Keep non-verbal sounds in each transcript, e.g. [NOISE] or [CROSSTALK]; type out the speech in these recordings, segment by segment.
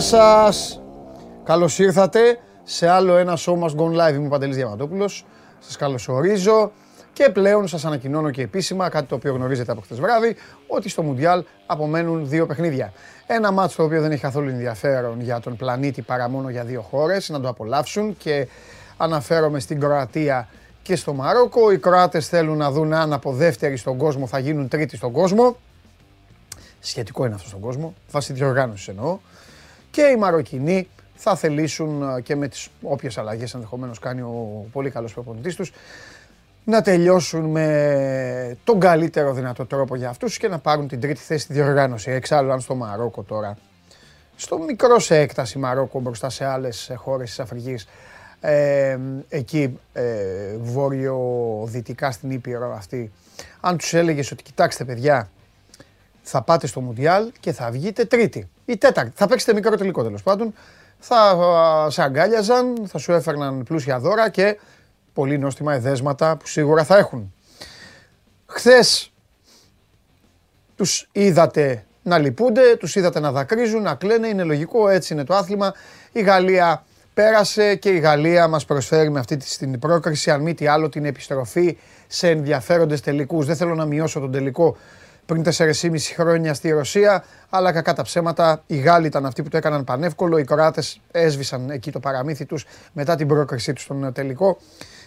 Γεια σας! Καλώς ήρθατε σε άλλο ένα show must go live. Είμαι ο Παντελής Διαμαντόπουλος. Σας καλωσορίζω και πλέον σας ανακοινώνω και επίσημα κάτι το οποίο γνωρίζετε από χθες βράδυ ότι στο Μουντιάλ απομένουν δύο παιχνίδια. Ένα μάτσο το οποίο δεν έχει καθόλου ενδιαφέρον για τον πλανήτη παρά μόνο για δύο χώρες να το απολαύσουν και αναφέρομαι στην Κροατία και στο Μαρόκο. Οι Κροάτες θέλουν να δουν αν από δεύτερη στον κόσμο θα γίνουν τρίτη στον κόσμο. Σχετικό είναι αυτό στον κόσμο, βάσει διοργάνωσης εννοώ. Και οι Μαροκινοί θα θελήσουν ε, και με τις όποιες αλλαγές ενδεχομένως κάνει ο πολύ καλός προπονητής τους να τελειώσουν με τον καλύτερο δυνατό τρόπο για αυτούς και να πάρουν την τρίτη θέση στη διοργάνωση. Εξάλλου αν στο Μαρόκο τώρα, στο μικρό σε έκταση Μαρόκο μπροστά σε άλλες χώρες της Αφρικής, ε, εκεί ε, βόρειο-δυτικά στην Ήπειρο αυτή, αν τους έλεγες ότι κοιτάξτε παιδιά, θα πάτε στο Μουντιάλ και θα βγείτε τρίτη ή τέταρτη. Θα παίξετε μικρό τελικό τέλος πάντων. Θα σε αγκάλιαζαν, θα σου έφερναν πλούσια δώρα και πολύ νόστιμα εδέσματα που σίγουρα θα έχουν. Χθες τους είδατε να λυπούνται, τους είδατε να δακρύζουν, να κλαίνε, είναι λογικό, έτσι είναι το άθλημα. Η Γαλλία πέρασε και η Γαλλία μας προσφέρει με αυτή την πρόκριση, αν μη τι άλλο, την επιστροφή σε ενδιαφέροντες τελικούς. Δεν θέλω να μειώσω τον τελικό πριν 4,5 χρόνια στη Ρωσία, αλλά κακά τα ψέματα. Οι Γάλλοι ήταν αυτοί που το έκαναν πανεύκολο. Οι Κροάτες έσβησαν εκεί το παραμύθι τους μετά την πρόκρισή τους στον τελικό.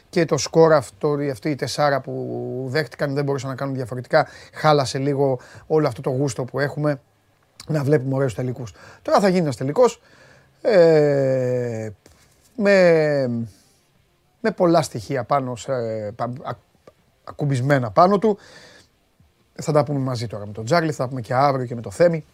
Και το σκορ αυτό, αυτή η τεσσάρα που δέχτηκαν δεν μπορούσαν να κάνουν διαφορετικά. Χάλασε λίγο όλο αυτό το γούστο που έχουμε να βλέπουμε ωραίους τελικούς. Τώρα θα γίνει ένας τελικός ε, με, με πολλά στοιχεία πάνω, σε, ακουμπισμένα πάνω του. Θα τα πούμε μαζί τώρα με τον Τζάρλι, θα τα πούμε και αύριο και με το Θέμη.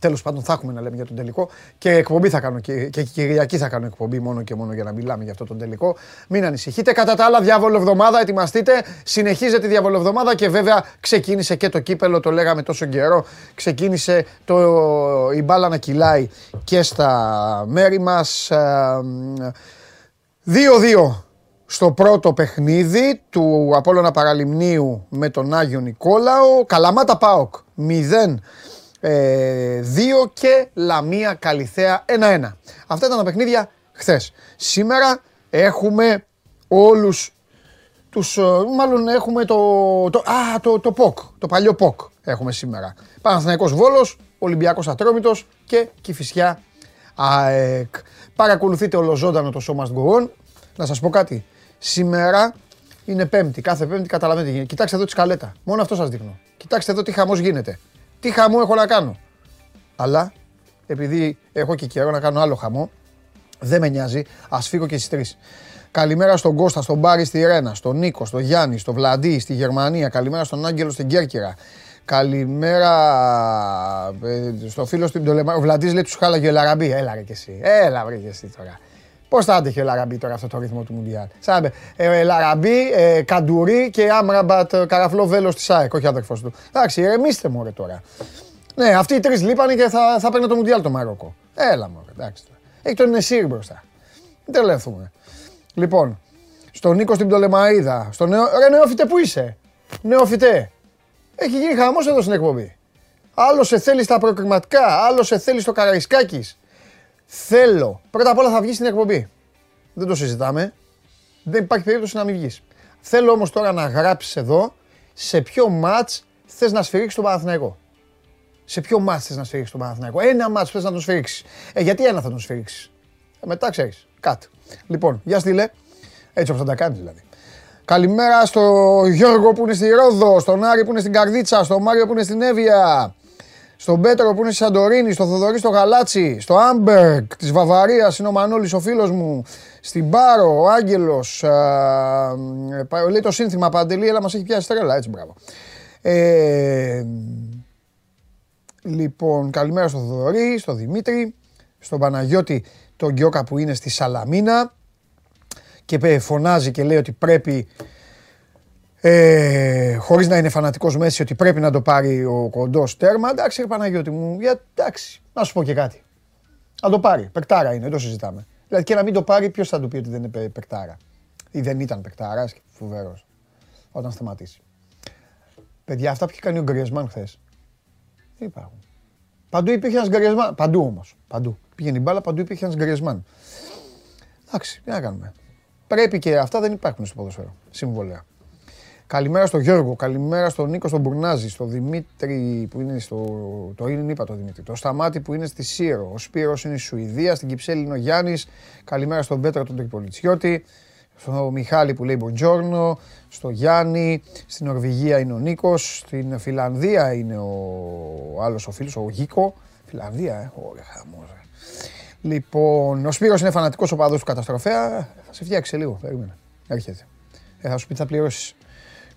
Τέλος πάντων, θα έχουμε να λέμε για τον τελικό και εκπομπή θα κάνω και, και Κυριακή θα κάνω εκπομπή μόνο και μόνο για να μιλάμε για αυτό τον τελικό. Μην ανησυχείτε. Κατά τα άλλα, διάβολο εβδομάδα, ετοιμαστείτε. Συνεχίζεται η διάβολο εβδομάδα και βέβαια ξεκίνησε και το κύπελο, το λέγαμε τόσο καιρό. Ξεκίνησε το, η μπάλα να κυλάει και στα μέρη μας. 2-2 στο πρώτο παιχνίδι του Απόλλωνα Παραλιμνίου με τον Άγιο Νικόλαο. Καλαμάτα ΠΑΟΚ 0 ε, 2 και Λαμία Καλιθέα 1-1. Αυτά ήταν τα παιχνίδια χθες. Σήμερα έχουμε όλους τους, ε, μάλλον έχουμε το, το, α, το, το ΠΟΚ, το παλιό ΠΟΚ έχουμε σήμερα. Παναθηναϊκός Βόλος, Ολυμπιακός Ατρόμητος και Κηφισιά ΑΕΚ. Παρακολουθείτε ολοζώντανο το σώμα Must Να σας πω κάτι. Σήμερα είναι Πέμπτη. Κάθε Πέμπτη καταλαβαίνετε γίνεται. Κοιτάξτε εδώ τη σκαλέτα. Μόνο αυτό σας δείχνω. Κοιτάξτε εδώ τι χαμός γίνεται. Τι χαμό έχω να κάνω. Αλλά επειδή έχω και καιρό να κάνω άλλο χαμό, δεν με νοιάζει. Α φύγω και στις τρεις. Καλημέρα στον Κώστα, στον Μπάρι στη Ρένα, στον Νίκο, στον Γιάννη, στον Βλαντή στη Γερμανία. Καλημέρα στον Άγγελο στην Κέρκυρα. Καλημέρα ε, στο φίλο στην Πτολεμά. Ο Βλαντής λέει τους χάλαγε ο Λαραμπή. Έλα ρε και εσύ. Έλα βρε και εσύ τώρα. Πώς θα άντεχε ο Λαραμπή τώρα αυτό το ρυθμό του Μουντιάλ; Σαν ε, ε, Λαραμπή, ε, Καντουρί και Άμραμπατ ε, καραφλό βέλο της ΑΕΚ, όχι αδερφός του. Εντάξει, ηρεμήστε μου ρε τώρα. Ναι, αυτοί οι τρεις λείπανε και θα, θα παίρνει το Μουντιάλ το Μαρόκο. Έλα μου, εντάξει. Έχει τον Νεσίρ μπροστά. Δεν τρελαθούμε. Λοιπόν, στον Νίκο στην Πτολεμαίδα, στον νεο... Ρε νεόφιτε που είσαι; Νεόφιτε. Έχει γίνει χαμός εδώ στην εκπομπή. Άλλο σε θέλει στα προκριματικά, άλλο σε θέλει στο Καραϊσκάκης. Θέλω. Πρώτα απ' όλα θα βγεις στην εκπομπή. Δεν το συζητάμε. Δεν υπάρχει περίπτωση να μην βγεις. Θέλω όμως τώρα να γράψεις εδώ σε ποιο ματ θες να σφυρίξεις τον Παναθηναϊκό. Σε ποιο ματ θες να σφυρίξεις τον Παναθηναϊκό. Ένα ματ θες να τον σφυρίξεις. Ε, γιατί ένα θα τον σφυρίξεις. Ε, μετά ξέρεις. Κάτι. Λοιπόν, για στείλε. Έτσι όπως θα τα κάνεις δηλαδή. Καλημέρα στο Γιώργο που είναι στη Ρόδο, στον Άρη που είναι στην Καρδίτσα, στον Μάριο που είναι στην Εύβοια, στον Πέτρο που είναι στη Σαντορίνη, στο Θοδωρή στο Γαλάτσι, στο Άμπεργκ της Βαβαρίας είναι ο Μανώλης ο φίλος μου, στην Πάρο, ο Άγγελος. λέει το σύνθημα Παντελή, αλλά μας έχει πιάσει τρέλα, έτσι μπράβο. Ε, λοιπόν, καλημέρα στο Θοδωρή, στο Δημήτρη, στον Παναγιώτη, τον Γκιόκα που είναι στη Σαλαμίνα και φωνάζει και λέει ότι πρέπει ε, χωρίς να είναι φανατικός Μέση ότι πρέπει να το πάρει ο κοντός τέρμα. Εντάξει, ρε Παναγιώτη μου, για, εντάξει, να σου πω και κάτι. Να το πάρει. Πεκτάρα είναι, δεν το συζητάμε. Δηλαδή και να μην το πάρει, ποιος θα του πει ότι δεν είναι πεκτάρα. Ή δεν ήταν πεκτάρα, φοβερός. Όταν σταματήσει. Παιδιά, αυτά που είχε κάνει ο Γκριεσμάν χθες. Δεν υπάρχουν; Παντού υπήρχε ένας Γκριεσμάν. Παντού όμως. Παντού. Πήγαινε η μπάλα, παντού υπήρχε ένας Γκριεσμάν. Εντάξει, τι να κάνουμε. Πρέπει και αυτά δεν υπάρχουν στο ποδοσφαίρο. Συμβολέα. Καλημέρα στον Γιώργο, καλημέρα στον Νίκο στον Μπουρνάζη, στον Δημήτρη που είναι στο. Το είναι, είπα το Δημήτρη. Το Σταμάτη που είναι στη Σύρο. Ο Σπύρος είναι στη Σουηδία, στην Κυψέλη είναι ο Γιάννης. Καλημέρα στον Πέτρα τον Τριπολιτσιώτη. Στο Μιχάλη που λέει Μποντζόρνο. Στο Γιάννη. Στην Νορβηγία είναι ο Νίκος. Στην Φιλανδία είναι ο άλλος ο φίλος, ο Γίκο. Φιλανδία, ε. Ωραία, χαμός. Λοιπόν, ο Σπύρος είναι φανατικός οπαδός του καταστροφέα. Θα σε φτιάξει λίγο. Περίμενε. Έρχεται. Ε, θα σου πει θα πληρώσεις.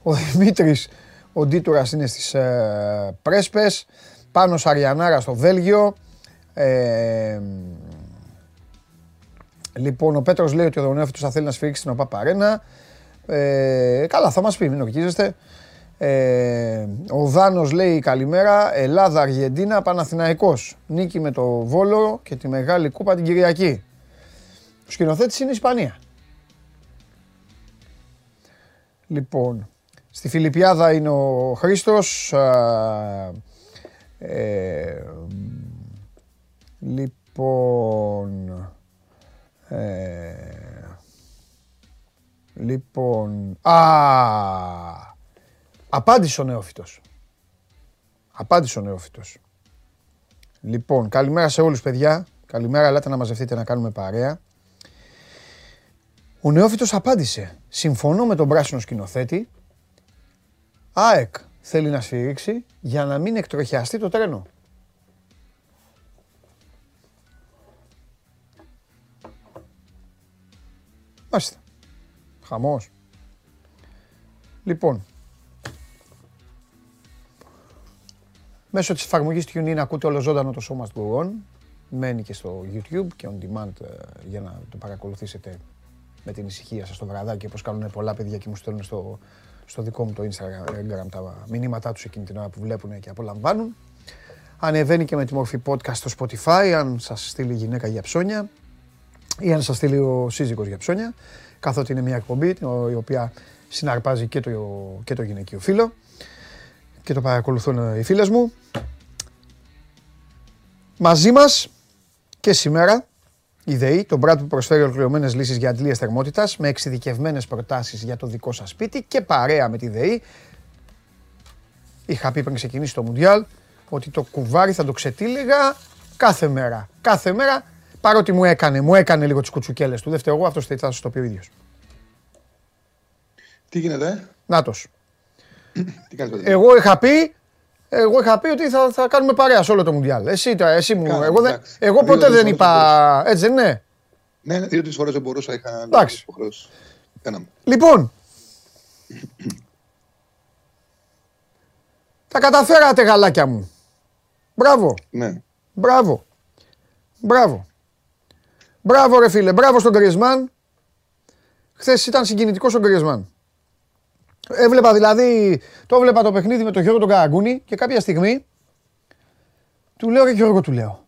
Ο Δημήτρης, ο Ντίτουρα είναι στις ε, Πρέσπες. Πάνω Σαριανάρα στο Βέλγιο. Ε, λοιπόν, ο Πέτρος λέει ότι ο Δονέφητο θα θέλει να σφίξει την ΟΠΑ Παρένα. Ε, καλά, θα μας πει, μην ορκίζεστε. Ε, ο Δάνος λέει καλημέρα, Ελλάδα, Αργεντίνα, Παναθηναϊκός. Νίκη με το Βόλο και τη Μεγάλη Κούπα την Κυριακή. Ο σκηνοθέτης είναι η Ισπανία. Λοιπόν, στη Φιλιππιάδα είναι ο Χρήστος. Ε, λοιπόν... Ε, λοιπόν... Α, Απάντησε ο νεόφυτος. Απάντησε ο νεόφυτος. Λοιπόν, καλημέρα σε όλους παιδιά. Καλημέρα, ελάτε να μαζευτείτε να κάνουμε παρέα. Ο νεόφυτος απάντησε. Συμφωνώ με τον πράσινο σκηνοθέτη. ΑΕΚ θέλει να σφυρίξει για να μην εκτροχιαστεί το τρένο. Μάλιστα. Χαμός. Λοιπόν, Μέσω της εφαρμογής TuneIn ακούτε όλο ζώντανο το σώμα του On. Μένει και στο YouTube και on demand ε, για να το παρακολουθήσετε με την ησυχία σας το βραδάκι όπως κάνουν πολλά παιδιά και μου στέλνουν στο, στο δικό μου το Instagram τα μηνύματά τους εκείνη την ώρα που βλέπουν και απολαμβάνουν. Ανεβαίνει και με τη μορφή podcast στο Spotify αν σας στείλει γυναίκα για ψώνια ή αν σας στείλει ο σύζυγος για ψώνια καθότι είναι μια εκπομπή η οποία συναρπάζει και το, και το γυναικείο φίλο και το παρακολουθούν οι φίλες μου. Μαζί μας και σήμερα η ΔΕΗ, το μπράτ που προσφέρει ολοκληρωμένες λύσεις για αντλίες θερμότητας με εξειδικευμένες προτάσεις για το δικό σας σπίτι και παρέα με τη ΔΕΗ. Είχα πει πριν ξεκινήσει το Μουντιάλ ότι το κουβάρι θα το ξετύλιγα κάθε μέρα. Κάθε μέρα παρότι μου έκανε, μου έκανε λίγο τις κουτσουκέλες του. Δεν εγώ, αυτός θα σας το πει ο ίδιος. Τι γίνεται, Νάτος. Εγώ είχα πει, εγώ είχα πει ότι θα, θα κάνουμε παρέα σε όλο το Μουντιάλ. Εσύ, εσύ μου. εγώ, δεν, εγώ ποτέ δεν είπα. Έτσι δεν είναι; Ναι, ναι, δύο-τρεις φορές δεν μπορούσα. Είχα Εντάξει. Λοιπόν. [CLEARS THROAT] τα καταφέρατε, γαλάκια μου. Μπράβο. Ναι. Μπράβο. Μπράβο. Μπράβο, ρε φίλε. Μπράβο στον Γκρισμάν. Χθες ήταν συγκινητικός ο Γκρισμάν. Έβλεπα δηλαδή, το έβλεπα το παιχνίδι με τον Γιώργο τον Καραγκούνη και κάποια στιγμή του λέω και Γιώργο του λέω.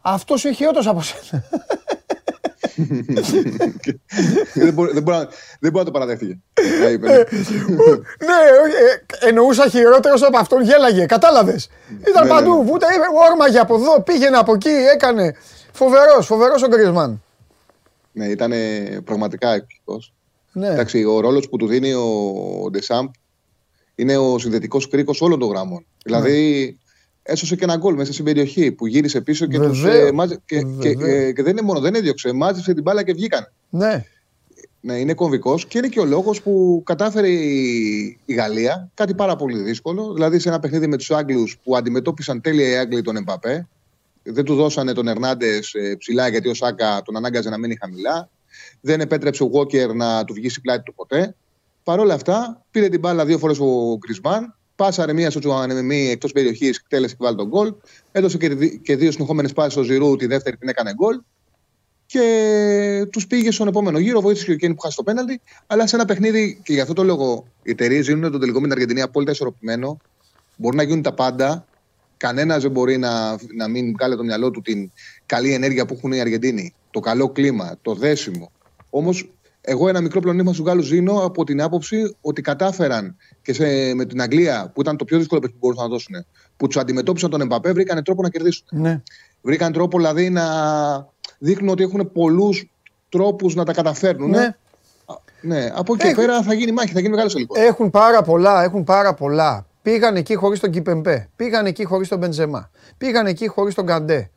Αυτός είναι χειρότερος από σένα. [LAUGHS] δεν, μπορεί, δεν, μπορεί, δεν μπορεί να το παραδέχτηκε. ναι, εννοούσα χειρότερος από αυτόν, γέλαγε. Κατάλαβες. Ήταν παντού. Βούτα, όρμαγε από εδώ, πήγαινε από εκεί, έκανε. Φοβερός, φοβερός ο Γκρισμάν. Ναι, ήταν πραγματικά εκπληκτικός. Ναι. Εντάξει, ο ρόλος που του δίνει ο Ντεσάμπ είναι ο συνδετικός κρίκος όλων των γραμμών. Ναι. Δηλαδή, έσωσε και ένα γκολ μέσα στην περιοχή που γύρισε πίσω και, τους, ε, και, και, ε, και, δεν είναι μόνο, δεν έδιωξε. Μάζεψε την μπάλα και βγήκαν. Ναι. Ναι, είναι κομβικός και είναι και ο λόγος που κατάφερε η Γαλλία κάτι πάρα πολύ δύσκολο. Δηλαδή, σε ένα παιχνίδι με τους Άγγλους που αντιμετώπισαν τέλεια οι Άγγλοι τον Εμπαπέ. Δεν του δώσανε τον Ερνάντες ψηλά γιατί ο Σάκα τον ανάγκαζε να μείνει χαμηλά δεν επέτρεψε ο Walker να του βγει στην πλάτη του ποτέ. Παρ' όλα αυτά, πήρε την μπάλα δύο φορές ο Γκρισμάν, πάσαρε μία στο Τσουανεμί εκτός περιοχής, εκτέλεσε και βάλει τον γκολ. Έδωσε και δύο συνεχόμενες πάσει στο Ζηρού, τη δεύτερη την έκανε γκολ. Και τους πήγε στον επόμενο γύρο, βοήθησε και ο Κένι που χάσει το πέναλτι. Αλλά σε ένα παιχνίδι, και γι' αυτό το λόγο οι εταιρείες δίνουν τον τελικό με την Αργεντινή απόλυτα ισορροπημένο. Μπορούν να γίνουν τα πάντα. Κανένας δεν μπορεί να, να μην βγάλει το μυαλό του την καλή ενέργεια που έχουν οι Αργεντίνοι. Το καλό κλίμα, το δέσιμο, Όμως Εγώ ένα μικρό πλεονέκτημα στους Γάλλους δίνω από την άποψη ότι κατάφεραν και σε, με την Αγγλία, που ήταν το πιο δύσκολο που μπορούσαν να δώσουν, που τους αντιμετώπισαν τον Εμπαπέ, βρήκαν τρόπο να κερδίσουν. Ναι. Βρήκαν τρόπο δηλαδή να δείχνουν ότι έχουν πολλούς τρόπους να τα καταφέρνουν. Ναι. Ναι, από εκεί πέρα θα γίνει μάχη, θα γίνει μεγάλος τελικός. Έχουν πάρα πολλά, έχουν πάρα πολλά. Πήγαν εκεί χωρίς τον Κιπεμπέ. Πήγαν εκεί χωρίς τον Μπεντζεμά. Πήγαν εκεί χωρίς τον Καντέ.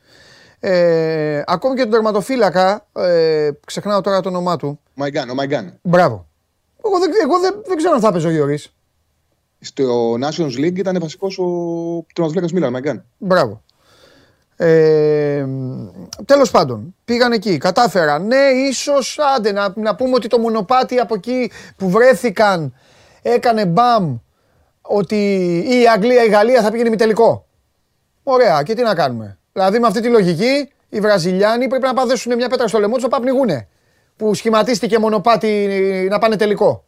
Ε, ακόμη και τον τερματοφύλακα, ε, ξεχνάω τώρα το όνομά του. Μαϊγκάν, ο Μαϊγκάν. Μπράβο. Εγώ δεν, εγώ δεν, δεν ξέρω αν θα έπαιζε ο Γιώργης. Στο Nations League ήταν βασικός ο τερματοφύλακας Μίλαν, Μαϊγκάν. Μπράβο. Ε, Τέλος πάντων, πήγαν εκεί, κατάφεραν. Ναι, ίσως άντε να, να πούμε ότι το μονοπάτι από εκεί που βρέθηκαν έκανε μπαμ ότι ή η Αγγλία ή η Γαλλία θα πήγαινε μη τελικό. Ωραία, και τι να κάνουμε. Δηλαδή με αυτή τη λογική οι Βραζιλιάνοι πρέπει να παδέσουν μια πέτρα στο λαιμό τους να πνιγούνε. Που σχηματίστηκε μονοπάτι να πάνε τελικό.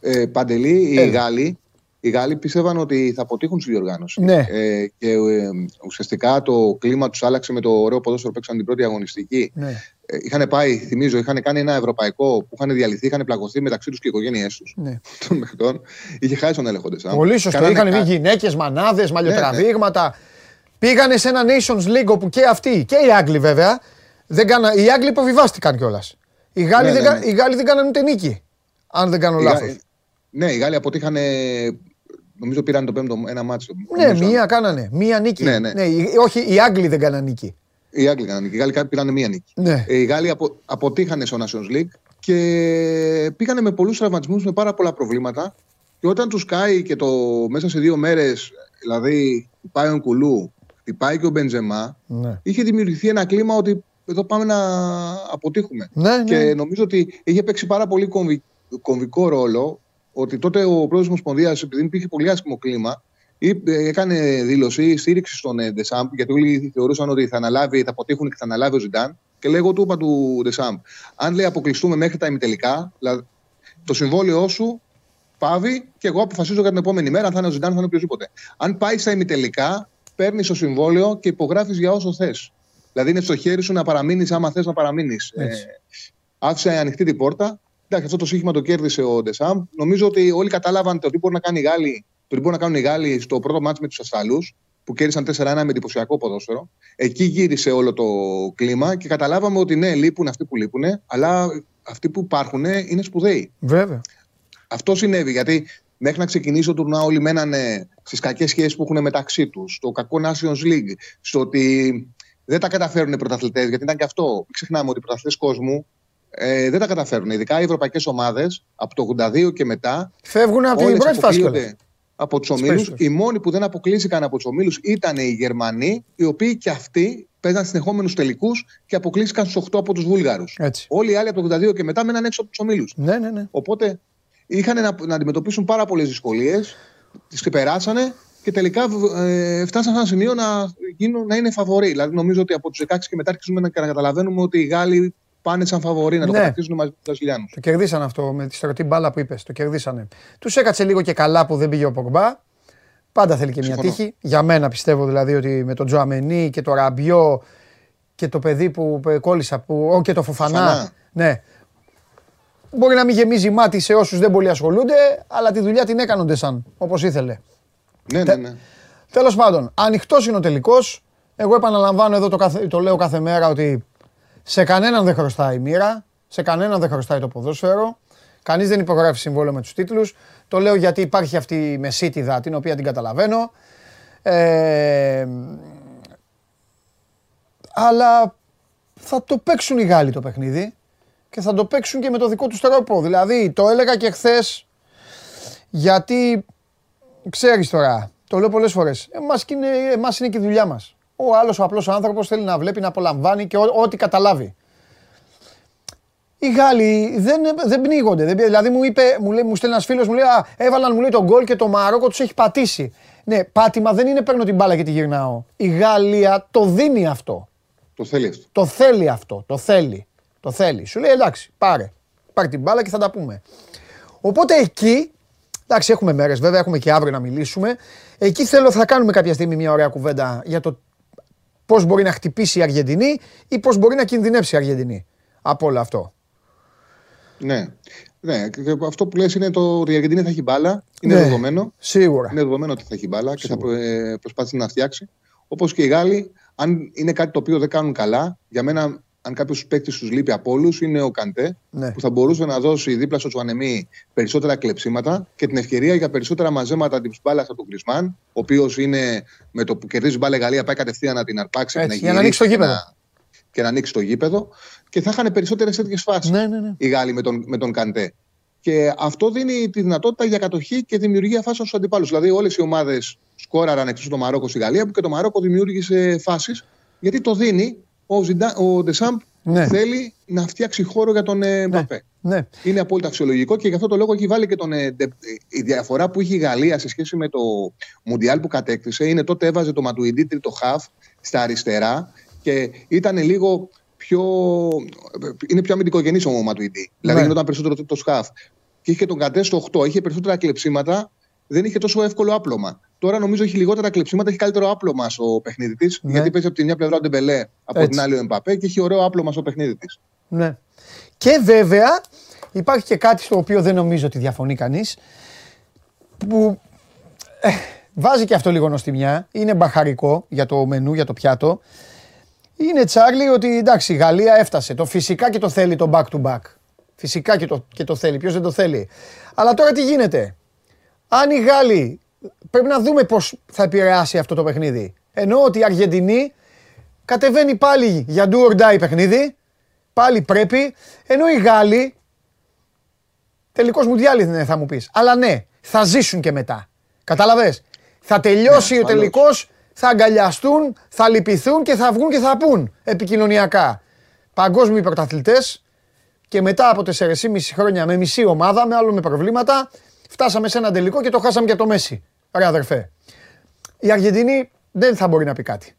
Ε, Παντελή, οι Γάλλοι, οι Γάλλοι πίστευαν ότι θα αποτύχουν στη διοργάνωση. Ναι. Ε, και ε, ουσιαστικά το κλίμα τους άλλαξε με το ωραίο ποδόσφαιρο που παίξαν την πρώτη αγωνιστική. Ναι. Ε, είχαν πάει, θυμίζω, είχαν κάνει ένα ευρωπαϊκό που είχαν διαλυθεί, είχαν πλακωθεί μεταξύ τους και οι οικογένειές τους. Ναι. [LAUGHS] Των παιχτών. Είχε χάσει τον έλεγχο Πολύ σωστό. Είχαν βγει γυναίκες, μανάδες, μαλλιοτραβήγματα. Πήγανε σε ένα Nations League όπου και αυτοί και οι Άγγλοι βέβαια. Δεν κάνα, οι Άγγλοι υποβιβάστηκαν κιόλας. Οι Γάλλοι, Ναι, δεν, ναι, κα- οι Γάλλοι δεν κάνανε ούτε νίκη. Αν δεν κάνω Οι Γα- λάθος. Ναι, οι Γάλλοι αποτύχαν. Νομίζω πήραν το πέμπτο ένα μάτσο. Ναι, νομίζω. μία κάνανε. Μία νίκη. Ναι, ναι. οι- όχι, οι Άγγλοι δεν κάνανε νίκη. Οι Άγγλοι κάνανε. Οι Γάλλοι πήραν μία νίκη. Ναι. Ε, Οι Γάλλοι απο, αποτύχανε στο Nations League και πήγανε με πολλούς τραυματισμούς, με πάρα πολλά προβλήματα. Και όταν τους κάει και το μέσα σε δύο μέρες, δηλαδή πάει ο Κουλού, πάει και ο Μπεντζεμά, Ναι. είχε δημιουργηθεί ένα κλίμα ότι εδώ πάμε να αποτύχουμε. Ναι, ναι. Και νομίζω ότι είχε παίξει πάρα πολύ κομβι- κομβικό ρόλο ότι τότε ο πρόεδρος της Ομοσπονδίας, επειδή υπήρχε πολύ άσχημο κλίμα, είπε- έκανε δήλωση στήριξη στον ε, Ντεσάμπ, γιατί όλοι θεωρούσαν ότι θα, αναλάβει, θα αποτύχουν και θα αναλάβει ο Ζιντάν. Και λέγω του είπα του Ντεσάμπ, αν λέει αποκλειστούμε μέχρι τα ημιτελικά, δηλαδή το συμβόλαιό σου πάβει και εγώ αποφασίζω για την επόμενη μέρα αν θα είναι ο Ζιντάν, θα είναι οποιοδήποτε. Αν πάει στα ημιτελικά, παίρνεις το συμβόλαιο και υπογράφεις για όσο θες. Δηλαδή είναι στο χέρι σου να παραμείνεις άμα θες να παραμείνεις. Ε, Έτσι. άφησε ανοιχτή την πόρτα. Εντάξει, αυτό το σύγχυμα το κέρδισε ο Ντεσάμπ. Νομίζω ότι όλοι κατάλαβαν το τι μπορεί να κάνει οι Γάλλοι, το τι μπορεί να κάνουν οι Γάλλοι στο πρώτο μάτσο με τους Ασταλούς, που κέρδισαν 4-1 με εντυπωσιακό ποδόσφαιρο. Εκεί γύρισε όλο το κλίμα και καταλάβαμε ότι ναι, λείπουν αυτοί που λείπουν, αλλά αυτοί που υπάρχουν είναι σπουδαίοι. Βέβαια. Αυτό συνέβη γιατί μέχρι να ξεκινήσει το τουρνά όλοι μένανε στις κακές σχέσεις που έχουν μεταξύ τους, στο κακό Nations League, στο ότι δεν τα καταφέρουν οι πρωταθλητές. Γιατί ήταν και αυτό. Μην ξεχνάμε ότι οι πρωταθλητές κόσμου ε, δεν τα καταφέρουν. Ειδικά οι ευρωπαϊκές ομάδες από το 82 και μετά. Φεύγουν από την όλες πρώτη φάση κιόλας. αποκλείονται από τους Τις ομίλους. περισσότερες. Οι μόνοι που δεν αποκλείστηκαν από τους ομίλους ήταν οι Γερμανοί, οι οποίοι και αυτοί παίζαν συνεχόμενους τελικούς και αποκλείστηκαν στους 8 από τους Βούλγαρους. Έτσι. Όλοι οι άλλοι από το 82 και μετά μέναν έξω από τους ομίλους. Ναι, ναι, ναι. Οπότε είχαν να, να αντιμετωπίσουν πάρα πολλές δυσκολίες, τις ξεπεράσανε και τελικά ε, φτάσαν σε ένα σημείο να, γίνουν, να είναι φαβοροί. Δηλαδή, νομίζω ότι από τους 16 και μετά αρχίζουμε να, να καταλαβαίνουμε ότι οι Γάλλοι πάνε σαν φαβοροί να το Ναι. κατακτήσουν μαζί με τους Βραζιλιάνους. Το κερδίσαν αυτό με τη στρατή μπάλα που είπες. Το κερδίσανε. Τους έκατσε λίγο και καλά που δεν πήγε ο Πογμπά. Πάντα θέλει και μια Συμφωνώ. τύχη. Για μένα πιστεύω δηλαδή ότι με τον Τζοαμενί και το Ραμπιό και το παιδί που που κόλλησα, που, ό, και το Φοφανά. Φοφανά. Ναι. Μπορεί να μην γεμίζει μάτι σε όσους δεν πολύ ασχολούνται, αλλά τη δουλειά την έκανονται σαν όπως ήθελε. Ναι, ναι, ναι. Τέλος πάντων, ανοιχτός είναι ο τελικός. Εγώ επαναλαμβάνω εδώ το, κάθε, το λέω κάθε μέρα ότι σε κανέναν δεν χρωστάει η μοίρα, σε κανέναν δεν χρωστάει το ποδόσφαιρο. Κανείς δεν υπογράφει συμβόλαιο με τους τίτλους. Το λέω γιατί υπάρχει αυτή η μεσίτιδα την οποία την καταλαβαίνω. Ε, αλλά θα το παίξουν οι Γάλλοι το παιχνίδι και θα το παίξουν και με το δικό τους τρόπο. Δηλαδή, το έλεγα και χθες γιατί ξέρεις τώρα, το λέω πολλές φορές, εμάς είναι, εμάς είναι και η δουλειά μας. Ο άλλος ο απλός άνθρωπος θέλει να βλέπει, να απολαμβάνει και ό- ό,τι καταλάβει. Οι Γάλλοι δεν, δεν πνίγονται. Δεν, δηλαδή μου είπε, μου, λέει, μου στέλνει ένας φίλος, μου λέει Α, έβαλαν μου λέει τον γκολ και το Μαρόκο τους έχει πατήσει. Ναι, πάτημα δεν είναι παίρνω την μπάλα και τη γυρνάω. Η Γαλλία το δίνει αυτό. Το θέλει αυτό. Το θέλει αυτό. Το θέλει. Το θέλει. Σου λέει εντάξει, πάρε. Πάρε την μπάλα και θα τα πούμε. Οπότε εκεί, εντάξει, έχουμε μέρες βέβαια, έχουμε και αύριο να μιλήσουμε. Εκεί θέλω θα κάνουμε κάποια στιγμή μια ωραία κουβέντα για το πώς μπορεί να χτυπήσει η Αργεντινή ή πώς μπορεί να κινδυνεύσει η Αργεντινή από όλο αυτό. Ναι. Ναι, αυτό που λες είναι το ότι η Αργεντινή θα έχει μπάλα. Είναι ναι, δεδομένο. Σίγουρα. Είναι δεδομένο ότι θα έχει μπάλα και θα ε, προσπάθησε να φτιάξει. Όπως και οι Γάλλοι, αν είναι κάτι το οποίο δεν κάνουν καλά, για μένα, αν κάποιος παίκτης τους λείπει από όλους, είναι ο Καντέ, ναι. που θα μπορούσε να δώσει δίπλα στο Τσουανεμί περισσότερα κλεψίματα και την ευκαιρία για περισσότερα μαζέματα την μπάλα από τον Κρισμάν, ο οποίος είναι με το που κερδίζει μπάλα η Γαλλία, πάει κατευθείαν να την αρπάξει Έτσι, να για να ανοίξει το γήπεδο. Και να ανοίξει το γήπεδο. Και θα είχαν περισσότερες τέτοιες φάσεις ναι, ναι, ναι. οι Γάλλοι με τον, με τον Καντέ. Και αυτό δίνει τη δυνατότητα για κατοχή και δημιουργία φάσεων στους αντιπάλους. Δηλαδή, όλες οι ομάδες σκόραραν εκτός το Μαρόκο στη Γαλλία, που και το Μαρόκο δημιούργησε φάσεις, γιατί το δίνει. Ο, Ζιντα, ο Ντεσάμπ ναι. θέλει να φτιάξει χώρο για τον ε, Μπαπέ. Ναι. ναι. Είναι απόλυτα αξιολογικό και γι' αυτό το λόγο έχει βάλει και τον. Ε, η διαφορά που έχει η Γαλλία σε σχέση με το Μουντιάλ που κατέκτησε είναι τότε έβαζε το Ματουιντή τρίτο χαφ στα αριστερά και ήταν λίγο πιο. Είναι πιο αμυντικογενής ο Ματουιντή. Δηλαδή ναι. Δηλαδή γινόταν περισσότερο το σκάφ. Και είχε τον Κατέ στο 8, είχε περισσότερα κλεψίματα, δεν είχε τόσο εύκολο άπλωμα. Τώρα νομίζω έχει λιγότερα κλεψίματα, έχει καλύτερο άπλωμα στο παιχνίδι της. Ναι. Γιατί παίζει από τη μια πλευρά ο Ντεμπελέ, από Έτσι. την άλλη ο Εμπαπέ και έχει ωραίο άπλωμα στο παιχνίδι της. Ναι. Και βέβαια υπάρχει και κάτι στο οποίο δεν νομίζω ότι διαφωνεί κανείς. Που ε, βάζει και αυτό λίγο νοστιμιά. Είναι μπαχαρικό για το μενού, για το πιάτο είναι Τσάρλι ότι εντάξει η Γαλλία έφτασε. Το φυσικά και το θέλει το back to back. Φυσικά και το, και το θέλει. Ποιος δεν το θέλει. Αλλά τώρα τι γίνεται; Αν οι Γάλλοι. Πρέπει να δούμε πώς θα επηρεάσει αυτό το παιχνίδι. Ενώ ότι η Αργεντινή κατεβαίνει πάλι για do or die παιχνίδι. Πάλι πρέπει. Ενώ οι Γάλλοι. Τελικός Μουντιάλης δεν θα μου πεις. Αλλά ναι, θα ζήσουν και μετά. Κατάλαβες; Θα τελειώσει ναι, ο τελικός θα αγκαλιαστούν, θα λυπηθούν και θα βγουν και θα πούν επικοινωνιακά. Παγκόσμιοι πρωταθλητές και μετά από 4,5 χρόνια με μισή ομάδα, με άλλο με προβλήματα, φτάσαμε σε ένα τελικό και το χάσαμε και το Μέση. Ρε αδερφέ. Η Αργεντινή δεν θα μπορεί να πει κάτι.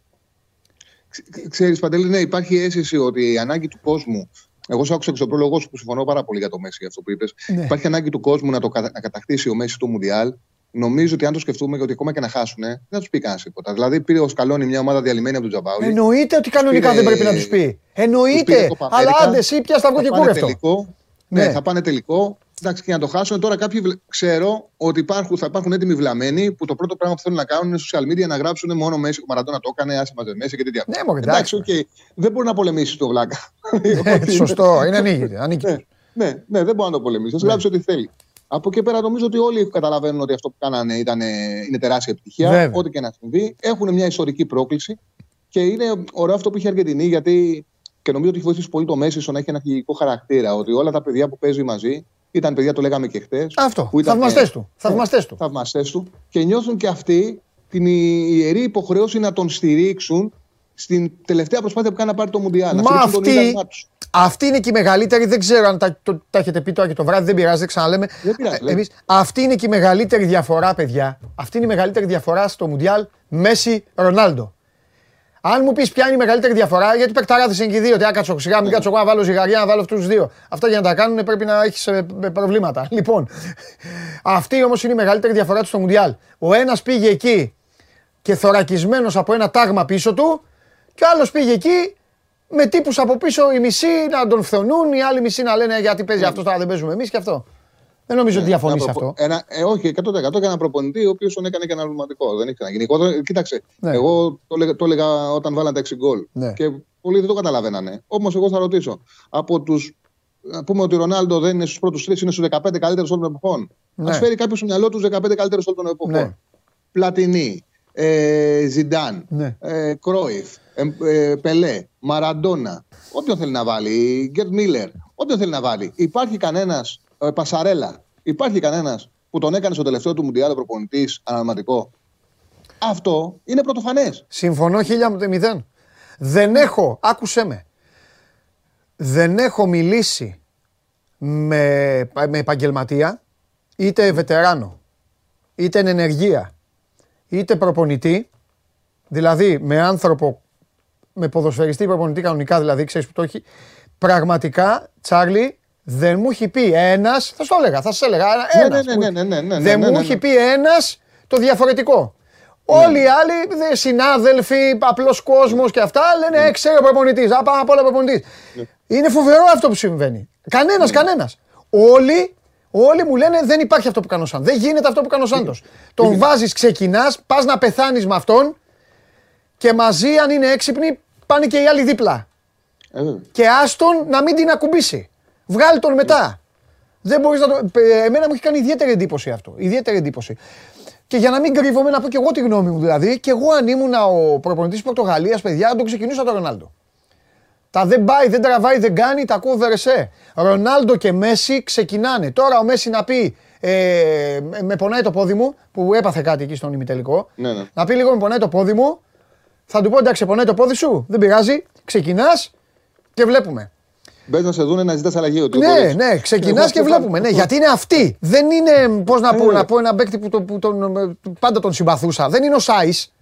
Ξέρεις Παντελή, ναι, υπάρχει αίσθηση ότι η ανάγκη του κόσμου εγώ σ' άκουσα και στον πρόλογο σου που συμφωνώ πάρα πολύ για το Μέση, για αυτό που είπες. Ναι. Υπάρχει ανάγκη του κόσμου να, το, να κατακτήσει ο Μέση το Μουντιάλ νομίζω ότι αν το σκεφτούμε και ότι ακόμα και να χάσουν, δεν θα τους πει κανένας τίποτα. Δηλαδή, πήρε ο Σκαλόνι μια ομάδα διαλυμένη από τον Τζαμπάουλη. Εννοείται ότι κανονικά δεν πρέπει να τους πει. Εννοείται. Αλλά άντε, εσύ πια στα και κούρευτο. Ναι, ναι, θα πάνε τελικό. Εντάξει, και να το χάσουν. Τώρα κάποιοι ξέρω ότι υπάρχουν, θα υπάρχουν έτοιμοι βλαμμένοι που το πρώτο πράγμα που θέλουν να κάνουν είναι social media να γράψουν μόνο Μέση. Ο Μαραντόνα το έκανε, άσε μαζί Μέση και τέτοια. Ναι, μόνο εντάξει. Okay. Δεν μπορεί να πολεμήσεις το βλάκα. [LAUGHS] Ναι, σωστό, είναι ανήκει. Ναι, ναι, ναι, δεν μπορεί να το πολεμήσεις. Α γράψει ό,τι θέλει. Από εκεί πέρα νομίζω ότι όλοι καταλαβαίνουν ότι αυτό που κάνανε ήταν, είναι τεράστια επιτυχία. Ό,τι και να συμβεί. Έχουν μια ιστορική πρόκληση. Και είναι ωραίο αυτό που είχε η Αργεντινή, γιατί και νομίζω ότι έχει βοηθήσει πολύ το Μέση στο να έχει ένα αρχηγικό χαρακτήρα. Ότι όλα τα παιδιά που παίζει μαζί ήταν παιδιά, το λέγαμε και χθες. Αυτό. Θαυμαστές του. Θαυμαστές του. Θαυμαστές του. Και νιώθουν και αυτοί την ιερή υποχρέωση να τον στηρίξουν στην τελευταία προσπάθεια που κάνει να πάρει το Μουντιάλ. Μα να αυτή, αυτή είναι και η μεγαλύτερη. Δεν ξέρω αν τα, το, τα έχετε πει τώρα και το βράδυ, δεν πειράζει, δεν ξαναλέμε. Δεν πειράζει, Εμείς, αυτή είναι και η μεγαλύτερη διαφορά, παιδιά. Αυτή είναι η μεγαλύτερη διαφορά στο Μουντιάλ Μέση Ρονάλντο. Αν μου πεις ποια είναι η μεγαλύτερη διαφορά, γιατί παικταράδες είναι και οι δύο. Τι άκατσο σιγά, μην κάτσω εγώ να βάλω ζυγαριά, να βάλω αυτούς του δύο. Αυτά για να τα κάνουν πρέπει να έχεις ε, προβλήματα. [LAUGHS] Λοιπόν, αυτή όμως είναι η μεγαλύτερη διαφορά του στο Μουντιάλ. Ο ένας πήγε εκεί και θωρακισμένος από ένα τάγμα πίσω του και ο άλλος πήγε εκεί με τύπους από πίσω οι μισοί να τον φθονούν, οι άλλοι μισοί να λένε γιατί παίζει αυτός, τώρα δεν παίζουμε εμείς και αυτό. Δεν νομίζω ότι ναι, διαφωνείς αυτό. Ένα, ε, όχι, 100% για ένα προπονητή ο οποίος τον έκανε και ένα αλματικό. Δεν είχε γίνει. κοίταξε, ναι. εγώ το έλεγα, το έλεγα όταν βάλαν τα 6 γκολ. Ναι. Και πολλοί δεν το καταλαβαίνανε. Όμως εγώ θα ρωτήσω. Από τους. Να πούμε ότι ο Ρονάλντο δεν είναι στους πρώτους τρεις, είναι στους 15 καλύτερους όλων των εποχών. Ναι. Α φέρει κάποιος στο μυαλό τους 15 καλύτερους όλων των εποχών. Ναι. Πλατινί, ε, Ζιντάν, ναι. ε, Κρόιφ, ε, ε, Πελέ, Μαραντόνα, όποιον θέλει να βάλει, Γκέρτ Μίλλερ, όποιον θέλει να βάλει. Υπάρχει κανένας, ε, Πασαρέλα, υπάρχει κανένας που τον έκανε στο τελευταίο του Μουντιάλ προπονητής αναλυματικό; Αυτό είναι πρωτοφανές. Συμφωνώ χίλια με μηδέν. Δεν έχω, άκουσέ με, δεν έχω μιλήσει με, με επαγγελματία, είτε βετεράνο, είτε εν ενεργεία, είτε προπονητή, δηλαδή με άνθρωπο, με ποδοσφαιριστή προπονητή κανονικά δηλαδή, ξέρεις που το έχει, πραγματικά, Τσάρλι, δεν μου έχει πει ένας, θα σου έλεγα, θα σα έλεγα. Ένας, ναι, ναι, ναι, ναι, ναι, δεν μου έχει πει ένας το διαφορετικό. Όλοι οι άλλοι, συνάδελφοι, απλός κόσμος και αυτά λένε «Ε, ξέρει ο προπονητής. Α, πάμε από όλα προπονητής. Είναι φοβερό αυτό που συμβαίνει. Κανένας, κανένας. Όλοι, όλοι μου λένε δεν υπάρχει αυτό που κάνει ο Σάντος. Δεν γίνεται αυτό που κάνει ο Σάντος. Τον βάζεις, ξεκινάς, πας να πεθάνεις με αυτόν και μαζί αν είναι έξυπνοι πάνε και οι άλλοι δίπλα. Ε, βέβαια. Και άστον να μην την ακουμπήσει. Βγάλει τον μετά. Δεν μπορείς να το... Ε, Εμένα μου έχει κάνει ιδιαίτερη εντύπωση αυτό. Ιδιαίτερη εντύπωση. Και για να μην κρύβομαι, να πω και εγώ τη γνώμη μου δηλαδή, και εγώ αν ήμουν ο προπονητής της Πορτογαλίας, παιδιά, αν τον ξεκινούσα τον Ρονάλντο. Τα δεν πάει, δεν τραβάει, δεν κάνει, τα ακούω βερεσέ. Ρονάλντο και Μέση ξεκινάνε. Τώρα ο Μέση να πει, ε, με πονάει το πόδι μου, που έπαθε κάτι εκεί στον ημιτελικό. Ναι, ναι. Να πει λίγο με πονάει το πόδι μου, θα του πω εντάξει, πονάει το πόδι σου, δεν πειράζει. Ξεκινάς και βλέπουμε. Μπες να σε δούνε να ζητάς αλλαγή. Ότι Ναι, μπορείς. ναι, ξεκινάς Εγώ και αυτό βλέπουμε. θα- Ναι, γιατί είναι αυτή. Δεν είναι, πώς να πω, Ε. να πω ένα παίκτη που, το, που τον, ε, πάντα τον συμπαθούσα. Δεν είναι ο Σάις.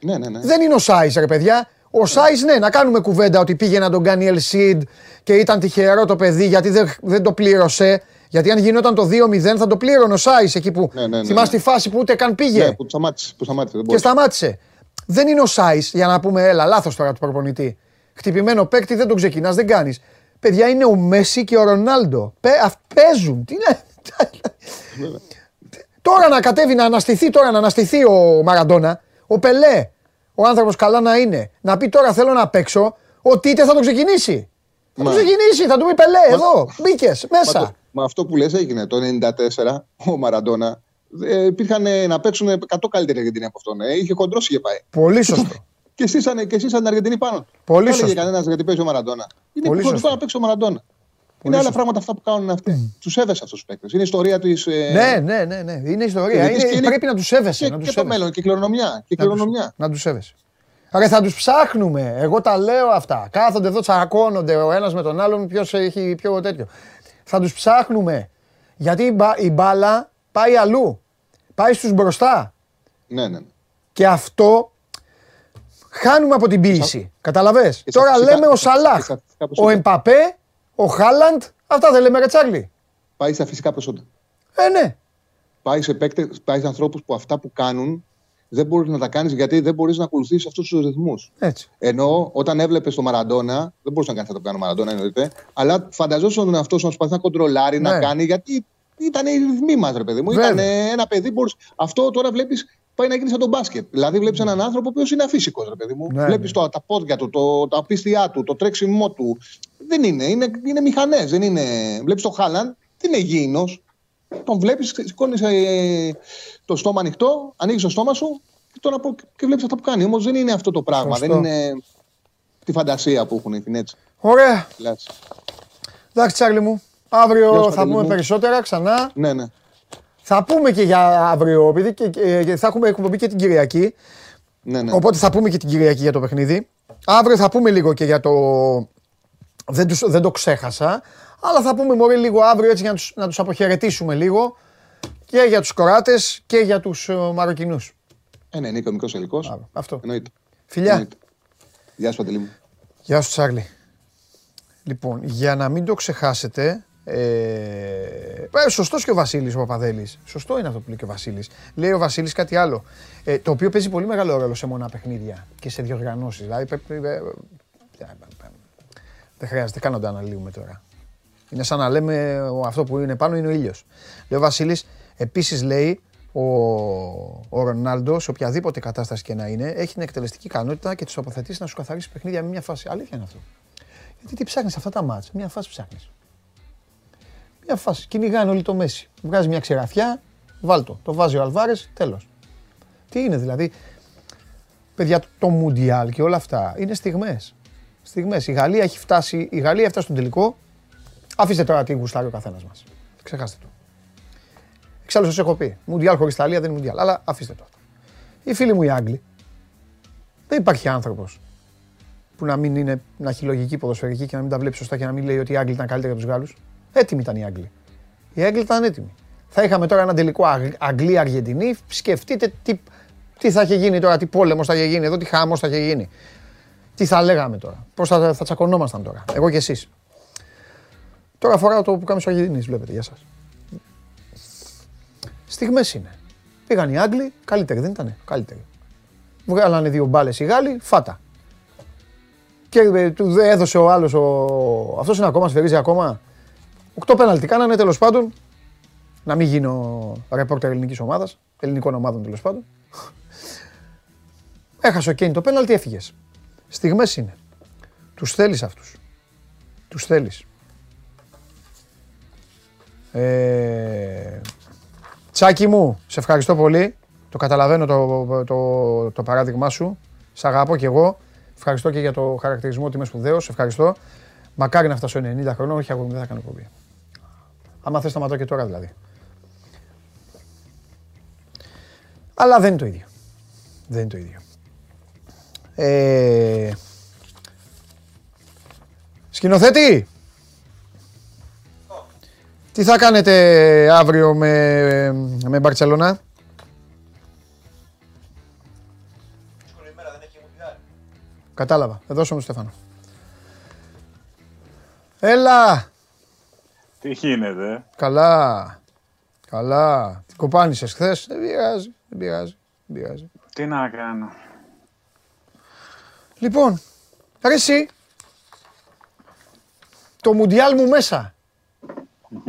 Ναι, ναι, ναι. Δεν είναι ο Σάις, ρε παιδιά. Ο Σάις, ναι, να κάνουμε κουβέντα ότι πήγε να τον κάνει η Ελσίντ και ήταν τυχερό το παιδί γιατί δεν, δεν το πλήρωσε. Γιατί αν γινόταν το 2-0 θα το πλήρωνε ο Σάις εκεί που. Ναι, ναι, ναι, θυμάστε ναι. τη φάση που ούτε καν πήγε Ναι, που σταμάτησε. Που σταμάτησε. Δεν και μπορούσε. σταμάτησε. Δεν είναι ο Σάις, για να πούμε, έλα, λάθος τώρα του προπονητή. Χτυπημένο παίκτη δεν τον ξεκινάς, δεν κάνεις. Παιδιά είναι ο Μέση και ο Ρονάλντο. Πε, αυ- παίζουν. Τι είναι. τώρα να κατέβει να αναστηθεί, τώρα να αναστηθεί ο Μαραντόνα, ο Πελέ, ο άνθρωπος καλά να είναι, να πει τώρα θέλω να παίξω, ο Τίτε θα τον ξεκινήσει. Θα τον Μα. ξεκινήσει, θα του πει Πελέ, εδώ, μπήκες Μα, μέσα. το- μα αυτό που λες έγινε το 94, ο Μαραντόνα. Ε, υπήρχαν ε, να παίξουν 100 καλύτερη Αργεντινή από αυτόν. Ε. Είχε χοντρώσει είχε πάει. Πολύ σωστό. [LAUGHS] Και εσεί και εσείς σαν την Αργεντινή πάνω. Πολύ Δεν έλεγε σωστό. κανένας γιατί παίζει ο Μαραντόνα. Είναι Πολύ χοντρικό σωστό. να παίξει ο Μαραντόνα. είναι άλλα σωστό. πράγματα αυτά που κάνουν αυτοί. Τους σέβεσαι αυτούς τους παίκτες. Είναι η ιστορία της. Ε, Ναι, ναι, ναι, ναι. Είναι ιστορία. Γιατί Είναι, και είναι- πρέπει να τους σέβεσαι. και, να τους και το σέβεσαι. μέλλον. Και κληρονομιά. Και Να τους- κληρονομιά. Να τους σέβεσαι. Άρα θα τους ψάχνουμε. Εγώ τα λέω αυτά. Κάθονται εδώ, τσακώνονται ο ένας με τον άλλον, ποιος έχει πιο τέτοιο. Θα τους ψάχνουμε. Γιατί η, μπα- η μπάλα πάει αλλού. Πάει στους μπροστά. Ναι, ναι. Και αυτό χάνουμε από την ποίηση. Καταλαβες; και στα Τώρα φυσικά- λέμε ο και στα Σαλάχ, φυσικά ο προσόντα. Εμπαπέ, ο Χάλαντ. Αυτά δεν λέμε ρε Τσάρλι. Πάει στα φυσικά προσόντα. Ε, ναι. Πάει σε, παίκτες, πάει σε ανθρώπους που αυτά που κάνουν δεν μπορείς να τα κάνεις γιατί δεν μπορείς να ακολουθήσει αυτούς τους ρυθμούς. Έτσι. Ενώ όταν έβλεπες το Μαραντόνα, δεν μπορούσε να κάνεις αυτό που κάνει ο Μαραντόνα, εννοείται, αλλά φανταζόσουν τον εαυτό σου να προσπαθεί να κοντρολάρει, Ναι. να κάνει, γιατί ήταν οι ρυθμοί μας, ρε παιδί μου. Βέβαια. Ήταν ένα παιδί, μπορούσε... αυτό τώρα βλέπεις πάει να γίνει σαν τον μπάσκετ. Δηλαδή βλέπεις έναν άνθρωπο ο οποίος είναι αφύσικος, ρε παιδί μου. Ναι, βλέπεις ναι. τα πόδια του, το, τα πίστια του, το τρέξιμό του. Δεν είναι, είναι, είναι μηχανές. Είναι... Βλέπεις τον Χάλαν, δεν είναι υγιεινός. Τον βλέπεις, σηκώνεις το στόμα ανοιχτό, ανοίγεις το στόμα σου και, τώρα, πω- και βλέπεις αυτά που κάνει. Όμως δεν είναι αυτό το πράγμα. Σωστό. Δεν είναι τη φαντασία που έχουν την έτσι. Ωραία. Λάτς. Εντάξει, Τσάρλι μου. Γεια Αύριο σου, θα Παντελή πούμε μου. περισσότερα ξανά. Ναι, ναι. Θα πούμε και για αύριο, επειδή και, και- και θα έχουμε εκπομπή και την Κυριακή. ναι, ναι. Οπότε θα πούμε και την Κυριακή για το παιχνίδι. Αύριο θα πούμε λίγο και για το. Δεν, τους, δεν το ξέχασα. Αλλά θα πούμε μωρέ λίγο αύριο έτσι για να τους, να τους αποχαιρετήσουμε λίγο. Και για τους Κοράτες και για τους ε, Μαροκινούς. Ε, ναι, είναι οικονομικό ελικό. Αύριο. Αυτό. Εννοείται. Φιλιά. Εννοείται. Γεια σου, Παντελή μου. Γεια σου Τσάρλι. Λοιπόν, για να μην το ξεχάσετε, ε, ε, σωστός και ο Βασίλης ο Παπαδέλης. Σωστό είναι αυτό που λέει και ο Βασίλης. Λέει ο Βασίλης κάτι άλλο, ε, το οποίο παίζει πολύ μεγάλο ρόλο σε μονά παιχνίδια και σε διοργανώσεις. Δηλαδή, πρέπει, ε, ε, ε, δεν χρειάζεται καν να το αναλύουμε τώρα. Είναι σαν να λέμε ο- αυτό που είναι πάνω είναι ο ήλιος. Λέει ο Βασίλης, επίσης λέει, ο, ο Ρονάλντος, σε οποιαδήποτε κατάσταση και να είναι, έχει την εκτελεστική ικανότητα και τους τοποθετήσει να σου καθαρίσει παιχνίδια με μια φάση. Αλήθεια είναι αυτό. Γιατί τι ψάχνεις αυτά τα μάτς, μια φάση ψάχνεις. Μια φάση. Κυνηγάνε όλοι το Μέση. Βγάζει μια ξεραφιά, βάλτο. Το βάζει ο Αλβάρες, τέλος. Τι είναι δηλαδή; Παιδιά, το Μουντιάλ και όλα αυτά είναι στιγμές. Στιγμές. Η Γαλλία έχει φτάσει, η Γαλλία έφτασε στον τελικό. Αφήστε τώρα τι γουστάρει ο καθένας μας. Ξεχάστε το. Εξάλλου σας έχω πει. Μουντιάλ χωρίς Ιταλία δεν είναι Μουντιάλ. Αλλά αφήστε το αυτό. Οι φίλοι μου οι Άγγλοι. Δεν υπάρχει άνθρωπος που να μην είναι, να έχει λογική ποδοσφαιρική και να μην τα βλέπει σωστά και να μην λέει ότι οι Άγγλοι ήταν καλύτεροι από τους Γάλλους. Έτοιμοι ήταν οι Άγγλοι. Οι Άγγλοι ήταν έτοιμοι. Θα είχαμε τώρα ένα τελικό Αγ- Αγγλία-Αργεντινή. Σκεφτείτε τι, τι θα είχε γίνει τώρα, τι πόλεμος θα είχε γίνει εδώ, τι χάμος θα είχε γίνει. Τι θα λέγαμε τώρα, πώς θα, θα τσακωνόμασταν τώρα, εγώ και εσείς. Τώρα φοράω το που κάνει ο Αργεντινής, βλέπετε, για σας. Στιγμές είναι. Πήγαν οι Άγγλοι, καλύτεροι δεν ήταν. Καλύτεροι. Βγάλανε δύο μπάλες οι Γάλλοι, φάτα. Και ε, του δε- έδωσε ο άλλος. Ο... Αυτός είναι ακόμα, σφυρίζει ακόμα. Οκτώ πέναλτι κάνανε τέλος πάντων. Να μην γίνω ρεπόρτερ ελληνικής ομάδας, ελληνικών ομάδων τέλος πάντων. Έχασε ο Κέιν το πέναλτι, έφυγες. Στιγμές είναι. Τους θέλεις αυτούς. Τους θέλεις. Ε, τσάκι μου, σε ευχαριστώ πολύ. Το καταλαβαίνω το, το, το παράδειγμά σου. Σ' αγαπώ κι εγώ. Ευχαριστώ και για το χαρακτηρισμό ότι είμαι σπουδαίος. Ευχαριστώ. Μακάρι να φτάσω 90 χρονών, όχι αγόρι δεν θα κάνω κομπή. Άμα θες σταματώ και τώρα δηλαδή. Αλλά δεν είναι το ίδιο. Δεν είναι το ίδιο. Ε... Σκηνοθέτη! Τι θα κάνετε αύριο με, με Μπαρτσελώνα; Κατάλαβα. Εδώ σου Στέφανο. Έλα! Τι γίνεται; Καλά. Καλά. Τι κοπάνισες χθες; Δεν πειράζει. Δεν πειράζει. Δεν πειράζει. Τι να κάνω. Λοιπόν, ρε εσύ, το Μουντιάλ μου μέσα.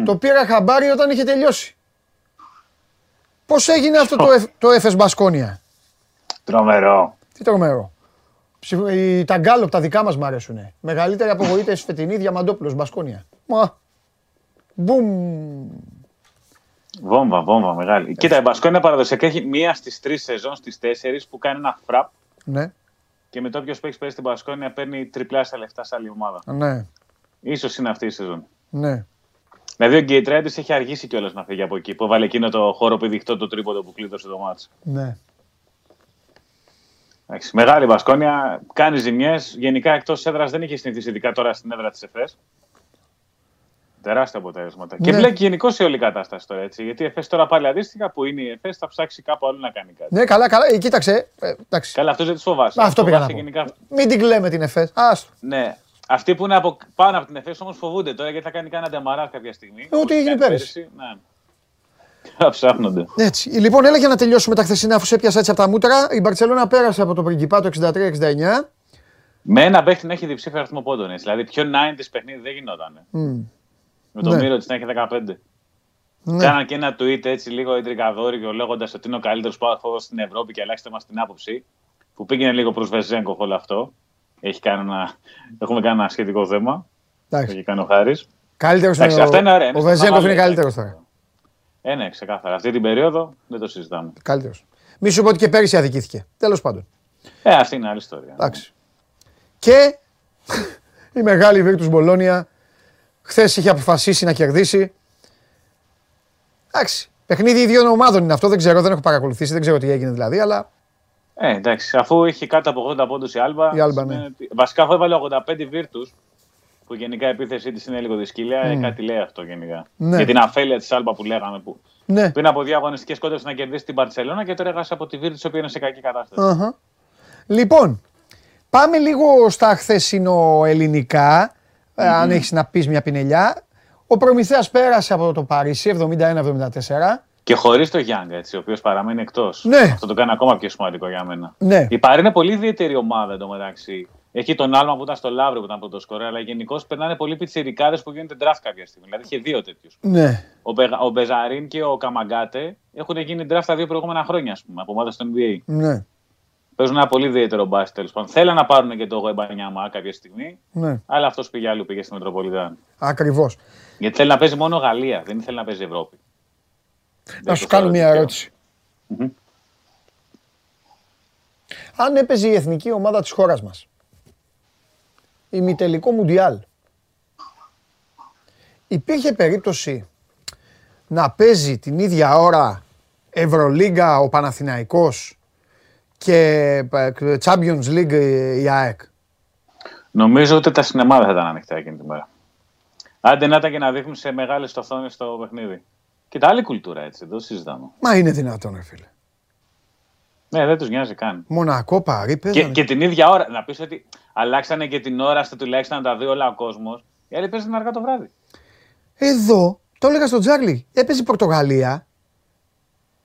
το πήρα χαμπάρι όταν είχε τελειώσει. Πώς έγινε αυτό το, Εφ- το Έφες Μπασκόνια. Τρομερό. Τι τρομερό. Ψηφ- οι- Τα γκάλωπ τα δικά μας μ' αρέσουνε. Μεγαλύτερη απογοήτευση φετινή Διαμαντόπουλος Μπασκόνια. Μα. Μπουμ. Βόμβα, βόμβα μεγάλη. Κοίτα, η Μπασκόνια παραδοσιακά έχει μία στις τρεις σεζόν, στις τέσσερις που κάνει ένα φραπ Ναι, και με το όποιος παίξει πέρυσι στην Μπασκόνια παίρνει τριπλάσια λεφτά σε άλλη ομάδα. ναι, σω είναι αυτή η σεζόν. ναι. Δηλαδή ο Γκέιτρέντι έχει αργήσει κιόλας να φύγει από εκεί που έβαλε εκείνο το χώρο πηδηχτό το τρίποδο που κλείδωσε το μάτσο. ναι. Εντάξει, Μεγάλη Μπασκόνια, κάνει ζημιές. Γενικά εκτός έδρας δεν είχε συνηθίσει, ειδικά τώρα στην έδρα της ΕΦΕΣ. Τεράστια αποτέλεσματα. Και Ναι. μπλέκει γενικώ σε όλη η κατάσταση τώρα έτσι. Γιατί η ΕΦΕΣ τώρα πάλι αντίστοιχα που είναι η ΕΦΕΣ θα ψάξει κάπου άλλο να κάνει κάτι. Ναι, καλά, καλά. Ε, κοίταξε. Ε, εντάξει. Καλά, αυτό δεν τη φοβάσαι. Αυτό πήγα να Φοβάσαι πω. γενικά- Μην την κλαίμε την ΕΦΕΣ. Άστο. Ναι. Αυτοί που είναι από, πάνω από την ΕΦΕΣ όμως φοβούνται τώρα γιατί θα κάνει κανένα ντεμαρά κάποια στιγμή. Ε, ό,τι όπως έγινε κάνει πέρυσι. Ναι. Θα ψάχνονται. Έτσι. Λοιπόν, έλεγε να τελειώσουμε τα χθεσινά αφού σε έπιασα έτσι από τα μούτρα. Η Μπαρσελόνα πέρασε από το Πριγκιπάτο 63-69. Με ένα παίχτη να έχει διψήφιο αριθμό πόντων. έτσι. Δηλαδή πιο 90 παιχνίδι δεν γινόταν. Μμ. Με το Ναι. μύρο της να έχει 15. Ναι. Κάναν και ένα tweet έτσι λίγο εντρικαδόρικο λέγοντας ότι είναι ο καλύτερος πάθο στην Ευρώπη και αλλάξτε μας την άποψη. Που πήγαινε λίγο προς Βεζέγκο όλο αυτό. Έχει κάνει ένα... Έχουμε κάνει ένα σχετικό θέμα. Το Εντάξει. έχει κάνει ο Χάρης. Καλύτερος Εντάξει, είναι. αυτά είναι ωραία, είναι Ο στα Βεζέγκοφ είναι μαλλιά, καλύτερος εντάξει. τώρα. Ε, ναι, ξεκάθαρα. Αυτή την περίοδο δεν το συζητάμε. Καλύτερος. Μη σου πω ότι και πέρυσι αδικήθηκε. Τέλος πάντων. Ε, αυτή είναι άλλη ιστορία. Εντάξει. Και [LAUGHS] η μεγάλη Βίρτου Μπολόνια χθες είχε αποφασίσει να κερδίσει. Εντάξει. Παιχνίδι ίδιων ομάδων είναι αυτό. Δεν ξέρω, δεν έχω παρακολουθήσει, δεν ξέρω τι έγινε δηλαδή, αλλά Ε, εντάξει, αφού είχε κάτω από 80 πόντους η Άλμπα. Η Άλμπα, ναι. σημαίνει ότι- Βασικά, αφού έβαλε 85 βίρτους, που γενικά η επίθεσή της είναι λίγο δυσκύλια, ε, κάτι λέει αυτό γενικά. Ναι. Για την αφέλεια της Άλμπα που λέγαμε. Που ναι. πριν από δύο αγωνιστικές κόντρες να κερδίσει την Παρσελόνα και τώρα έχασε από τη Βίρτους, η οποία είναι σε κακή κατάσταση. Αχα. Λοιπόν, πάμε λίγο στα χθεσινοελληνικά, ε, αν έχεις να πεις μια πινελιά. Ο Προμηθέας πέρασε από το Παρίσι 71-74. Και χωρίς το Γιάνγκ, έτσι, ο οποίος παραμένει εκτός. Ναι. Αυτό το κάνει ακόμα πιο σημαντικό για μένα. Ναι. Η Παρή είναι πολύ ιδιαίτερη ομάδα εντωμεταξύ. Έχει τον Άλμα που ήταν στο Λαύριο που ήταν πρώτο σκορέ, αλλά γενικώς περνάνε πολλοί πιτσιρικάδες που γίνονται draft κάποια στιγμή. Δηλαδή είχε δύο τέτοιους. Ναι. Ο, Μπε- ο Μπεζαρίν και ο Καμαγκάτε έχουν γίνει draft τα δύο προηγούμενα χρόνια, ας πούμε, από ομάδα στο NBA. Ναι. Παίζουν ένα πολύ ιδιαίτερο μπάσκετ τέλος πάντων. Θέλαν να πάρουν και το Γουεμπανιάμα κάποια στιγμή, Ναι. αλλά αυτός πήγε αλλού, πήγε στη Μετροπολιτάν. Ακριβώς. Γιατί θέλει να παίζει μόνο Γαλλία, δεν θέλει να παίζει Ευρώπη. Να Δεν σου το κάνω θεωρώ μια τυχαίο. ερώτηση. Μμμ. Αν έπαιζε η εθνική ομάδα της χώρας μας, ημιτελικό Μουντιάλ, υπήρχε περίπτωση να παίζει την ίδια ώρα Ευρωλίγκα ο Παναθηναϊκός και ε, Champions League η ΑΕΚ. Νομίζω ότι τα σινεμά δεν θα ήταν ανοιχτά εκείνη τη μέρα. Άντε να ήταν και να δείχνουν σε μεγάλες οθόνες το παιχνίδι. Και τα άλλη κουλτούρα έτσι, δεν το συζητάμε. Μα είναι δυνατόν, ρε φίλε. Ναι, δεν τους νοιάζει καν. Μονακό, Παρί, Και, παίζανε. και την ίδια ώρα, να πεις ότι αλλάξανε και την ώρα, στο τουλάχιστον να τα δει όλα ο κόσμος. Οι άλλοι παίζουν αργά το βράδυ. Εδώ, το έλεγα στον Τζάρλι, έπαιζε η Πορτογαλία.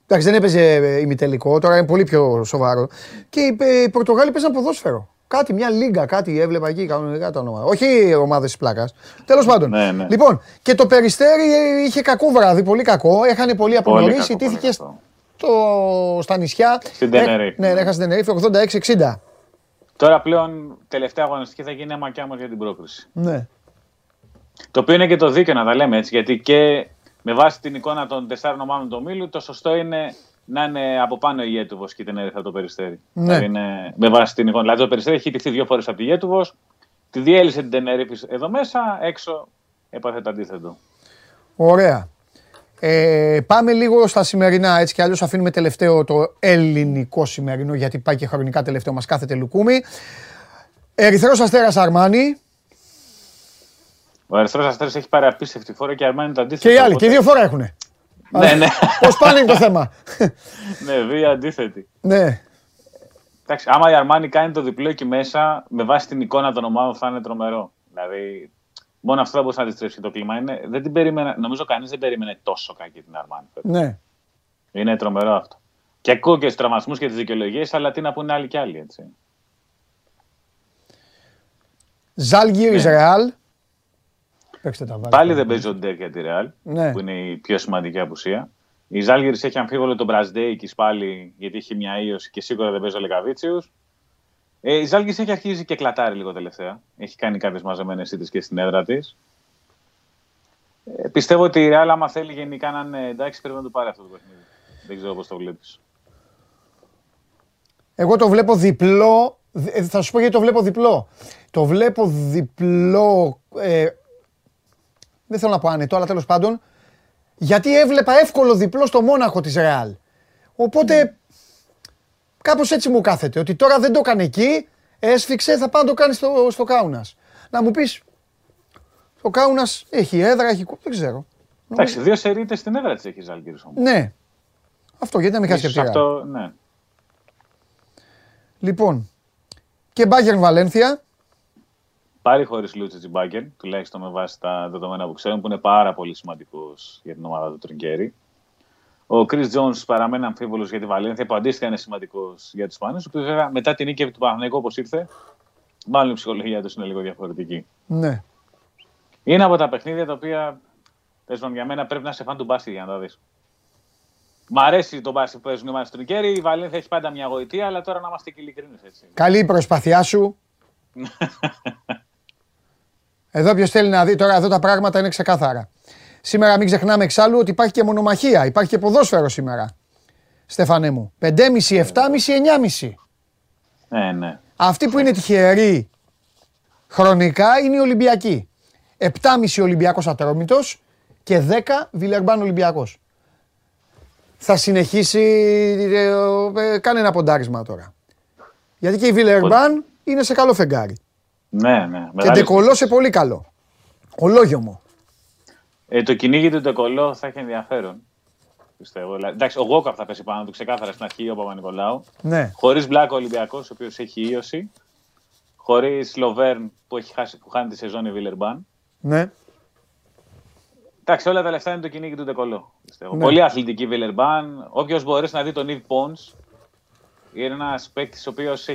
Εντάξει, δεν έπαιζε ε, ημιτελικό, τώρα είναι πολύ πιο σοβαρό. Και οι, ε, οι Πορτογάλοι παίζαν ποδόσφαιρο. Κάτι, μια λίγκα, κάτι έβλεπα εκεί κανονικά τα ονόματα. Όχι ομάδες της πλάκας. Τέλος πάντων. Ναι, ναι. Λοιπόν, και το περιστέρι είχε κακό βράδυ, πολύ κακό. Έχανε πολύ από νωρίς. Ιτήθηκε στο, στα νησιά. Στην Τενερίφη. Ναι, έχασε την Τενερίφη 86-60. Τώρα πλέον τελευταία αγωνιστική θα γίνει μακιά για την πρόκριση. Ναι. Το οποίο είναι και το δίκαιο να τα λέμε έτσι, γιατί και με βάση την εικόνα των τεσσάρων ομάδων του Μήλου, το σωστό είναι να είναι από πάνω η Γέτουβος και την Ερυθρά το περιστέρι. Ναι. Δηλαδή είναι με βάση την εικόνα. Δηλαδή το περιστέρι έχει τυχθεί δύο φορές από τη Γέτουβος, τη διέλυσε την Τενερίφη εδώ μέσα, έξω έπαθε το αντίθετο. Ωραία. Ε, πάμε λίγο στα σημερινά, έτσι κι αλλιώς αφήνουμε τελευταίο το ελληνικό σημερινό, γιατί πάει και χρονικά τελευταίο μας κάθεται Λουκούμι. Ερυθρός Αστέρας Αρμάνι. Ο Ερυθρός Αστέρας έχει πάρει απίστευτη φορά και η Αρμάνι το αντίθετο. Και οι άλλοι, και δύο φορά έχουνε. [LAUGHS] Ναι, ναι. Πώς πάνε είναι το θέμα; [LAUGHS] ναι, δύο αντίθετοι. Ναι. Εντάξει, άμα η Αρμάνι κάνει το διπλό εκεί μέσα, με βάση την εικόνα των ομάδων θα είναι τρομερό. Δηλαδή, μόνο αυτό θα μπορούσε να αντιστρέψει το κλίμα. Είναι, δεν την περίμενε, νομίζω κανείς δεν περίμενε τόσο κακή την Αρμάνι. Ναι. Είναι τρομερό αυτό. Και ακούω και στους τραυματισμούς και τις δικαιολογίες, αλλά τι να πούνε άλλοι κι άλλοι. Έτσι. Ζάλγκη ναι. Ρεάλ. Πάλι δεν παίζει ο Ντέρ για τη Ρεάλ, ναι. που είναι η πιο σημαντική απουσία. Η Ζάλγκη έχει αμφίβολο τον Μπραζντέικη πάλι, γιατί έχει μια ίωση και σίγουρα δεν παίζει ο Λεκαβίτσιου. Ε, η Ζάλγκη έχει αρχίσει και κλατάρει λίγο τελευταία. Έχει κάνει κάποιες μαζεμένες ήττε και στην έδρα της. Ε, πιστεύω ότι η Real, άμα θέλει γενικά να είναι εντάξει, πρέπει να το πάρει αυτό το παιχνίδι. Δεν ξέρω πώς το βλέπεις. Εγώ το βλέπω διπλό. Ε, θα σου πω γιατί το βλέπω διπλό. Το βλέπω διπλό. Ε, δεν θέλω να πω άνετο, αλλά τέλος πάντων. Γιατί έβλεπα εύκολο διπλό στο Μόναχο της Ρεάλ. Οπότε mm. κάπως έτσι μου κάθεται. Ότι τώρα δεν το έκανε εκεί, έσφιξε, θα πάει να το κάνεις στο, στο Κάουνας. Να μου πεις, ο Κάουνας έχει έδρα, έχει. Δεν ξέρω. Εντάξει, δύο σερίτες στην έδρα της έχει η Ζαλγκύρη Ναι. Αυτό γιατί να μην χάσει Αυτό, ναι. Λοιπόν. Και Μπάγκερ Βαλένθια. Πάλι χωρίς Λούτσι Μπάγκερ, τουλάχιστον με βάση τα δεδομένα που ξέρουμε, που είναι πάρα πολύ σημαντικός για την ομάδα του Τριγκέρι. Ο Κρι Τζόν παραμένει αμφίβολος για τη Βαλένθια, που αντίστοιχα είναι σημαντικός για τους Ισπανού. Ο βέβαια μετά την νίκη του Παναγενικού, όπως ήρθε, μάλλον η ψυχολογία τους είναι λίγο διαφορετική. Ναι. Είναι από τα παιχνίδια τα οποία για μένα πρέπει να σε φαν του μπάσκετ για να τα δεις. Μ' αρέσει το μπάσκετ που παίζουν οι Μαστρικέρι. Η Βαλένθια έχει πάντα μια γοητεία, αλλά τώρα να είμαστε και ειλικρινείς έτσι. Καλή προσπάθειά σου. [LAUGHS] εδώ ποιος θέλει να δει, τώρα εδώ τα πράγματα είναι ξεκάθαρα. Σήμερα μην ξεχνάμε εξάλλου ότι υπάρχει και μονομαχία, υπάρχει και ποδόσφαιρο σήμερα. Στεφανέ μου. 5,5, 7,5, 9,5. Ναι, ναι. Αυτοί που είναι τυχεροί χρονικά είναι οι Ολυμπιακοί. 7,5 Ολυμπιακός Ατρόμητος και 10 Βιλερμπάν Ολυμπιακός. Θα συνεχίσει, ε, ε, κάνε ένα ποντάρισμα τώρα. Γιατί και η Βιλερμπάν είναι σε καλό φεγγάρι. Ναι, ναι. Και Ντεκολό σε πολύ καλό. Ολόγιομο. Ε, το κυνήγι του Ντεκολό θα έχει ενδιαφέρον. Πιστεύω. Εντάξει, ο Γόκαπ θα πέσει πάνω του ξεκάθαρα στην αρχή ο Παπα-Νικολάου. Ναι. Χωρίς Μπλάκο Ολυμπιακός, ο οποίος έχει ίωση. Χωρίς Λοβέρν που, έχει χάσει, που χάνει τη σεζόν η Βιλερμπάν. Ναι. Εντάξει, όλα τα λεφτά είναι το κυνήγι του Ντεκολό. Ναι. Πολύ αθλητική Βιλερμπάν. Όποιος μπορέσει να δει τον Ιβ Πόντ, είναι ένας παίκτης ο οποίος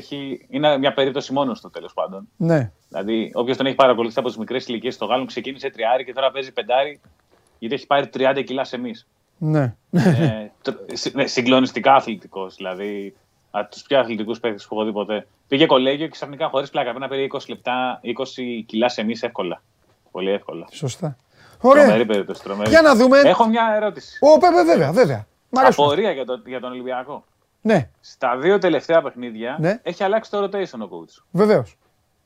είναι μια περίπτωση μόνος του τέλος πάντων. Ναι. Δηλαδή, όποιος τον έχει παρακολουθήσει από τις μικρές ηλικίες στο Γάλλο, ξεκίνησε τριάρι και τώρα παίζει πεντάρι, γιατί έχει πάρει 30 κιλά σε εμείς. Ναι. Ε, ναι, συγκλονιστικά αθλητικός. Δηλαδή, από τους πιο αθλητικούς παίκτες που έχω δει ποτέ. Πήγε κολέγιο και ξαφνικά χωρίς πλάκα πρέπει να παίρνει 20 λεπτά, 20 κιλά σε εμείς εύκολα. Πολύ εύκολα. Σωστά. Ωραία. Τρομερή περίπτωση. Τρομερή. Για να δούμε. Έχω μια ερώτηση. Ω, βέβαια, βέβαια. βέβαια. Απορία για, το, για τον Ολυμπιακό. Ναι. Στα δύο τελευταία παιχνίδια ναι. έχει αλλάξει το rotation ο coach. Βεβαίως.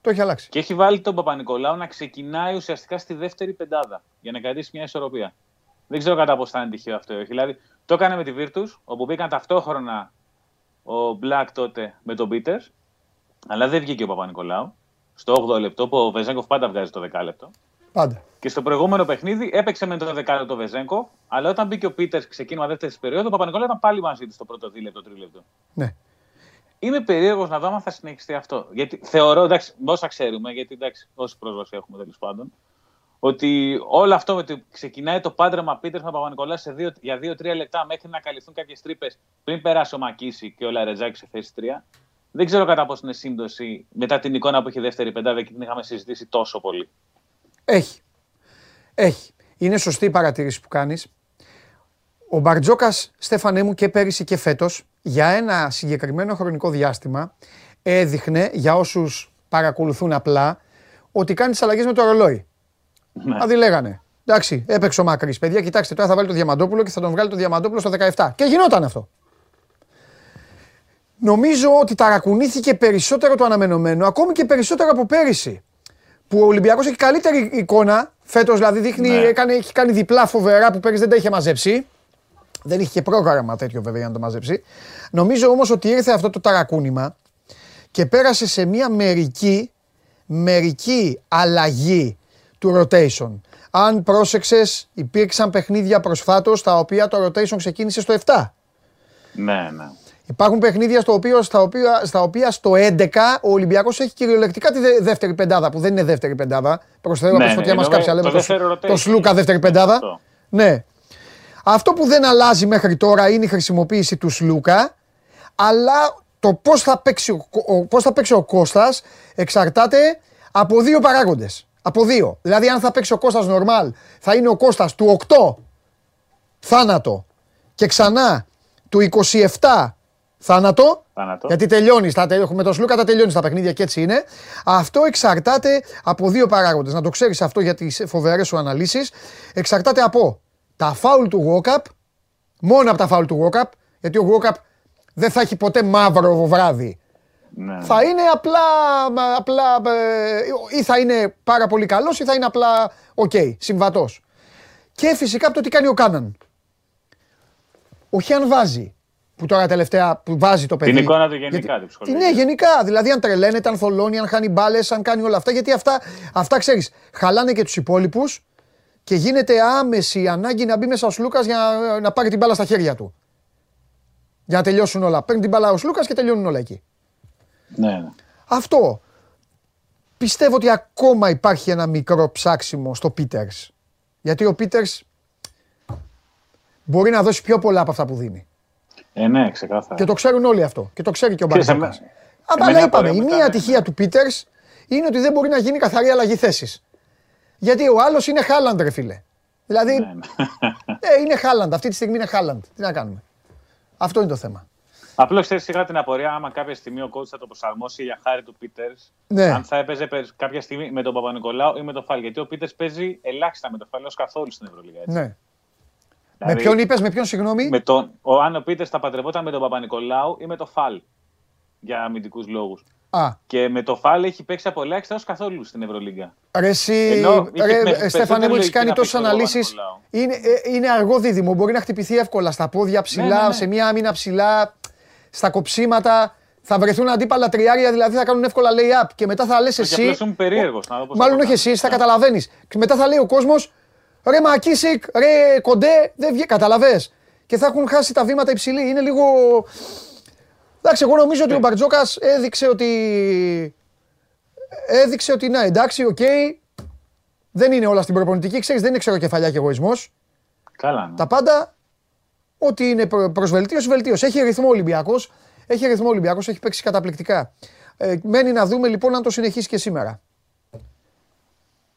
Το έχει αλλάξει. Και έχει βάλει τον Παπα-Νικολάου να ξεκινάει ουσιαστικά στη δεύτερη πεντάδα για να κρατήσει μια ισορροπία. Δεν ξέρω κατά πώ θα είναι τυχαίο αυτό. Όχι. Δηλαδή, το έκανε με τη Virtus, όπου μπήκαν ταυτόχρονα ο Black τότε με τον Πίτερ, αλλά δεν βγήκε ο Παπα-Νικολάου. Στο 8ο λεπτό, που ο Βεζέγκοφ πάντα βγάζει το 10 λεπτό. Πάντα. Και στο προηγούμενο παιχνίδι έπαιξε με το δεκάλεπτο Βεζέγκο, αλλά όταν μπήκε ο Πίτερ ξεκίνημα δεύτερης περίοδο, ο Παπα-Νικολάου ήταν πάλι μαζί του στο πρώτο δίλεπτο, τρίλεπτο. Ναι. Είμαι περίεργος να δω αν θα συνεχιστεί αυτό. Γιατί θεωρώ, εντάξει, όσα ξέρουμε, γιατί εντάξει, όση πρόσβαση έχουμε τέλος πάντων, ότι όλο αυτό με το ξεκινάει το πάντρεμα Πίτερ με Παπα-Νικολάου για 2-3 λεπτά μέχρι να καλυφθούν κάποιες τρύπες πριν περάσει ο Μακίση και ο Λαρετζάκη σε θέση 3. δεν ξέρω κατά πόσο είναι σύμπτωση μετά την εικόνα που έχει δεύτερη πεντάδα και την είχαμε συζητήσει τόσο πολύ. Έχει. Έχει. Είναι σωστή η παρατήρηση που κάνεις. Ο Μπαρτζόκας, Στέφανέ μου, και πέρυσι και φέτος, για ένα συγκεκριμένο χρονικό διάστημα, έδειχνε για όσους παρακολουθούν απλά ότι κάνεις τι αλλαγές με το ρολόι. Ναι. Δηλαδή λέγανε. Εντάξει, έπαιξε ο Μακρύς. Παιδιά, κοιτάξτε, τώρα θα βάλει το Διαμαντόπουλο και θα τον βγάλει το Διαμαντόπουλο στο 17. Και γινόταν αυτό. Νομίζω ότι ταρακουνήθηκε περισσότερο το αναμενωμένο, ακόμη και περισσότερο από πέρυσι. Που ο Ολυμπιακός έχει καλύτερη εικόνα, φέτος δηλαδή δείχνει, ναι. έκανε, έχει κάνει διπλά φοβερά που πέρυσι δεν τα είχε μαζέψει. Δεν είχε και πρόγραμμα τέτοιο βέβαια για να το μαζέψει. Νομίζω όμως ότι ήρθε αυτό το ταρακούνημα και πέρασε σε μια μερική, μερική αλλαγή του rotation. Αν πρόσεξες, υπήρξαν παιχνίδια προσφάτως τα οποία το rotation ξεκίνησε στο 7. Ναι, ναι. Υπάρχουν παιχνίδια στο οποίο, στα, οποία, στα οποία στο 11 ο Ολυμπιακός έχει κυριολεκτικά τη δεύτερη πεντάδα, που δεν είναι δεύτερη πεντάδα. Προς Θεού, ναι, ναι, μας κάψει, λέμε το, το, Σλούκα δεύτερη πεντάδα. Ναι. Αυτό που δεν αλλάζει μέχρι τώρα είναι η χρησιμοποίηση του Σλούκα, αλλά το πώς θα παίξει ο, πώς θα παίξει ο Κώστας εξαρτάται από δύο παράγοντες. Από δύο. Δηλαδή αν θα παίξει ο Κώστας νορμάλ, θα είναι ο Κώστας του 8 θάνατο και ξανά του 27 θάνατο. θάνατο. Γιατί τελειώνεις. Με τον Σλούκα τα τελειώνεις τα παιχνίδια και έτσι είναι. Αυτό εξαρτάται από δύο παράγοντες. Να το ξέρεις αυτό για τις φοβερές σου αναλύσεις. Εξαρτάται από τα φάουλ του Γουόκαπ. Μόνο από τα φάουλ του Γουόκαπ. Γιατί ο Γουόκαπ δεν θα έχει ποτέ μαύρο βράδυ. Ναι. Θα είναι απλά, απλά ε, ή θα είναι πάρα πολύ καλός ή θα είναι απλά OK, okay, συμβατός. Και φυσικά από το τι κάνει ο Κάναν. Ο Χιάν βάζει που τώρα τελευταία που βάζει το παιδί. Την εικόνα του γενικά γιατί, του Ναι, γενικά. Δηλαδή αν τρελαίνεται, αν θολώνει, αν χάνει μπάλες, αν κάνει όλα αυτά. Γιατί αυτά, αυτά ξέρεις, χαλάνε και τους υπόλοιπους και γίνεται άμεση ανάγκη να μπει μέσα ο Σλούκας για να, να πάρει την μπάλα στα χέρια του. Για να τελειώσουν όλα. Παίρνει την μπάλα ο Σλούκας και τελειώνουν όλα εκεί. Ναι, ναι. Αυτό. Πιστεύω ότι ακόμα υπάρχει ένα μικρό ψάξιμο στο Πίτερ. Γιατί ο Πίτερ μπορεί να δώσει πιο πολλά από αυτά που δίνει. Ε, ναι, ξεκάθαρα. Και το ξέρουν όλοι αυτό. Και το ξέρει και ο Μπαρτζόκα. Αλλά είπαμε, η μία ατυχία του Πίτερς είναι ότι δεν μπορεί να γίνει καθαρή αλλαγή θέσης. Γιατί ο άλλος είναι Χάλαντ, ρε φίλε. Δηλαδή. Ναι, ναι. [LAUGHS] Ε, είναι Χάλαντ. Αυτή τη στιγμή είναι Χάλαντ. Τι να κάνουμε. Αυτό είναι το θέμα. Απλώς ξέρεις σιγά την απορία, άμα κάποια στιγμή ο coach θα το προσαρμόσει για χάρη του Πίτερς, ναι. αν θα έπαιζε κάποια στιγμή με τον Παπα-Νικολάου ή με τον Φάλ. Γιατί ο Πίτερς παίζει ελάχιστα με τον Φάλ, ως καθόλου στην Ευρωλίγα. Έτσι. Ναι. Δηλαδή, με ποιον είπες, με ποιον συγγνώμη; Με τον, ο Άνω Πίτερ θα παντρευόταν με τον Παπα-Νικολάου ή με τον Φάλ. Για αμυντικούς λόγους. Και με το Φάλ έχει παίξει από ελάχιστα ω καθόλου στην Ευρωλίγκα. Ρε, εσύ, ρε, Στέφανε μου, έχεις κάνει τόσες αναλύσεις. Είναι, ε, είναι αργό δίδυμο. Μπορεί να χτυπηθεί εύκολα στα πόδια ψηλά, ναι, ναι, ναι. σε μια άμυνα ψηλά, στα κοψίματα. Θα βρεθούν αντίπαλα τριάρια, δηλαδή θα κάνουν εύκολα lay-up. Και μετά θα λες εσύ. περίεργος. Μάλλον όχι εσύ, θα καταλαβαίνεις. Και μετά θα λέει ο κόσμος, ρε Μακίσικ, ρε Κοντέ, δεν βγαίνει. Καταλαβέ. Και θα έχουν χάσει τα βήματα υψηλή. Είναι λίγο. Εντάξει, εγώ νομίζω ότι ο ναι. Μπαρτζόκας έδειξε ότι. Έδειξε ότι να εντάξει, οκ. Δεν είναι όλα στην προπονητική. Ξέρεις, δεν είναι ξεροκεφαλιά και εγωισμός. Καλά. Ναι. Τα πάντα. Ό,τι είναι προ βελτίωση, βελτίωση. Έχει ρυθμό Ολυμπιακός. Έχει ρυθμό Ολυμπιακός, έχει παίξει καταπληκτικά. Ε, μένει να δούμε λοιπόν αν το συνεχίσει και σήμερα.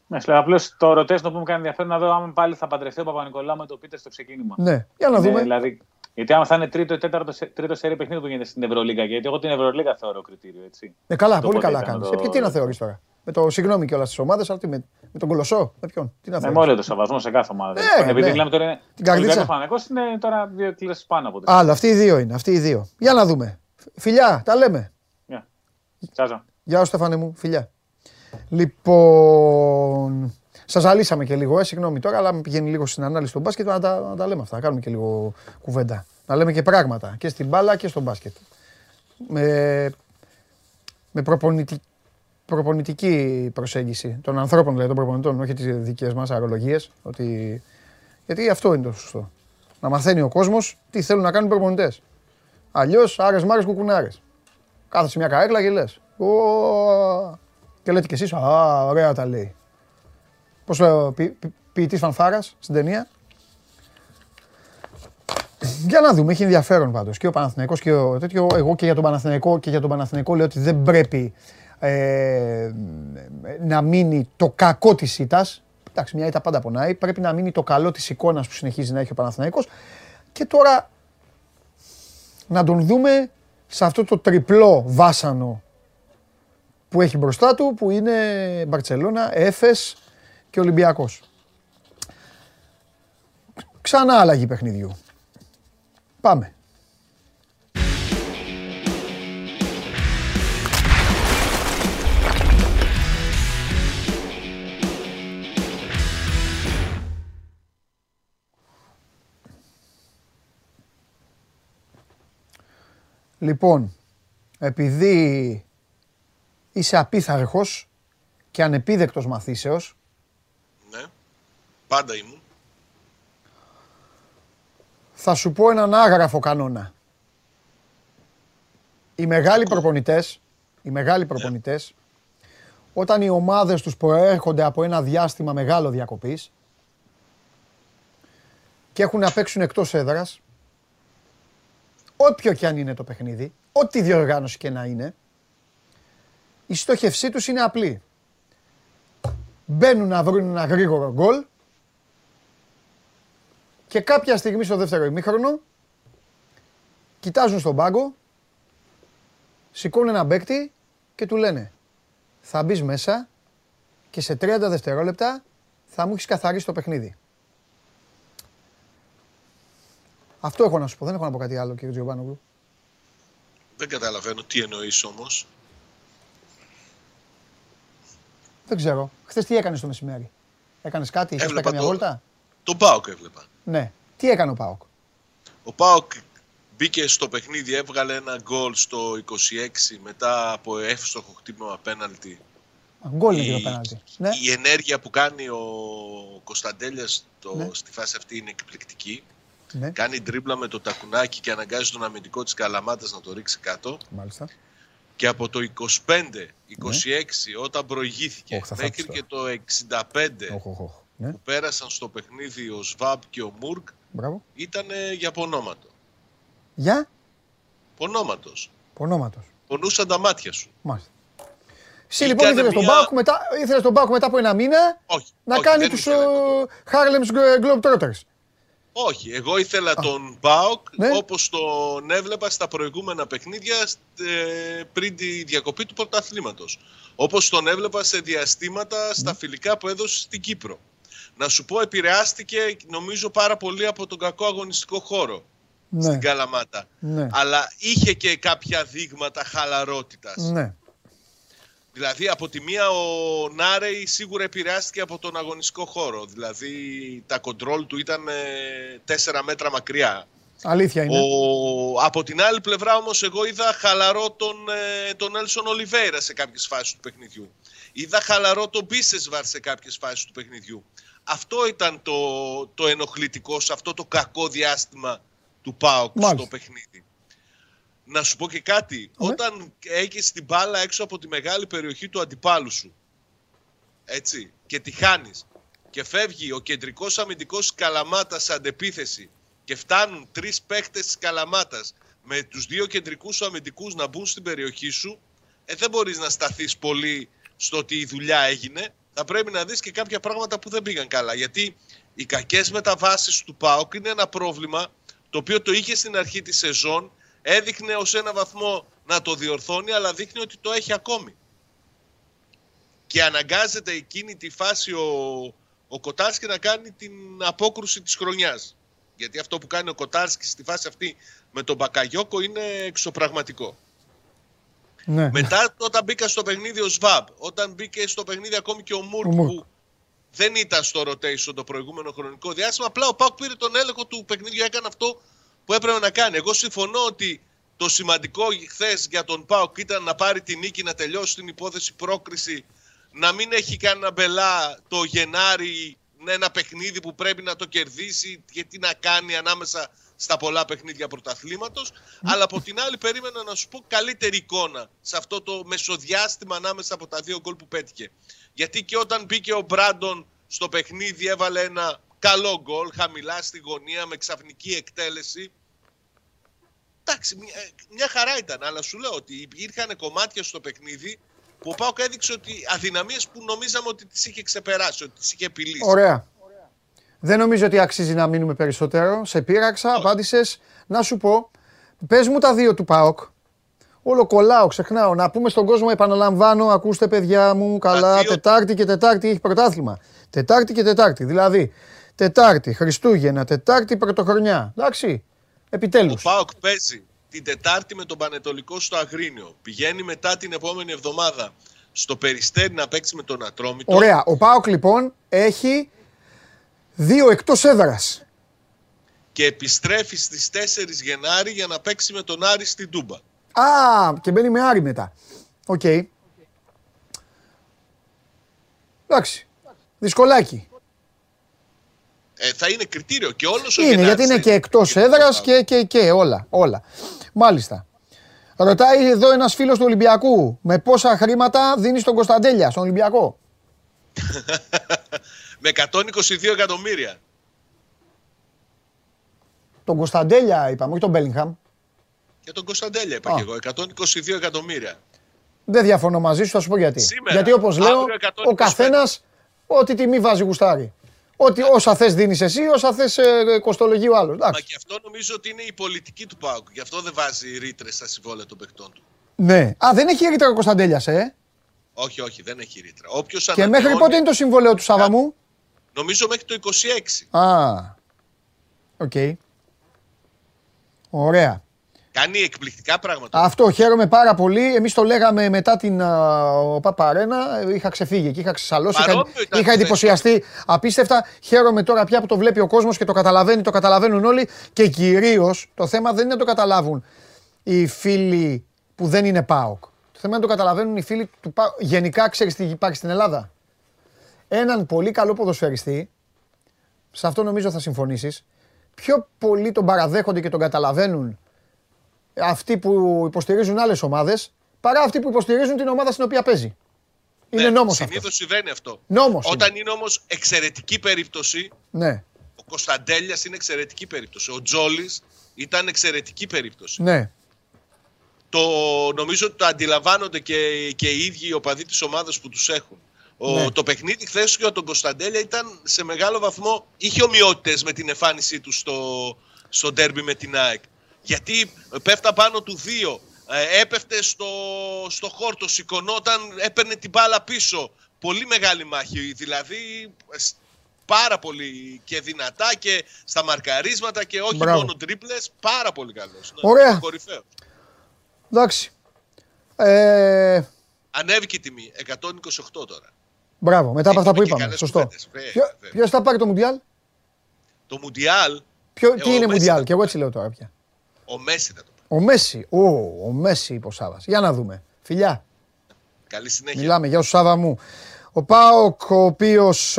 Ναι, απλώς το ρωτές που μου κάνει ενδιαφέρον να δω αν πάλι θα παντρευτεί ο Παπα-Νικολάου με το Πίτερ στο ξεκίνημα. Ναι, για να ναι, δούμε. δηλαδή, γιατί άμα θα είναι τρίτο ή τέταρτο τρίτο σερή παιχνίδι που γίνεται στην Ευρωλίγα, γιατί εγώ την Ευρωλίγα θεωρώ κριτήριο. Έτσι. Ναι, καλά, το πολύ καλά κάνεις. Το... Ε, τι να θεωρείς τώρα; Με το συγγνώμη και όλα τι ομάδες, αλλά με, με τον Κολοσσό, με ποιον; Τι να θεωρείς; Με όλο το σεβασμό σε κάθε ομάδα. Ναι, Επειδή ναι. μιλάμε τώρα. Είναι... Την καρδίτσα. Ο είναι τώρα δύο κλάσει πάνω από τρει. Άλλα, αυτοί οι δύο είναι. Αυτοί οι δύο. Για να δούμε. Φιλιά, τα λέμε. Γεια Γεια σου, Στεφάνε μου. Φιλιά. Λοιπόν. Σας ζαλίσαμε και λίγο, ε, συγγνώμη τώρα, αλλά πηγαίνει λίγο στην ανάλυση του μπάσκετ να τα, να τα λέμε αυτά. Να κάνουμε και λίγο κουβέντα. Να λέμε και πράγματα και στην μπάλα και στο μπάσκετ. Με, με προπονητι, προπονητική προσέγγιση των ανθρώπων, δηλαδή των προπονητών, όχι τις δικές μας αρολογίες. Ότι... Γιατί αυτό είναι το σωστό. Να μαθαίνει ο κόσμος τι θέλουν να κάνουν οι προπονητές. Αλλιώς άρες μάρε κουκουνάρες. Κάθεσαι μια καρέκλα και λες. Και λέτε κι εσείς, Α, ωραία τα λέει. Πώς λέω, ποι, ποιητής φανφάρας στην ταινία. Για να δούμε, έχει ενδιαφέρον πάντως. Και ο Παναθηναϊκός και ο τέτοιο. Εγώ και για τον Παναθηναϊκό και για τον Παναθηναϊκό λέω ότι δεν πρέπει ε, να μείνει το κακό της ήττας. Εντάξει, μια ήττα πάντα πονάει. Πρέπει να μείνει το καλό της εικόνας που συνεχίζει να έχει ο Παναθηναϊκός. Και τώρα να τον δούμε σε αυτό το τριπλό βάσανο που έχει μπροστά του, που είναι Μπαρτσελώνα, Έφες και Ολυμπιακός. Ξανά αλλαγή παιχνιδιού. Πάμε. Λοιπόν, επειδή είσαι απίθαρχος και ανεπίδεκτος μαθήσεως. Ναι, πάντα ήμουν. Θα σου πω έναν άγραφο κανόνα. Οι μεγάλοι προπονητές, οι μεγάλοι ναι. προπονητές, όταν οι ομάδες τους προέρχονται από ένα διάστημα μεγάλο διακοπής και έχουν να παίξουν εκτός έδρας, όποιο και αν είναι το παιχνίδι, ό,τι διοργάνωση και να είναι, η στόχευσή τους είναι απλή. Μπαίνουν να βρουν ένα γρήγορο γκολ και κάποια στιγμή στο δεύτερο ημίχρονο κοιτάζουν στον πάγκο, σηκώνουν ένα παίκτη και του λένε θα μπεις μέσα και σε 30 δευτερόλεπτα θα μου έχεις καθαρίσει το παιχνίδι. Αυτό έχω να σου πω. Δεν έχω να πω κάτι άλλο, κύριε Τζιομπάνογλου. Δεν καταλαβαίνω τι εννοείς όμως. Δεν ξέρω. Χθες τι έκανες το μεσημέρι; Έκανες κάτι, είχες κάνει μια βόλτα; Τον Πάοκ έβλεπα. Ναι. Τι έκανε ο Πάοκ. Ο Πάοκ μπήκε στο παιχνίδι, έβγαλε ένα γκολ στο 26 μετά από εύστοχο χτύπημα απέναντι. Γκολ είναι το πέναλτι. Ναι. Η ενέργεια που κάνει ο Κωνσταντέλιας ναι. στη φάση αυτή είναι εκπληκτική. Ναι. Κάνει τρίμπλα με το τακουνάκι και αναγκάζει τον αμυντικό της Καλαμάτας να το ρίξει κάτω. Μάλιστα. Και από το 25-26 ναι. όταν προηγήθηκε μέχρι και το 65 ναι. που πέρασαν στο παιχνίδι ο Σβάμπ και ο Μουρκ ήταν για πονόματο. Για; Πονόματος. Πονόματος. Πονούσαν τα μάτια σου. Μάλιστα. Εσύ λοιπόν ήθελες τον Πάοκ μετά, τον μετά από ένα μήνα όχι, να κάνει τους Harlem's Globetrotters. Όχι, εγώ ήθελα τον Μπάουκ ναι. όπως τον έβλεπα στα προηγούμενα παιχνίδια ε, πριν τη διακοπή του πρωταθλήματος. Όπως τον έβλεπα σε διαστήματα στα ναι. φιλικά που έδωσε στην Κύπρο. Να σου πω, επηρεάστηκε νομίζω πάρα πολύ από τον κακό αγωνιστικό χώρο ναι. στην Καλαμάτα. Ναι. Αλλά είχε και κάποια δείγματα χαλαρότητας. Ναι. Δηλαδή από τη μία ο Νάρεϊ σίγουρα επηρεάστηκε από τον αγωνιστικό χώρο. Δηλαδή τα κοντρόλ του ήταν ε, τέσσερα μέτρα μακριά. Αλήθεια είναι. Ο, από την άλλη πλευρά όμως εγώ είδα χαλαρό τον, ε, τον Έλσον Ολιβέηρα σε κάποιες φάσεις του παιχνιδιού. Είδα χαλαρό τον Μπίσεσβαρ σε κάποιες φάσεις του παιχνιδιού. Αυτό ήταν το, το ενοχλητικό σε αυτό το κακό διάστημα του ΠΑΟΚ στο παιχνίδι. Να σου πω και κάτι. Ναι. Όταν έχεις την μπάλα έξω από τη μεγάλη περιοχή του αντιπάλου σου, έτσι, και τη χάνεις και φεύγει ο κεντρικός αμυντικός Καλαμάτα σε αντεπίθεση και φτάνουν τρεις παίχτες της Καλαμάτας με τους δύο κεντρικούς αμυντικούς να μπουν στην περιοχή σου, ε, δεν μπορείς να σταθείς πολύ στο ότι η δουλειά έγινε. Θα πρέπει να δεις και κάποια πράγματα που δεν πήγαν καλά. Γιατί οι κακές μεταβάσεις του ΠΑΟΚ είναι ένα πρόβλημα το οποίο το είχε στην αρχή της σεζόν έδειχνε ως ένα βαθμό να το διορθώνει, αλλά δείχνει ότι το έχει ακόμη. Και αναγκάζεται εκείνη τη φάση ο, ο Κοτάρσκι να κάνει την απόκρουση της χρονιάς. Γιατί αυτό που κάνει ο Κοτάρσκι στη φάση αυτή με τον Μπακαγιώκο είναι εξωπραγματικό. Ναι. Μετά όταν μπήκα στο παιχνίδι ο Σβάμπ, όταν μπήκε στο παιχνίδι ακόμη και ο Μουρκ, που δεν ήταν στο rotation το προηγούμενο χρονικό διάστημα, απλά ο Πάκ πήρε τον έλεγχο του παιχνίδιου, έκανε αυτό που έπρεπε να κάνει. Εγώ συμφωνώ ότι το σημαντικό χθες για τον Πάοκ ήταν να πάρει την νίκη, να τελειώσει την υπόθεση πρόκριση, να μην έχει κανένα μπελά το Γενάρη ένα παιχνίδι που πρέπει να το κερδίσει και τι να κάνει ανάμεσα στα πολλά παιχνίδια πρωταθλήματος. Αλλά από την άλλη περίμενα να σου πω καλύτερη εικόνα σε αυτό το μεσοδιάστημα ανάμεσα από τα δύο γκολ που πέτυχε. Γιατί και όταν μπήκε ο Μπράντον στο παιχνίδι έβαλε ένα καλό γκολ, χαμηλά στη γωνία με ξαφνική εκτέλεση. Εντάξει, μια, μια χαρά ήταν, αλλά σου λέω ότι υπήρχαν κομμάτια στο παιχνίδι που ο Πάοκ έδειξε ότι αδυναμίες που νομίζαμε ότι τις είχε ξεπεράσει, ότι τις είχε επιλύσει. Ωραία. Δεν νομίζω ότι αξίζει να μείνουμε περισσότερο. Σε πείραξα, απάντησες. Να σου πω, πες μου τα δύο του ΠΑΟΚ. Όλο κολλάω, ξεχνάω. Να πούμε στον κόσμο, επαναλαμβάνω, ακούστε παιδιά μου, καλά, δύο... Τετάρτη και Τετάρτη έχει πρωτάθλημα. Τετάρτη και Τετάρτη. Δηλαδή, Τετάρτη, Χριστούγεννα, Τετάρτη, Πρωτοχρονιά. Εντάξει, επιτέλους. Ο ΠΑΟΚ παίζει την Τετάρτη με τον Πανετολικό στο Αγρίνιο. Πηγαίνει μετά την επόμενη εβδομάδα στο Περιστέρι να παίξει με τον Ατρόμητο. Ωραία. Ο ΠΑΟΚ λοιπόν έχει δύο εκτός έδρας. Και επιστρέφει στις 4 Γενάρη για να παίξει με τον Άρη στην Τούμπα. Α, και μπαίνει με Άρη μετά. OK. Okay. Εντάξει. Δυσκολάκι. Ε, θα είναι κριτήριο και όλος ο Είναι, γιατί είναι και εκτός έδρας και, και, και όλα. όλα. Μάλιστα. Ρωτάει εδώ ένας φίλος του Ολυμπιακού με πόσα χρήματα δίνεις τον Κωνσταντέλια στον Ολυμπιακό; [LAUGHS] με 122 εκατομμύρια. Τον Κωνσταντέλια είπαμε, όχι τον Μπέλιγχαμ. Για τον Κωνσταντέλια είπα και εγώ. 122 εκατομμύρια. Δεν διαφωνώ μαζί σου, θα σου πω γιατί. Σήμερα, γιατί όπως λέω, ο καθένας ό,τι τιμή βάζει γουστάρι. Ότι όσα θες δίνεις εσύ, όσα θες ε, κοστολογεί ο άλλος. Μα και αυτό νομίζω ότι είναι η πολιτική του Πάουκ. Γι' αυτό δεν βάζει ρήτρες στα συμβόλαια των παιχτών του. Ναι. Α, δεν έχει ρήτρα ο Κωνσταντέλιας, ε; Όχι, όχι, δεν έχει ρήτρα. Όποιος και μέχρι πότε είναι το συμβόλαιο του Σάβα Νομίζω μέχρι το 26. Α. OK. Okay. Ωραία. Κάνει εκπληκτικά πράγματα. Αυτό χαίρομαι πάρα πολύ. Εμείς το λέγαμε μετά την ε, Παπαρένα. Είχα ξεφύγει και είχα ξεσαλώσει. Είχα, είχα εντυπωσιαστεί απίστευτα. Χαίρομαι τώρα πια που το βλέπει ο κόσμος και το καταλαβαίνει, το καταλαβαίνουν όλοι. Και κυρίως το θέμα δεν είναι να το καταλάβουν οι φίλοι που δεν είναι ΠΑΟΚ. Το θέμα είναι να το καταλαβαίνουν οι φίλοι του ΠΑΟΚ. Γενικά ξέρεις τι υπάρχει στην Ελλάδα; Έναν πολύ καλό ποδοσφαιριστή, σε αυτό νομίζω θα συμφωνήσεις, πιο πολύ τον παραδέχονται και τον καταλαβαίνουν αυτοί που υποστηρίζουν άλλες ομάδες παρά αυτοί που υποστηρίζουν την ομάδα στην οποία παίζει. Είναι ναι, νόμος αυτός. Συνήθω συμβαίνει αυτό. Νόμος Όταν είναι, είναι όμως εξαιρετική περίπτωση. Ναι. Ο Κωνσταντέλιας είναι εξαιρετική περίπτωση. Ο Τζόλης ήταν εξαιρετική περίπτωση. Ναι. Το, νομίζω ότι το αντιλαμβάνονται και, και οι ίδιοι οι οπαδοί της ομάδας που τους έχουν. Ο, ναι. Το παιχνίδι χθες για τον Κωνσταντέλια ήταν σε μεγάλο βαθμό. είχε ομοιότητες με την εμφάνισή του στο, στο ντέρμπι με την ΑΕΚ γιατί πέφτα πάνω του δύο, ε, έπεφτε στο, στο χόρτο, σηκωνόταν, έπαιρνε την μπάλα πίσω. Πολύ μεγάλη μάχη, δηλαδή πάρα πολύ και δυνατά και στα μαρκαρίσματα και όχι Μπράβο. μόνο τρίπλες, πάρα πολύ καλός. Ναι, Ωραία. Εντάξει. Ε... Ανέβηκε η τιμή, 128 τώρα. Μπράβο, μετά από αυτά που είπαμε. Σωστό. Ποιο θα πάρει το Μουντιάλ; Το Μουντιάλ. Ποιο, τι είναι Μουντιάλ, και εγώ έτσι λέω τώρα πια. Ο Μέση θα το πει. Ο Μέση. Ο, ο Μέση είπε ο Σάβας. Για να δούμε. Φιλιά. Καλή συνέχεια. Μιλάμε. Γεια σου Σάβα μου. Ο Πάοκ ο οποίος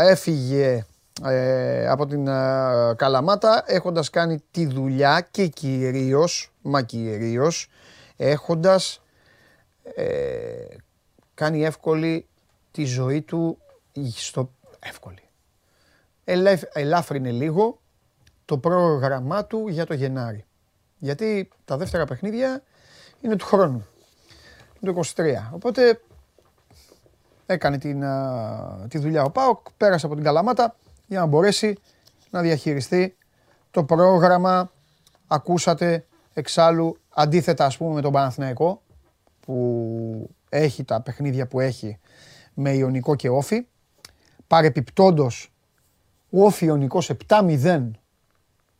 έφυγε ε, από την Καλαμάτα έχοντας κάνει τη δουλειά και κυρίως, μα κυρίως, έχοντας ε, κάνει εύκολη τη ζωή του στο εύκολη. ελάφρυνε λίγο το πρόγραμμά του για το Γενάρη. Γιατί τα δεύτερα παιχνίδια είναι του χρόνου. Το 23. Οπότε έκανε την, τη δουλειά ο Πάοκ, πέρασε από την Καλαμάτα για να μπορέσει να διαχειριστεί το πρόγραμμα. Ακούσατε εξάλλου αντίθετα ας πούμε με τον Παναθηναϊκό που έχει τα παιχνίδια που έχει με Ιωνικό και Όφη. Παρεπιπτόντος ο Όφη Ιωνικός 7-0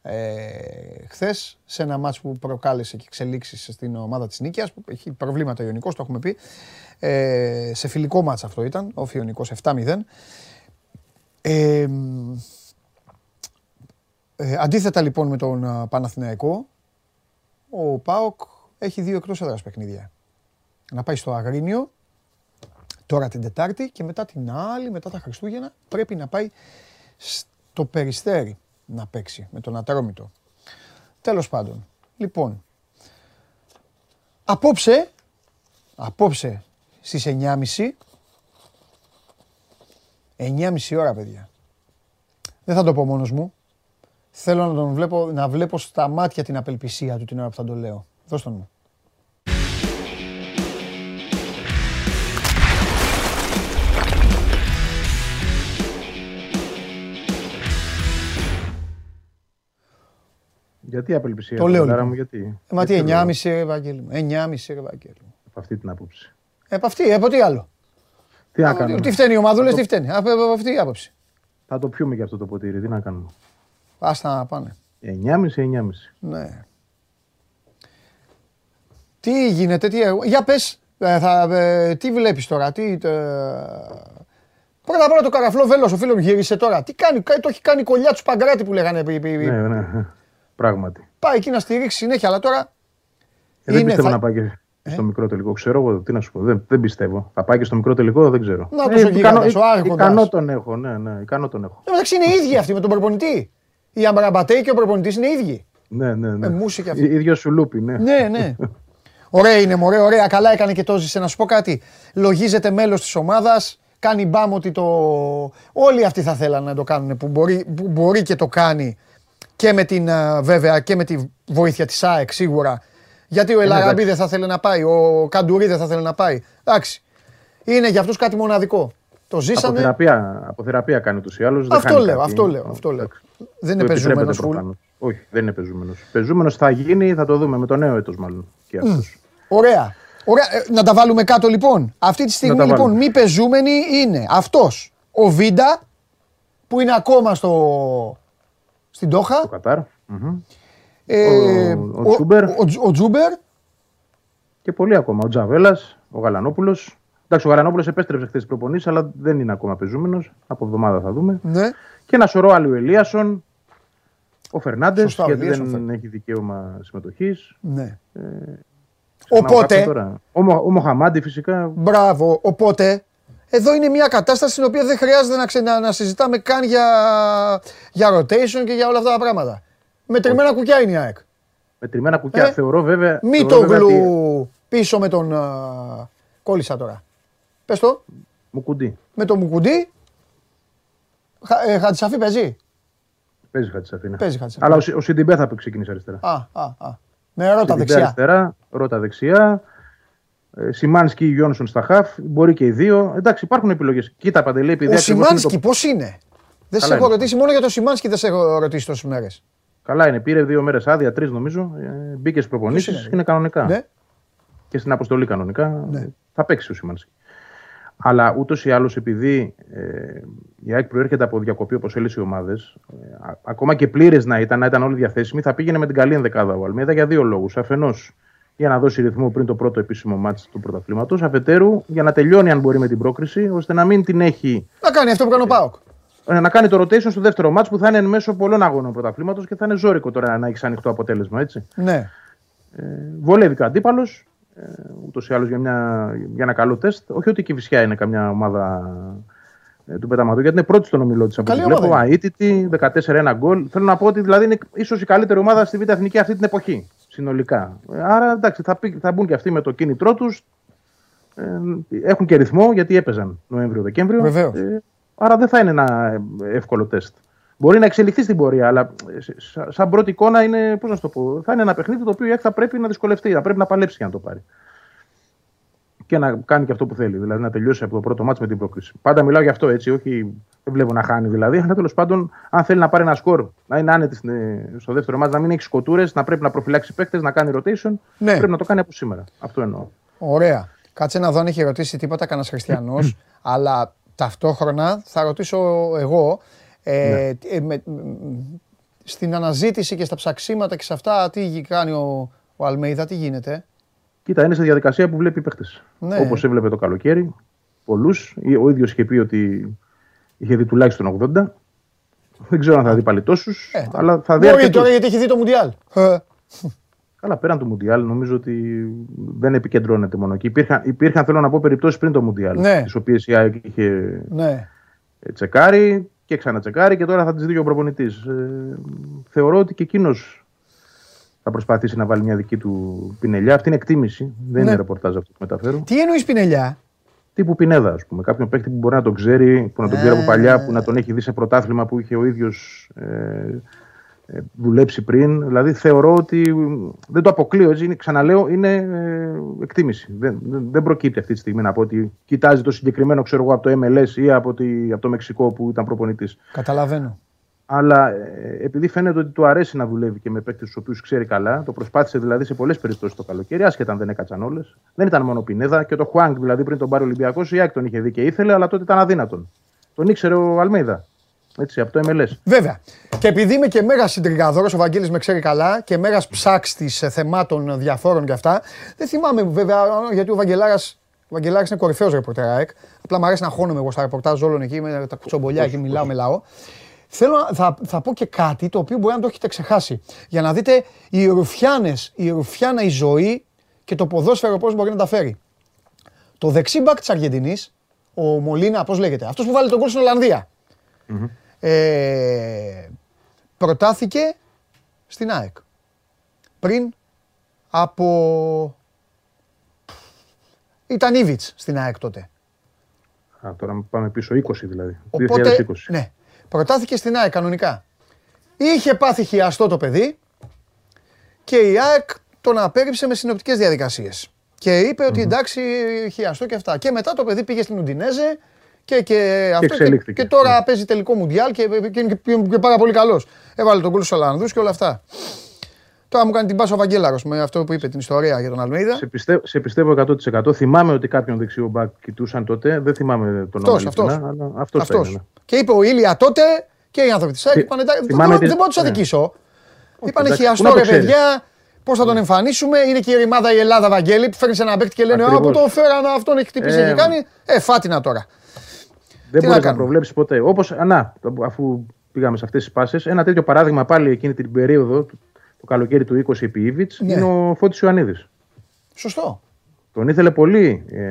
ε, χθες σε ένα μάτς που προκάλεσε και εξελίξεις στην ομάδα της Νίκαιας που έχει προβλήματα Ιωνικός, το έχουμε πει. Ε, σε φιλικό μάτς αυτό ήταν, ο Ιωνικός 7-0. Ε, ε, αντίθετα λοιπόν με τον Παναθηναϊκό, ο ΠΑΟΚ έχει δύο εκτός έδρας παιχνίδια. Να πάει στο Αγρίνιο, τώρα την Τετάρτη και μετά την άλλη, μετά τα Χριστούγεννα, πρέπει να πάει στο Περιστέρι να παίξει με τον Ατρόμητο. Τέλος πάντων. Λοιπόν, απόψε, απόψε στις 9.30, 9.30 ώρα παιδιά. Δεν θα το πω μόνος μου. Θέλω να τον βλέπω, να βλέπω στα μάτια την απελπισία του την ώρα που θα το λέω. Δώσ' τον μου. Γιατί απελπισία. Το λέω λοιπόν. Μου, γιατί; Ε, μα τι, 9,5 Ευαγγέλη μου. 9,5 Ευαγγέλη μου. Από αυτή την άποψη. Ε, από αυτή, από τι άλλο; Τι να κάνουμε; Τι φταίνει οι ομαδούλες, τι φταίνει; Από αυτή η άποψη. Θα το πιούμε και αυτό το ποτήρι, τι να κάνουμε; Άστα να πάνε. 9,5-9,5. Ναι. Τι γίνεται, τι... Για πες, ε, θα, ε, τι βλέπεις τώρα, τι... Ε, πρώτα απ' όλα το καραφλό βέλος, ο φίλος μου γύρισε τώρα. Τι κάνει, το έχει κάνει κολλιά του Παγκράτη που λέγανε. Ναι, ναι, πράγματι. Πάει εκεί να στηρίξει συνέχεια, αλλά τώρα... Ε, δεν πιστεύω θα... να πάει και στο ε; μικρό τελικό. Ξέρω εγώ τι να σου πω. Δεν, δεν πιστεύω. Θα πάει και στο μικρό τελικό, δεν ξέρω. Να το ε, γίγαντας, ο Άρχοντας. Ικανό τον έχω, ναι, ναι, ικανό τον έχω. Εντάξει είναι ίδιοι αυτοί με τον προπονητή. Η Αμπραμπατέη και ο προπονητής είναι ίδιοι. Ναι, ναι, ναι. Ε, μουσική αυτή. ίδιος σουλούπι, ναι. Ναι, ναι. [LAUGHS] Ωραία είναι, μωρέ, ωραία. Καλά έκανε και το ζήσε. Να σου πω κάτι. Λογίζεται μέλος της ομάδας. Κάνει μπάμ ότι το. Όλοι αυτοί θα θέλανε να το κάνουν που μπορεί, που μπορεί και το κάνει και με την βέβαια και με τη βοήθεια της ΑΕΚ σίγουρα. Γιατί ο ε, Ελαραμπή δεν θα θέλει να πάει, ο Καντουρί δεν θα θέλει να πάει. Εντάξει. Είναι για αυτούς κάτι μοναδικό. Το ζήσανε. Από θεραπεία, από θεραπεία κάνει τους ή άλλους. Αυτό, λέω, αυτό λέω, αυτό λέω. Δεν είναι πεζούμενος. Όχι, δεν είναι πεζούμενος. Πεζούμενος θα γίνει, θα το δούμε με το νέο έτος μάλλον. Και αυτός. Ωραία. Ωραία. Ε, να τα βάλουμε κάτω λοιπόν. Αυτή τη στιγμή λοιπόν μη πεζούμενοι είναι αυτός ο Βίντα που είναι ακόμα στο... στην Ντόχα. Στο Κατάρ. Ε, ο, ο, Ζούμπερ. Ο, ο, Ζούμπερ. Και πολλοί ακόμα. Ο Τζαβέλας, ο Γαλανόπουλος. Εντάξει, ο Γαλανόπουλος επέστρεψε χθες στις προπονήσεις, αλλά δεν είναι ακόμα πεζούμενος. Από εβδομάδα θα δούμε. Ναι. Και ένα σωρό άλλοι ο Ελίασον. Ο Φερνάντες, γιατί δεν έχει δικαίωμα συμμετοχής. Ναι. Ε, οπότε. Ο, ο Μοχαμάντι φυσικά. Μπράβο. Οπότε εδώ είναι μια κατάσταση στην οποία δεν χρειάζεται να, ξε, να, συζητάμε καν για, για rotation και για όλα αυτά τα πράγματα. Μετρημένα Όχι. κουκιά είναι η ΑΕΚ. Μετρημένα κουκιά. Ε; Θεωρώ βέβαια. Μη το γλου πίσω με τον. Uh, κόλλησα τώρα. Πες το. Μουκουντή. Με το Μουκουντή. Χα, ε, Χατσαφή παίζει. Παίζει Χατσαφή. Ναι. Παίζει Χατσαφή. Αλλά ο, ο Σιντιμπέ θα ξεκινήσει αριστερά. Α, α, α. Με ρώτα δεξιά. Αριστερά, ρώτα δεξιά. Ε, Σιμάνσκι ή Γιόνσον στα χαφ. Μπορεί και οι δύο. Εντάξει, υπάρχουν επιλογές. Κοίτα, Παντελή, επειδή. Ο Σιμάνσκι, το... πώς είναι; Δεν σε έχω ρωτήσει, μόνο για το Σιμάνσκι δεν σε έχω ρωτήσει τόσες μέρες. Καλά είναι. Πήρε δύο μέρες άδεια, τρεις νομίζω. Ε, μπήκε στις προπονήσεις είναι, είναι κανονικά. Ναι. Και στην αποστολή κανονικά. Ναι. Θα παίξει ο Σιμάνσκι. Αλλά ούτως ή άλλως, επειδή ε, η ΑΕΚ προέρχεται από διακοπή όπως έλυσε οι ομάδες, ε, ακόμα και πλήρες να ήταν, να ήταν όλοι διαθέσιμοι, θα πήγαινε με την καλή ενδεκάδα ο Αλμίδα για δύο λόγους. Αφενός, για να δώσει ρυθμό πριν το πρώτο επίσημο μάτι του πρωταθλήματος. Αφετέρου, για να τελειώνει αν μπορεί με την πρόκριση, ώστε να μην την έχει. Να κάνει αυτό που κάνει ο Πάοκ. Ε, να κάνει το rotation στο δεύτερο μάτι που θα είναι εν μέσω πολλών αγώνων πρωταθλήματος και θα είναι ζώρικο τώρα να έχει ανοιχτό αποτέλεσμα, έτσι. Ναι. Ε, βολεύει και ο αντίπαλος. Ε, Ούτως ή άλλως για, για ένα καλό τεστ. Όχι ότι η Κυφυσιά είναι καμιά ομάδα ε, του πεταματού, γιατί είναι πρώτη στον ομιλό της από ό,τι βλέπω. Αίτητη, 14-1 γκολ. Θέλω να πω ότι δηλαδή είναι ίσως η καλύτερη ομάδα στη Β' Εθνική αυτή την εποχή. Συνολικά. Ε, άρα εντάξει, θα, θα μπουν και αυτοί με το κίνητρό τους. Ε, έχουν και ρυθμό γιατί έπαιζαν Νοέμβριο-Δεκέμβριο. Ε, άρα δεν θα είναι ένα εύκολο τεστ. Μπορεί να εξελιχθεί στην πορεία, αλλά σαν πρώτη εικόνα είναι, πώς να το πω, θα είναι ένα παιχνίδι το οποίο η θα πρέπει να δυσκολευτεί, θα πρέπει να παλέψει για να το πάρει. Και να κάνει και αυτό που θέλει, δηλαδή να τελειώσει από το πρώτο μάτσο με την πρόκληση. Πάντα μιλάω για αυτό έτσι, όχι δεν βλέπω να χάνει δηλαδή, αλλά τέλος πάντων, αν θέλει να πάρει ένα σκορ, να είναι άνετη στο δεύτερο μάτσο, να μην έχει σκοτούρες, να πρέπει να προφυλάξει παίκτες, να κάνει rotation, ναι. πρέπει να το κάνει από σήμερα. Αυτό εννοώ. Ωραία. Κάτσε να δω αν έχει ρωτήσει τίποτα κανένας χριστιανός, [CLEARS THROAT] αλλά ταυτόχρονα θα ρωτήσω εγώ ε, ναι. ε, με, στην αναζήτηση και στα ψαξίματα και σε αυτά, τι κάνει ο, ο Αλμέιδα, τι γίνεται; Κοίτα, είναι σε διαδικασία που βλέπει παίχτες. Ναι. Όπως έβλεπε το καλοκαίρι, πολλούς. Ο ίδιος είχε πει ότι είχε δει τουλάχιστον 80. Δεν ξέρω αν θα δει πάλι τόσους. Ε, αλλά θα δει. Όχι, τώρα γιατί έχει δει το Μουντιάλ. Ε. Καλά, πέραν του Μουντιάλ, νομίζω ότι δεν επικεντρώνεται μόνο εκεί. Υπήρχαν, υπήρχαν θέλω να πω, περιπτώσεις πριν το Μουντιάλ. Ναι. Τις οποίες η ΑΕΚ είχε ναι. τσεκάρει και ξανατσεκάρει και τώρα θα τις δει ο προπονητής. Ε, θεωρώ ότι και εκείνος θα προσπαθήσει να βάλει μια δική του πινελιά. Αυτή είναι εκτίμηση. Δεν ναι. είναι ρεπορτάζ αυτό που μεταφέρω. Τι εννοείς πινελιά; Τύπου Πινέδα, ας πούμε. Κάποιον παίκτη που μπορεί να τον ξέρει, που να τον ξέρει από παλιά, που να τον έχει δει σε πρωτάθλημα που είχε ο ίδιος ε, ε, δουλέψει πριν. Δηλαδή θεωρώ ότι δεν το αποκλείω έτσι. ξαναλέω, είναι ε, εκτίμηση. Δεν, δεν προκύπτει αυτή τη στιγμή να πω ότι κοιτάζει το συγκεκριμένο ξέρω εγώ, από το MLS ή από, τη, από το Μεξικό που ήταν προπονητής. Καταλαβαίνω. Αλλά ε, επειδή φαίνεται ότι του αρέσει να δουλεύει και με παίκτες τους οποίους ξέρει καλά, το προσπάθησε δηλαδή σε πολλές περιπτώσεις το καλοκαίρι, άσχετα αν δεν έκατσαν όλες. Δεν ήταν μόνο Πινέδα και το Χουάνγκ δηλαδή πριν τον πάρει ο Ολυμπιακός, η Άκη τον είχε δει και ήθελε, αλλά τότε ήταν αδύνατον. Τον ήξερε ο Αλμέιδα. Έτσι, από το MLS. Βέβαια. Και επειδή είμαι και μέγας συντριγαδόρος, ο Βαγγέλης με ξέρει καλά και μέγας ψάξτη θεμάτων διαφόρων και αυτά. Δεν θυμάμαι βέβαια, γιατί ο Βαγγελάρα ο Βαγγελάρης είναι κορυφαίος ρεπορτέρ ΑΕΚ. Απλά μου αρέσει να χώνομαι εγώ στα ρεπορτάζ όλων εκεί με τα κουτσομπολιά και μιλάω με λαό. Θέλω θα, θα πω και κάτι το οποίο μπορεί να το έχετε ξεχάσει. Για να δείτε οι ρουφιάνες, η ρουφιάνα η ζωή και το ποδόσφαιρο πώς μπορεί να τα φέρει. Το δεξί μπακ της Αργεντινής, ο Μολίνα, πώς λέγεται, αυτός που βάλει τον κόλ στην Ολλανδία. Ε, προτάθηκε στην ΑΕΚ. Πριν από... Ήταν Ήβιτς στην ΑΕΚ τότε. Α, τώρα πάμε πίσω 20 δηλαδή. Οπότε, 2020. Ναι. Προτάθηκε στην ΑΕΚ κανονικά. Είχε πάθει χιαστό το παιδί και η ΑΕΚ τον απέρριψε με συνοπτικές διαδικασίες. Και είπε ότι εντάξει, χιαστό και αυτά. Και μετά το παιδί πήγε στην Ουντινέζε και, και, αυτό, και, και τώρα ναι. παίζει τελικό μουντιάλ και, και, και, πάρα πολύ καλός. Έβαλε τον κούλο στους Ολλανδούς και όλα αυτά. Τώρα μου κάνει την πάσο ο Βαγγέλαρος με αυτό που είπε την ιστορία για τον Αλμίδα. Σε πιστεύω, σε πιστεύω 100%. Θυμάμαι ότι κάποιον δεξιό μπακ κοιτούσαν τότε. Δεν θυμάμαι τον όνομα. Αυτός. Αυτός. Και είπε ο Ήλια τότε και οι άνθρωποι της ΑΕΚ. Δεν μπορώ να τους αδικήσω. Είπανε χιαστό ρε παιδιά, Πώς θα τον εμφανίσουμε, είναι και η ρημάδα η Ελλάδα Βαγγέλη που φέρνεις ένα παίκτη και λένε Από το φέρανε αυτόν έχει χτυπήσει, έχει κάνει. Ε, φάτινα τώρα. Δεν μπορείς να προβλέψεις ποτέ. Όπως, να, αφού πήγαμε σε αυτές τις πάσει, ένα τέτοιο παράδειγμα πάλι εκείνη την περίοδο, το καλοκαίρι του 20 επί Ήβιτ, ναι. είναι ο Φώτης Ιωαννίδης. Σωστό. Τον ήθελε πολύ ε,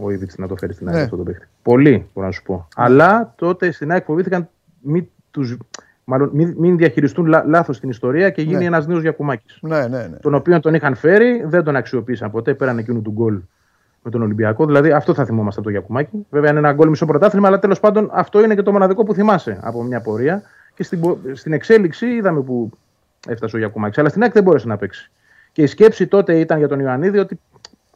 ο Ήβιτ να το φέρει στην ΑΕΚ ναι. αυτό το παίχτη. Πολύ, μπορώ να σου πω. Αλλά τότε στην ΑΕΚ φοβήθηκαν μην, τους, μάλλον, μην, μην διαχειριστούν λά, λάθος την ιστορία και γίνει ναι. ένας νέος Γιακουμάκης. Ναι, ναι, ναι. Τον οποίο τον είχαν φέρει, δεν τον αξιοποίησαν ποτέ πέραν εκείνου του γκολ με τον Ολυμπιακό. Δηλαδή αυτό θα θυμόμαστε από το Γιακουμάκη. Βέβαια είναι ένα γκολ μισό πρωτάθλημα, αλλά τέλος πάντων αυτό είναι και το μοναδικό που θυμάσαι από μια πορεία. Και στην, στην εξέλιξη είδαμε που έφτασε ο Γιακουμάκης. Αλλά στην ΑΕΚ δεν μπόρεσε να παίξει. Και η σκέψη τότε ήταν για τον Ιωαννίδη ότι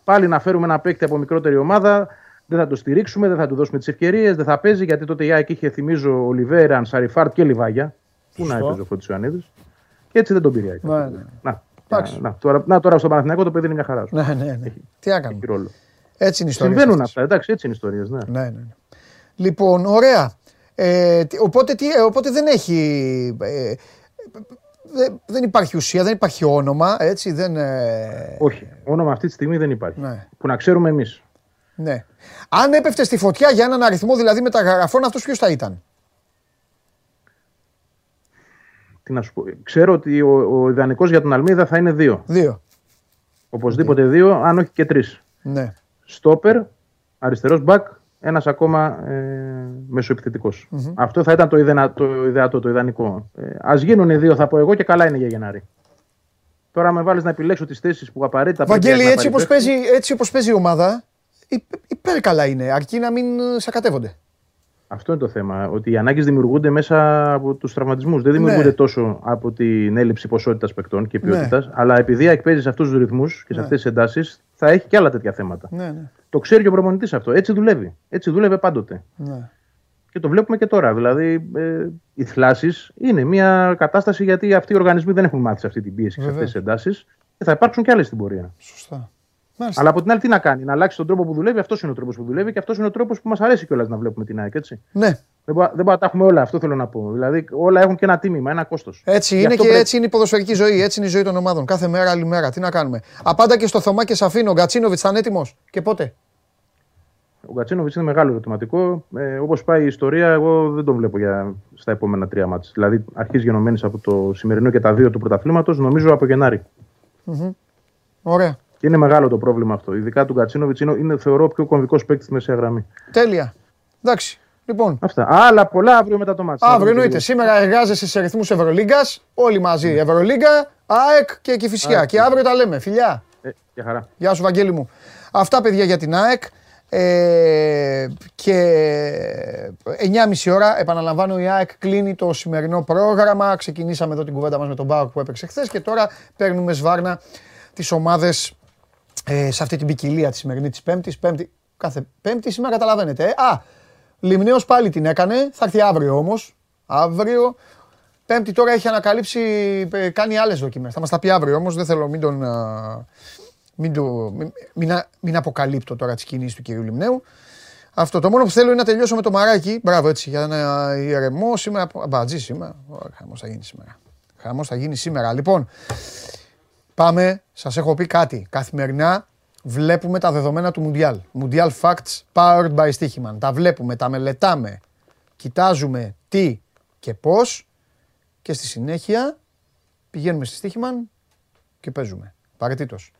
πάλι να φέρουμε ένα παίκτη από μικρότερη ομάδα, δεν θα το στηρίξουμε, δεν θα του δώσουμε τις ευκαιρίες, δεν θα παίζει γιατί τότε η ΑΕΚ είχε θυμίζω Ολιβέρα, Σαριφάρτ και Λιβάγια. Πού να έπαιζε ο Φώτης Ιωαννίδης. Και έτσι δεν τον πήρε η ΑΕΚ. Ναι, ναι. Να, να, τώρα, να, τώρα στο Παναθηναϊκό το παιδί είναι μια χαρά. Ναι, ναι, ναι. Έχει, Τι έκανε. Έτσι είναι η ιστορία. Συμβαίνουν αυτά, εντάξει, έτσι είναι οι ιστορίες. Ναι. Ναι, ναι. ναι. Λοιπόν, ωραία. Ε, οπότε, τι, ε, οπότε δεν έχει. Ε, δεν υπάρχει ουσία, δεν υπάρχει όνομα, έτσι, δεν... Ε... Όχι, όνομα αυτή τη στιγμή δεν υπάρχει. Ναι. Που να ξέρουμε εμείς. Ναι. Αν έπεφτε στη φωτιά για έναν αριθμό δηλαδή μεταγραφών, αυτός ποιος θα ήταν; Τι να σου πω. Ξέρω ότι ο, ο ιδανικός για τον Αλμίδα θα είναι δύο. Δύο. Οπωσδήποτε okay. δύο, αν όχι και τρεις. Ναι. Στόπερ, αριστερός μπακ, ένας ακόμα ε, μεσοεπιθετικός. Mm-hmm. Αυτό θα ήταν το, ιδεα, το ιδεατό, το ιδανικό. Ε, Α γίνουν δύο, θα πω εγώ, και καλά είναι για Γενάρη. Τώρα με βάλεις να επιλέξω τις θέσεις που απαραίτητα Βαγγέλη, έτσι όπως παίζει, παίζει η ομάδα, υπέρ καλά είναι, αρκεί να μην σακατεύονται. Αυτό είναι το θέμα. Ότι οι ανάγκες δημιουργούνται μέσα από τους τραυματισμούς. Δεν δημιουργούνται ναι. τόσο από την έλλειψη ποσότητας παικτών και ποιότητας, ναι. αλλά επειδή εκπαίζεις σε αυτούς τους ρυθμούς και σε ναι. αυτές τις εντάσεις, θα έχει και άλλα τέτοια θέματα. Ναι, ναι. Το ξέρει και ο προπονητής αυτό. Έτσι δουλεύει. Έτσι δούλευε πάντοτε. Ναι. Και το βλέπουμε και τώρα. Δηλαδή, ε, οι θλάσεις είναι μια κατάσταση γιατί αυτοί οι οργανισμοί δεν έχουν μάθει σε αυτή την πίεση και σε αυτές τις εντάσεις και θα υπάρξουν και άλλες στην πορεία. Σωστά. Μάλιστα. Αλλά από την άλλη, τι να κάνει, να αλλάξει τον τρόπο που δουλεύει. Αυτός είναι ο τρόπος που δουλεύει και αυτός είναι ο τρόπος που μας αρέσει κιόλας να βλέπουμε την ΑΕΚ. Έτσι. Ναι. Δεν μπορούμε να τα έχουμε όλα, αυτό θέλω να πω. Δηλαδή, όλα έχουν και ένα τίμημα, ένα κόστος. Έτσι είναι και πρέπει... έτσι είναι η ποδοσφαιρική ζωή. Έτσι είναι η ζωή των ομάδων. Κάθε μέρα, άλλη μέρα. Τι να κάνουμε; Απάντα και στο Θωμά και Σαφίνο. Ο Γκατσίνοβιτς ήταν έτοιμος; Και πότε; Ο Γκατσίνοβιτ είναι μεγάλο ερωτηματικό. Ε, Όπως πάει η ιστορία, εγώ δεν τον βλέπω για, στα επόμενα τρία μάτια. Δηλαδή, αρχή γενομένης από το σημερινό και τα δύο του πρωταθλήματος, νομίζω από Γενάρη. Mm-hmm. Ωραία. Και είναι μεγάλο το πρόβλημα αυτό. Ειδικά του Γκατσίνοβιτ είναι, είναι θεωρώ πιο κομβικός παίκτης στη μεσαία γραμμή. Τέλεια. Εντάξει. Λοιπόν. Αυτά. Άλλα πολλά αύριο μετά το μάτι. Αύριο εννοείται. Σήμερα εργάζεσαι σε ρυθμούς Ευρωλίγκας. Όλοι μαζί. Ναι. Ευρωλίγκα, ΑΕΚ και Κυφυσιά. Και αύριο τα λέμε. Φιλιά. Ε, για χαρά. Γεια σου, Βαγγέλη μου. Αυτά παιδιά για την ΑΕΚ. Ε, και 9.30 ώρα, επαναλαμβάνω, η ΑΕΚ κλείνει το σημερινό πρόγραμμα. Ξεκινήσαμε εδώ την κουβέντα μας με τον Μπάουκ που έπαιξε χθες και τώρα παίρνουμε σβάρνα τις ομάδες ε, σε αυτή την ποικιλία τη σημερινή της Πέμπτης. Πέμπτη, κάθε Πέμπτη σήμερα καταλαβαίνετε. Ε. Α, Λιμνέος πάλι την έκανε, θα έρθει αύριο όμως. Αύριο. Πέμπτη τώρα έχει ανακαλύψει, ε, κάνει άλλες δοκιμές. Θα μας τα πει αύριο όμως, δεν θέλω μην τον... Μην, το, μην, μην, μην αποκαλύπτω τώρα τις κινήσεις του κυρίου Λιμνέου. Αυτό το μόνο που θέλω είναι να τελειώσω με το μαράκι. Μπράβο έτσι, για να ηρεμό σήμερα. Μπατζή σήμερα. Χαμός θα γίνει σήμερα. Χαμός θα γίνει σήμερα. Λοιπόν, πάμε. Σας έχω πει κάτι. Καθημερινά βλέπουμε τα δεδομένα του Mundial. Mundial Facts powered by Stichiman. Τα βλέπουμε, τα μελετάμε. Κοιτάζουμε τι και πώς και στη συνέχεια πηγαίνουμε στη Stichiman και παίζουμε. Παρετήτως.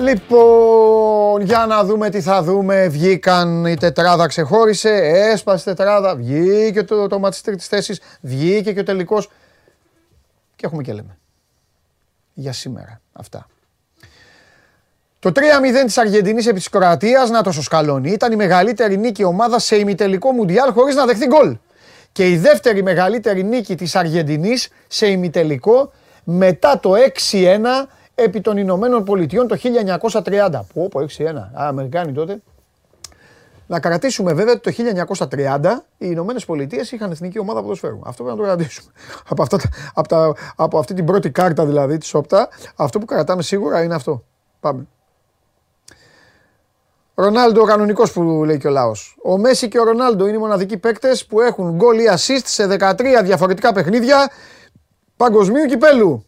Λοιπόν, για να δούμε τι θα δούμε. Βγήκαν η τετράδα, ξεχώρισε, έσπασε η τετράδα, βγήκε το, το μάτι της θέσης, βγήκε και ο τελικός. Και έχουμε και λέμε. Για σήμερα αυτά. Το 3-0 της Αργεντινής επί της Κροατίας, να το στο σκαλώνει, ήταν η μεγαλύτερη νίκη ομάδα σε ημιτελικό Μουντιάλ χωρίς να δεχθεί γκολ. Και η δεύτερη μεγαλύτερη νίκη της Αργεντινής σε ημιτελικό μετά το 6-1 επί των Ηνωμένων Πολιτειών το 1930. Πω, πω, 6-1. Α, Αμερικάνοι τότε. Να κρατήσουμε βέβαια ότι το 1930 οι Ηνωμένες Πολιτείες είχαν εθνική ομάδα ποδοσφαίρου. Αυτό πρέπει να το κρατήσουμε. [LAUGHS] από, αυτά, από, τα, από αυτή την πρώτη κάρτα δηλαδή της ΟΠΤΑ, αυτό που κρατάμε σίγουρα είναι αυτό. Πάμε. Ρονάλντο, ο κανονικός που λέει και ο λαός. Ο Μέση και ο Ρονάλντο είναι οι μοναδικοί παίκτες που έχουν γκολ ή assist σε 13 διαφορετικά παιχνίδια παγκοσμίου κυπέλου.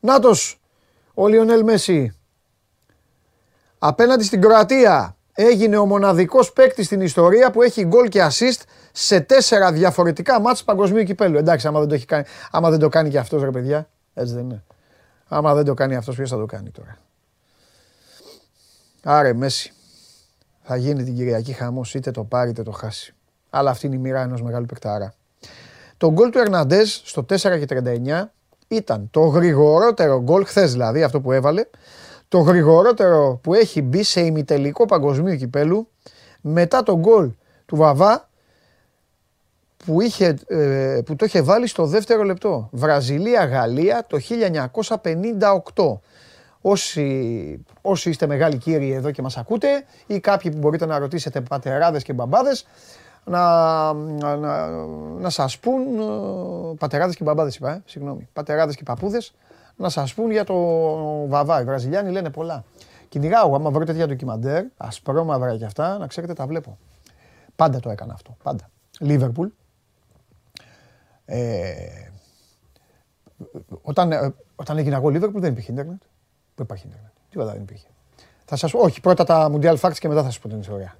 Νάτος, ο Λιονέλ Μέση. Απέναντι στην Κροατία έγινε ο μοναδικός παίκτης στην ιστορία που έχει γκολ και assist σε τέσσερα διαφορετικά μάτς παγκοσμίου κυπέλου. Εντάξει, άμα δεν το, έχει κάνει, άμα δεν το κάνει και αυτός ρε παιδιά, έτσι δεν είναι. Άμα δεν το κάνει αυτός, ποιος θα το κάνει τώρα. Άρε Μέση, θα γίνει την Κυριακή χαμός, είτε το πάρει είτε το χάσει. Αλλά αυτή είναι η μοίρα ενός μεγάλου παικτάρα. Το γκολ του Ερναντέζ στο 4 και 39 ήταν το γρηγορότερο γκολ, χθες δηλαδή αυτό που έβαλε, το γρηγορότερο που έχει μπει σε ημιτελικό παγκοσμίου κυπέλου μετά το γκολ του Βαβά που, είχε, ε, που το είχε βάλει στο δεύτερο λεπτό. Βραζιλία-Γαλλία το 1958. Όσοι, όσοι είστε μεγάλοι κύριοι εδώ και μας ακούτε ή κάποιοι που μπορείτε να ρωτήσετε πατεράδες και μπαμπάδες, να, να, να σας πούν, ε, πατεράδες και μπαμπάδες είπα, ε, συγγνώμη, πατεράδες και παππούδες, να σας πούν για το Βαβά. Οι Βραζιλιάνοι λένε πολλά. Κυνηγάω, άμα βρω τέτοια ντοκιμαντέρ, ασπρόμαυρα και αυτά, να ξέρετε τα βλέπω. Πάντα το έκανα αυτό, πάντα. Λίβερπουλ. Ε, όταν, ε, όταν έγινα εγώ Λίβερπουλ δεν υπήρχε ίντερνετ. Δεν υπάρχει ίντερνετ. Τίποτα δεν υπήρχε. Θα σας πω, όχι, πρώτα τα Mundial Facts και μετά θα σας πω την ιστορία.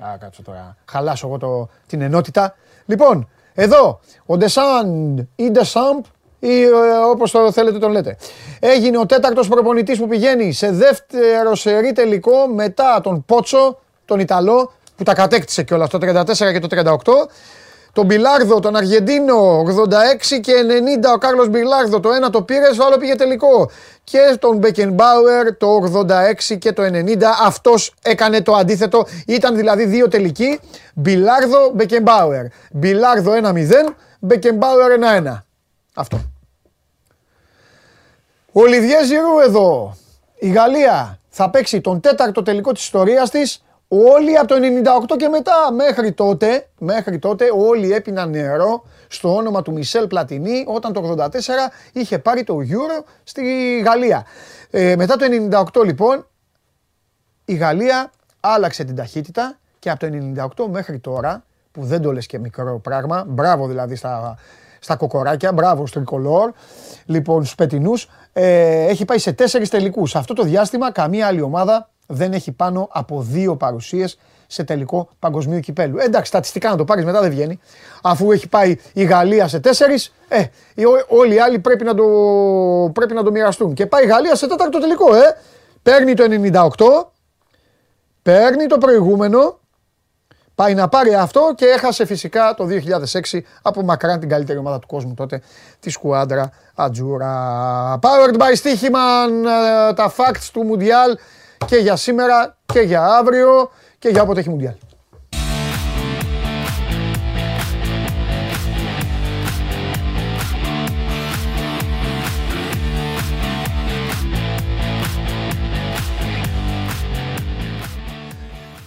Α, κάτσω τώρα. Χαλάσω εγώ το, την ενότητα. Λοιπόν, εδώ, ο Ντεσάν ή Ντεσάμπ ή ε, όπως το θέλετε τον λέτε. Έγινε ο τέταρτος προπονητής που πηγαίνει σε δεύτερο σερί τελικό μετά τον Πότσο, τον Ιταλό, που τα κατέκτησε κιόλας το 34 και το 38 τον Μπιλάρδο, τον Αργεντίνο, 86 και 90 ο Κάρλος Μπιλάρδο, το ένα το πήρες, το άλλο πήγε τελικό. Και τον Μπεκενμπάουερ το 86 και το 90, αυτός έκανε το αντίθετο, ήταν δηλαδή δύο τελικοί, Μπιλάρδο, Μπεκενμπάουερ. Μπιλάρδο 1-0, Μπεκενμπάουερ 1-1. Αυτό. Ο Λιδιέ Ζηρού εδώ, η Γαλλία θα παίξει τον τέταρτο τελικό της ιστορίας της Όλοι από το 98 και μετά, μέχρι τότε, μέχρι τότε όλοι έπιναν νερό στο όνομα του Μισελ Πλατινί όταν το 84 είχε πάρει το Euro στη Γαλλία. Ε, μετά το 98 λοιπόν η Γαλλία άλλαξε την ταχύτητα και από το 98 μέχρι τώρα, που δεν το λες και μικρό πράγμα, μπράβο δηλαδή στα, στα κοκοράκια, μπράβο στο τρικολόρ, λοιπόν στους πετινούς, ε, έχει πάει σε τέσσερις τελικούς. Σε αυτό το διάστημα καμία άλλη ομάδα δεν έχει πάνω από δύο παρουσίες σε τελικό παγκοσμίου κυπέλου. Ε, εντάξει, στατιστικά να το πάρεις μετά δεν βγαίνει. Αφού έχει πάει η Γαλλία σε τέσσερις, ε, όλοι οι άλλοι πρέπει να, το, πρέπει να το μοιραστούν. Και πάει η Γαλλία σε τέταρτο τελικό, ε. Παίρνει το 98, παίρνει το προηγούμενο, πάει να πάρει αυτό και έχασε φυσικά το 2006 από μακράν την καλύτερη ομάδα του κόσμου τότε, τη Σκουάντρα Ατζούρα. Powered by Stichiman, ε, τα facts του Μουντιάλ και για σήμερα και για αύριο και για όποτε έχει Μουντιάλ.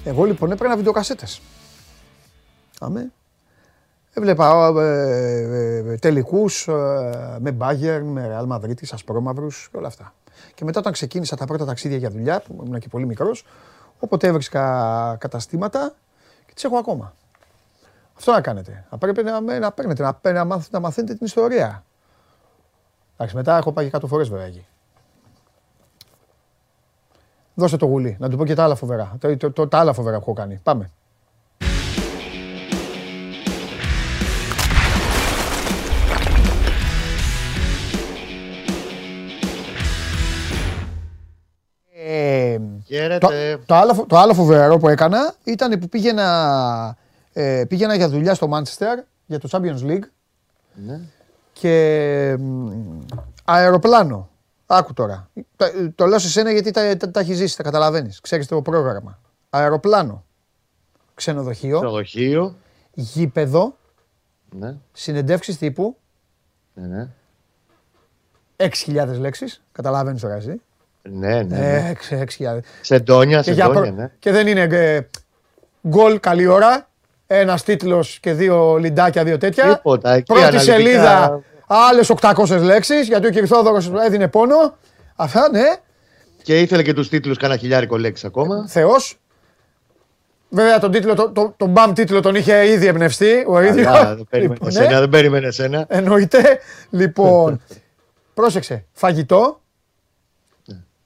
Εγώ λοιπόν έπαιρνα βιντεοκασέτες. Αμέ. Έβλεπα ε, ε, ε, τελικούς ε, με Bayern, με Real Madrid, ασπρόμαυρους και όλα αυτά. Και μετά όταν ξεκίνησα τα πρώτα ταξίδια για δουλειά, που ήμουν και πολύ μικρός, όποτε έβρισκα καταστήματα και τις έχω ακόμα. Αυτό να κάνετε. Να πρέπει να, να παίρνετε, να, να, μαθ, να μαθαίνετε την ιστορία. Εντάξει, μετά έχω πάει και κάτω φορές βέβαια εκεί. Δώστε το γουλί, να του πω και τα άλλα φοβερά. Το, το, το, τα άλλα φοβερά που έχω κάνει. Πάμε. Το, το, άλλο, το άλλο φοβερό που έκανα ήταν που πήγαινα, ε, πήγαινα για δουλειά στο Manchester για το Champions League ναι. και αεροπλάνο. Άκου τώρα. Το, το λέω σε σένα γιατί τα, τα, τα έχεις ζήσει, τα καταλαβαίνεις. Ξέρεις το πρόγραμμα. Αεροπλάνο. Ξενοδοχείο. Ξενοδοχείο. Γήπεδο. Ναι. Συνεντεύξεις τύπου. Ναι, ναι. 6.000 λέξεις. Καταλαβαίνεις τώρα εσύ. Ναι, ναι. ναι. Ε, σε ντόνια, σε ντόνια, ναι. Και δεν είναι ε, γκολ καλή ώρα. Ένας τίτλος και δύο λιντάκια, δύο τέτοια. Τίποτα. Εκεί Πρώτη αναλυτικά... σελίδα, άλλες 800 λέξεις, γιατί ο Κυρθόδωρο έδινε πόνο. Αυτά, ναι. Και ήθελε και τους τίτλους κανένα χιλιάρικο λέξη ακόμα. Θεός. Βέβαια τον τίτλο, το, το, τον μπαμ τίτλο τον είχε ήδη εμπνευστεί ο ίδιος. Δεν περίμενε λοιπόν, εσένα, ναι. δεν περίμενε εσένα. Εννοείται. Λοιπόν, πρόσεξε. Φαγητό,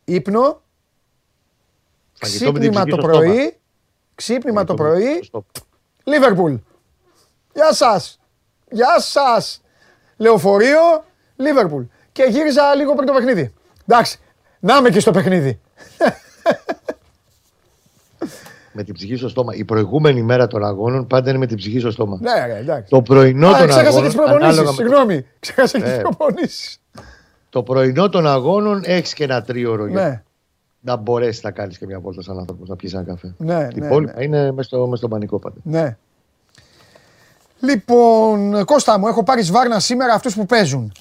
ύπνο, ξύπνημα το πρωί, ξύπνημα το πρωί, Λίβερπουλ. Γεια σας. Γεια σας. Λεωφορείο, Λίβερπουλ. Και γύριζα λίγο πριν το παιχνίδι. Εντάξει, να είμαι και στο παιχνίδι. [LAUGHS] με την ψυχή στο στόμα. Η προηγούμενη μέρα των αγώνων πάντα είναι με την ψυχή στο στόμα. Ναι, εντάξει. Το πρωινό των αγώνων. Ξέχασα τις προπονήσεις. Συγγνώμη. Ξέχασα τις προπονήσεις το πρωινό των αγώνων έχεις και ένα τρίωρο ναι. για να μπορέσεις να κάνεις και μια βόλτα σαν άνθρωπος να πιεις ένα καφέ. Ναι, Η ναι, υπόλοιπα ναι. είναι μέσα στο, στο πανικό πάντα. Ναι. Λοιπόν, Κώστα μου, έχω πάρει σβάρνα σήμερα αυτούς που παίζουν.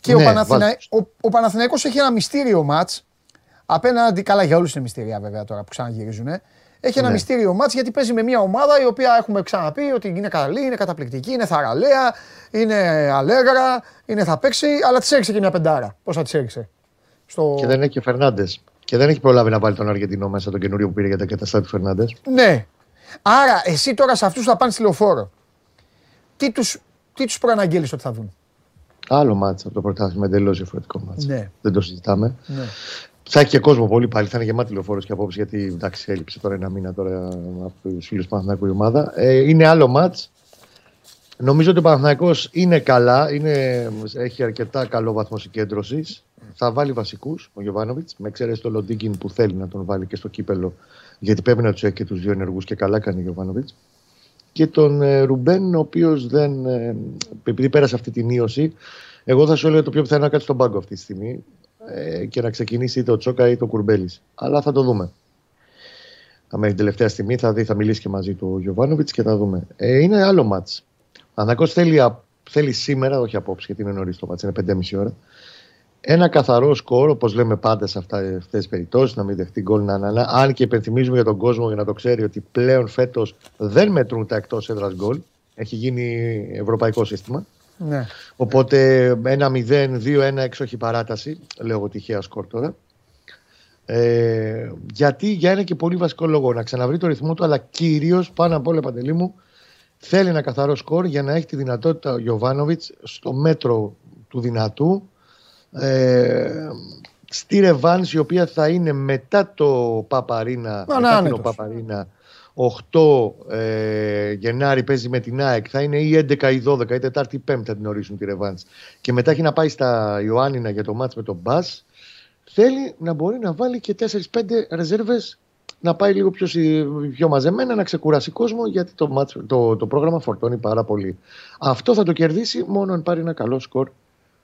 Και ναι, ο, Παναθηνα... ο, ο Παναθηναϊκός έχει ένα μυστήριο μάτς απέναντι, καλά για όλους είναι μυστήρια βέβαια τώρα που ξαναγυρίζουν, έχει ένα ναι. μυστήριο μάτς γιατί παίζει με μια ομάδα η οποία έχουμε ξαναπεί ότι είναι καλή, είναι καταπληκτική, είναι θαραλέα, είναι αλέγρα, είναι θα παίξει, αλλά της έριξε και μια πεντάρα. Πώς θα της έριξε; Στο... Και δεν έχει και Φερνάντες. Και δεν έχει προλάβει να βάλει τον Αργεντινό μέσα, τον καινούριο που πήρε για τα καταστάτη του Φερνάντες. Ναι. Άρα εσύ τώρα σε αυτούς θα πάνε στη λεωφόρο. Τι τους τι τους προαναγγέλεις ότι θα δουν; Άλλο μάτσα από το πρωτάθλημα, εντελώς διαφορετικό μάτσα. Ναι. Δεν το συζητάμε. Ναι. Θα έχει και κόσμο πολύ πάλι. Θα είναι γεμάτη λεωφόρος και απόψη γιατί εντάξει, έλειψε τώρα ένα μήνα τώρα από τους φίλους Παναθηναϊκού η ομάδα. Ε, είναι άλλο ματ. Νομίζω ότι ο Παναθηναϊκός είναι καλά, είναι, έχει αρκετά καλό βαθμό συγκέντρωσης. Θα βάλει βασικούς ο Γιωβάνοβιτς, με εξαίρεση το Λοντίγκιν που θέλει να τον βάλει και στο κύπελο, γιατί πρέπει να τους έχει και τους δύο ενεργούς και καλά κάνει ο Γιωβάνοβιτς. Και τον ε, Ρουμπέν, ο οποίος δεν. Ε, επειδή πέρασε αυτή την ίωση, εγώ θα σου έλεγα το πιο πιθανό να κάτσει στον πάγκο αυτή τη στιγμή ε, και να ξεκινήσει είτε ο Τσόκα είτε ο Κουρμπέλης. Αλλά θα το δούμε. Αν την τελευταία στιγμή θα δει, θα μιλήσει και μαζί του ο Γιωβάνοβιτς και θα δούμε. Ε, είναι άλλο μάτς. Ανακό θέλει, θέλει σήμερα, όχι απόψε γιατί είναι νωρίς το μάτς, είναι 5,5 ώρα. Ένα καθαρό σκορ, όπως λέμε πάντα σε αυτές τις περιπτώσεις, να μην δεχτεί γκολ να, να, να. Αν και υπενθυμίζουμε για τον κόσμο για να το ξέρει ότι πλέον φέτος δεν μετρούν τα εκτός έδρας γκολ. Έχει γίνει ευρωπαϊκό σύστημα. Ναι. Οπότε ένα 0-2-1 έξω έχει παράταση. Λέω εγώ τυχαία σκορ τώρα. Ε, γιατί για ένα και πολύ βασικό λόγο να ξαναβρει το ρυθμό του, αλλά κυρίως πάνω απ' όλα παντελή μου θέλει ένα καθαρό σκορ για να έχει τη δυνατότητα ο Γιωβάνοβιτς στο μέτρο του δυνατού ε, στη Ρεβάνς η οποία θα είναι μετά το Παπαρίνα, μετά το Παπαρίνα 8 ε, Γενάρη παίζει με την ΑΕΚ, θα είναι ή 11 ή 12 ή Τετάρτη ή Πέμπτη θα την ορίσουν τη Ρεβάντς. Και μετά έχει να πάει στα Ιωάννινα για το μάτς με τον Μπας. Θέλει να μπορεί να βάλει και 4-5 ρεζέρβες να πάει λίγο πιο, πιο μαζεμένα, να ξεκουράσει κόσμο, γιατί το, το, το πρόγραμμα φορτώνει πάρα πολύ. Αυτό θα το κερδίσει μόνο αν πάρει ένα καλό σκορ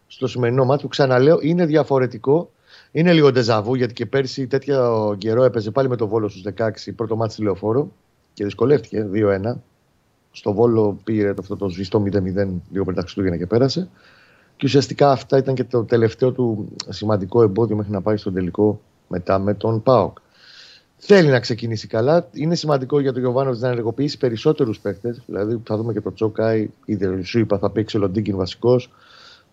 στο σημερινό μάτι που ξαναλέω είναι διαφορετικό. Είναι λίγο ντεζαβού γιατί και πέρσι τέτοιο καιρό έπαιζε πάλι με το Βόλο στους 16 πρώτο μάτι τηλεοφόρο και δυσκολεύτηκε 2-1. Στο Βόλο πήρε αυτό το σβηστό 0-0 λίγο πριν τα Χριστούγεννα και πέρασε. Και ουσιαστικά αυτά ήταν και το τελευταίο του σημαντικό εμπόδιο μέχρι να πάει στον τελικό μετά με τον Πάοκ. Θέλει να ξεκινήσει καλά. Είναι σημαντικό για τον Γιωβάνο να ενεργοποιήσει περισσότερους παίχτε. Δηλαδή θα δούμε και το Τσόκαη, ήδη σου είπα, θα παίξει ο Λοντίνκιν βασικός.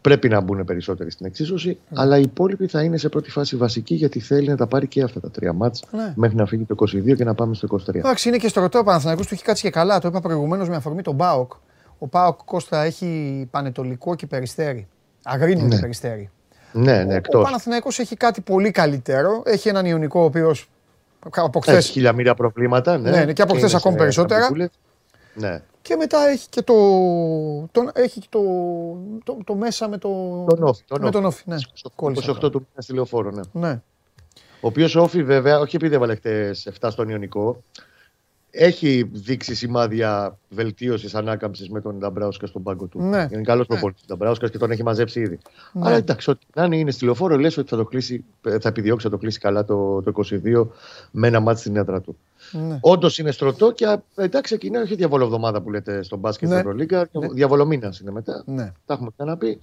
Πρέπει να μπουν περισσότεροι στην εξίσωση. Mm. Αλλά οι υπόλοιποι θα είναι σε πρώτη φάση βασικοί γιατί θέλει να τα πάρει και αυτά τα τρία μάτς ναι. μέχρι να φύγει το 22 και να πάμε στο 23. Εντάξει, είναι και στο ρωτό Παναθανακού του έχει κάτσει και καλά. Το είπα προηγουμένως με αφορμή τον Μπάοκ. Ο Πάοκ Κώστα έχει πανετολικό και περιστέρι. Αγρίνιο ναι. και περιστέρι. Ναι, ναι, εκτός. Ο Παναθηναϊκός έχει κάτι πολύ καλύτερο. Έχει έναν Ιωνικό ο οποίος από χθε. Έχει χιλιαμύρια προβλήματα. Ναι, ναι, ναι και από χθες ακόμη περισσότερα. Ναι. Και μετά έχει και το, τον, έχει και το, το, το, μέσα με το. Τον Όφη. Τον με τον Όφη, ναι. 28 του μήνα στη λεωφόρο, ναι. ναι. Ο οποίος Όφη, βέβαια, όχι επειδή έβαλε χτες 7 στον Ιωνικό, έχει δείξει σημάδια βελτίωσης ανάκαμψης με τον Νταμπράουσκα στον πάγκο του. Ναι. Είναι καλός ναι. προπονητής Νταμπράουσκα και τον έχει μαζέψει ήδη. Ναι. Αλλά εντάξει, ό,τι να είναι, είναι στη λεωφόρο, λες ότι θα, το κλείσει, θα επιδιώξει να το κλείσει καλά το, το 22 με ένα μάτι στην έδρα του. Ναι. Όντως είναι στρωτό και εντάξει, ξεκινάει όχι διαβολοβδομάδα που λέτε στον μπάσκετ ναι. Ευρωλίγκα. Ναι. Διαβολομήνα είναι μετά. Ναι. Τα έχουμε ξαναπεί.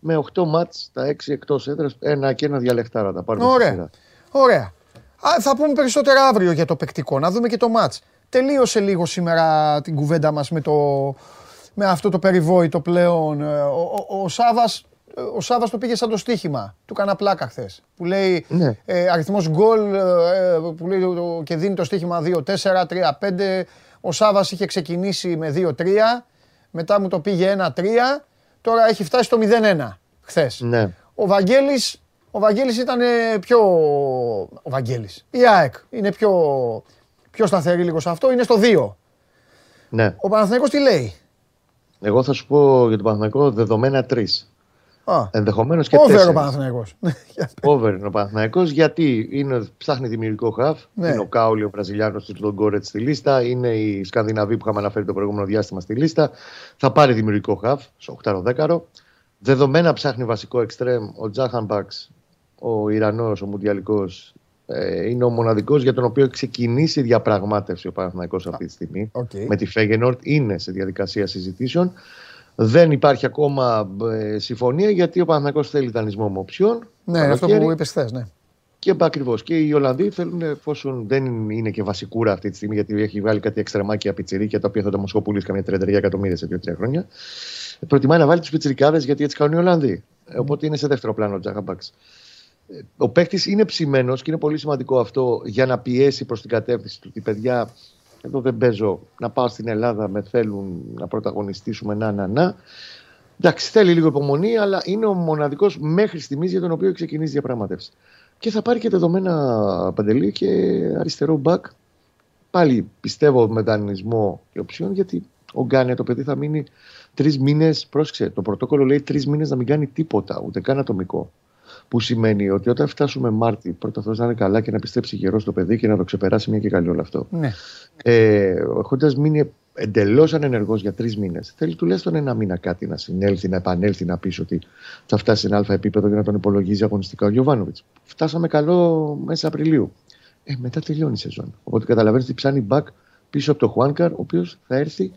Με 8 μάτς, τα 6 εκτός έδρας, ένα και ένα διαλεκτάρα. Τα πάρουμε Ωραία. Ωραία. Α, θα πούμε περισσότερα αύριο για το παικτικό. Να δούμε και το μάτς. Τελείωσε λίγο σήμερα την κουβέντα μας με, το, με αυτό το περιβόητο πλέον. Ε, ο, ο, ο Σάβας ο Σάβας το πήγε σαν το στοίχημα. Του κάνα πλάκα χθες. Που λέει ναι. ε, αριθμός γκολ ε, που λέει, και δίνει το στοίχημα 2-4, 3-5. Ο Σάβας είχε ξεκινήσει με 2-3. Μετά μου το πήγε 1-3. Τώρα έχει φτάσει στο 0-1 χθες. Ναι. Ο Βαγγέλης, ο Βαγγέλης ήταν πιο. Ο Βαγγέλης. Η ΑΕΚ είναι πιο πιο σταθερή λίγο σε αυτό, είναι στο 2. Ναι. Ο Παναθηναϊκός τι λέει; Εγώ θα σου πω για τον Παναθηναϊκό δεδομένα 3. Ενδεχομένως και Over ο Παναθυναϊκό. [LAUGHS] Over είναι ο Παναθυναϊκό γιατί είναι, ψάχνει δημιουργικό χαφ. Ναι. Είναι ο Κάουλι, ο Βραζιλιάνος του τον Γκόρετ στη λίστα. Είναι οι Σκανδιναβοί που είχαμε αναφέρει το προηγούμενο διάστημα στη λίστα. Θα πάρει δημιουργικό χαφ, στο 8-10. Δεδομένα ψάχνει βασικό εξτρέμ ο Τζάχαν Μπαξ, ο Ιρανός, ο Μουντιαλικός ε, είναι ο μοναδικός για τον οποίο έχει ξεκινήσει διαπραγμάτευση ο Παναθηναϊκός αυτή τη στιγμή. Okay. Με τη Φέγενορτ είναι σε διαδικασία συζητήσεων. Δεν υπάρχει ακόμα ε, συμφωνία γιατί ο Παναθηναϊκός θέλει δανεισμό με οψιόν. Ναι, αυτό που είπες χθε, ναι. Και ακριβώς. Και οι Ολλανδοί θέλουν, εφόσον δεν είναι και βασικούρα αυτή τη στιγμή, γιατί έχει βάλει κάτι εξτρεμάκια πιτσιρίκια τα οποία θα τα μοσχοπουλήσει καμιά 33 εκατομμύρια σε 2-3 χρόνια. Προτιμάει να βάλει τους πιτσιρικάδες γιατί έτσι κάνουν οι Ολλανδοί. Mm. Οπότε είναι σε δεύτερο πλάνο ο Τζάχαμπαξ ο παίκτης είναι ψημένος και είναι πολύ σημαντικό αυτό για να πιέσει προς την κατεύθυνση του. ότι παιδιά, εδώ δεν παίζω να πάω στην Ελλάδα, με θέλουν να πρωταγωνιστήσουμε, να, να, να. Εντάξει, θέλει λίγο υπομονή, αλλά είναι ο μοναδικός μέχρι στιγμής για τον οποίο έχει ξεκινήσει διαπραγματεύση. Και θα πάρει και δεδομένα παντελή και αριστερό μπακ. Πάλι πιστεύω με δανεισμό και οψιόν, γιατί ο Γκάνια το παιδί θα μείνει τρεις μήνες. Πρόσεξε, το πρωτόκολλο λέει τρεις μήνες να μην κάνει τίποτα, ούτε καν ατομικό. Που σημαίνει ότι όταν φτάσουμε Μάρτι, πρώτα αυτό να είναι καλά και να πιστέψει γερός στο παιδί και να το ξεπεράσει μια και καλή όλο αυτό. Ναι. Ε, Έχοντας μείνει εντελώς ανενεργός για τρεις μήνες, θέλει τουλάχιστον ένα μήνα κάτι να συνέλθει, να επανέλθει, να πει ότι θα φτάσει σε ένα αλφα επίπεδο για να τον υπολογίζει αγωνιστικά ο Γιωβάνοβιτς. Φτάσαμε καλό μέσα Απριλίου. Ε, μετά τελειώνει η σεζόν. Οπότε καταλαβαίνεις ότι ψάνει μπακ πίσω από το Χουάνκαρ, ο οποίος θα έρθει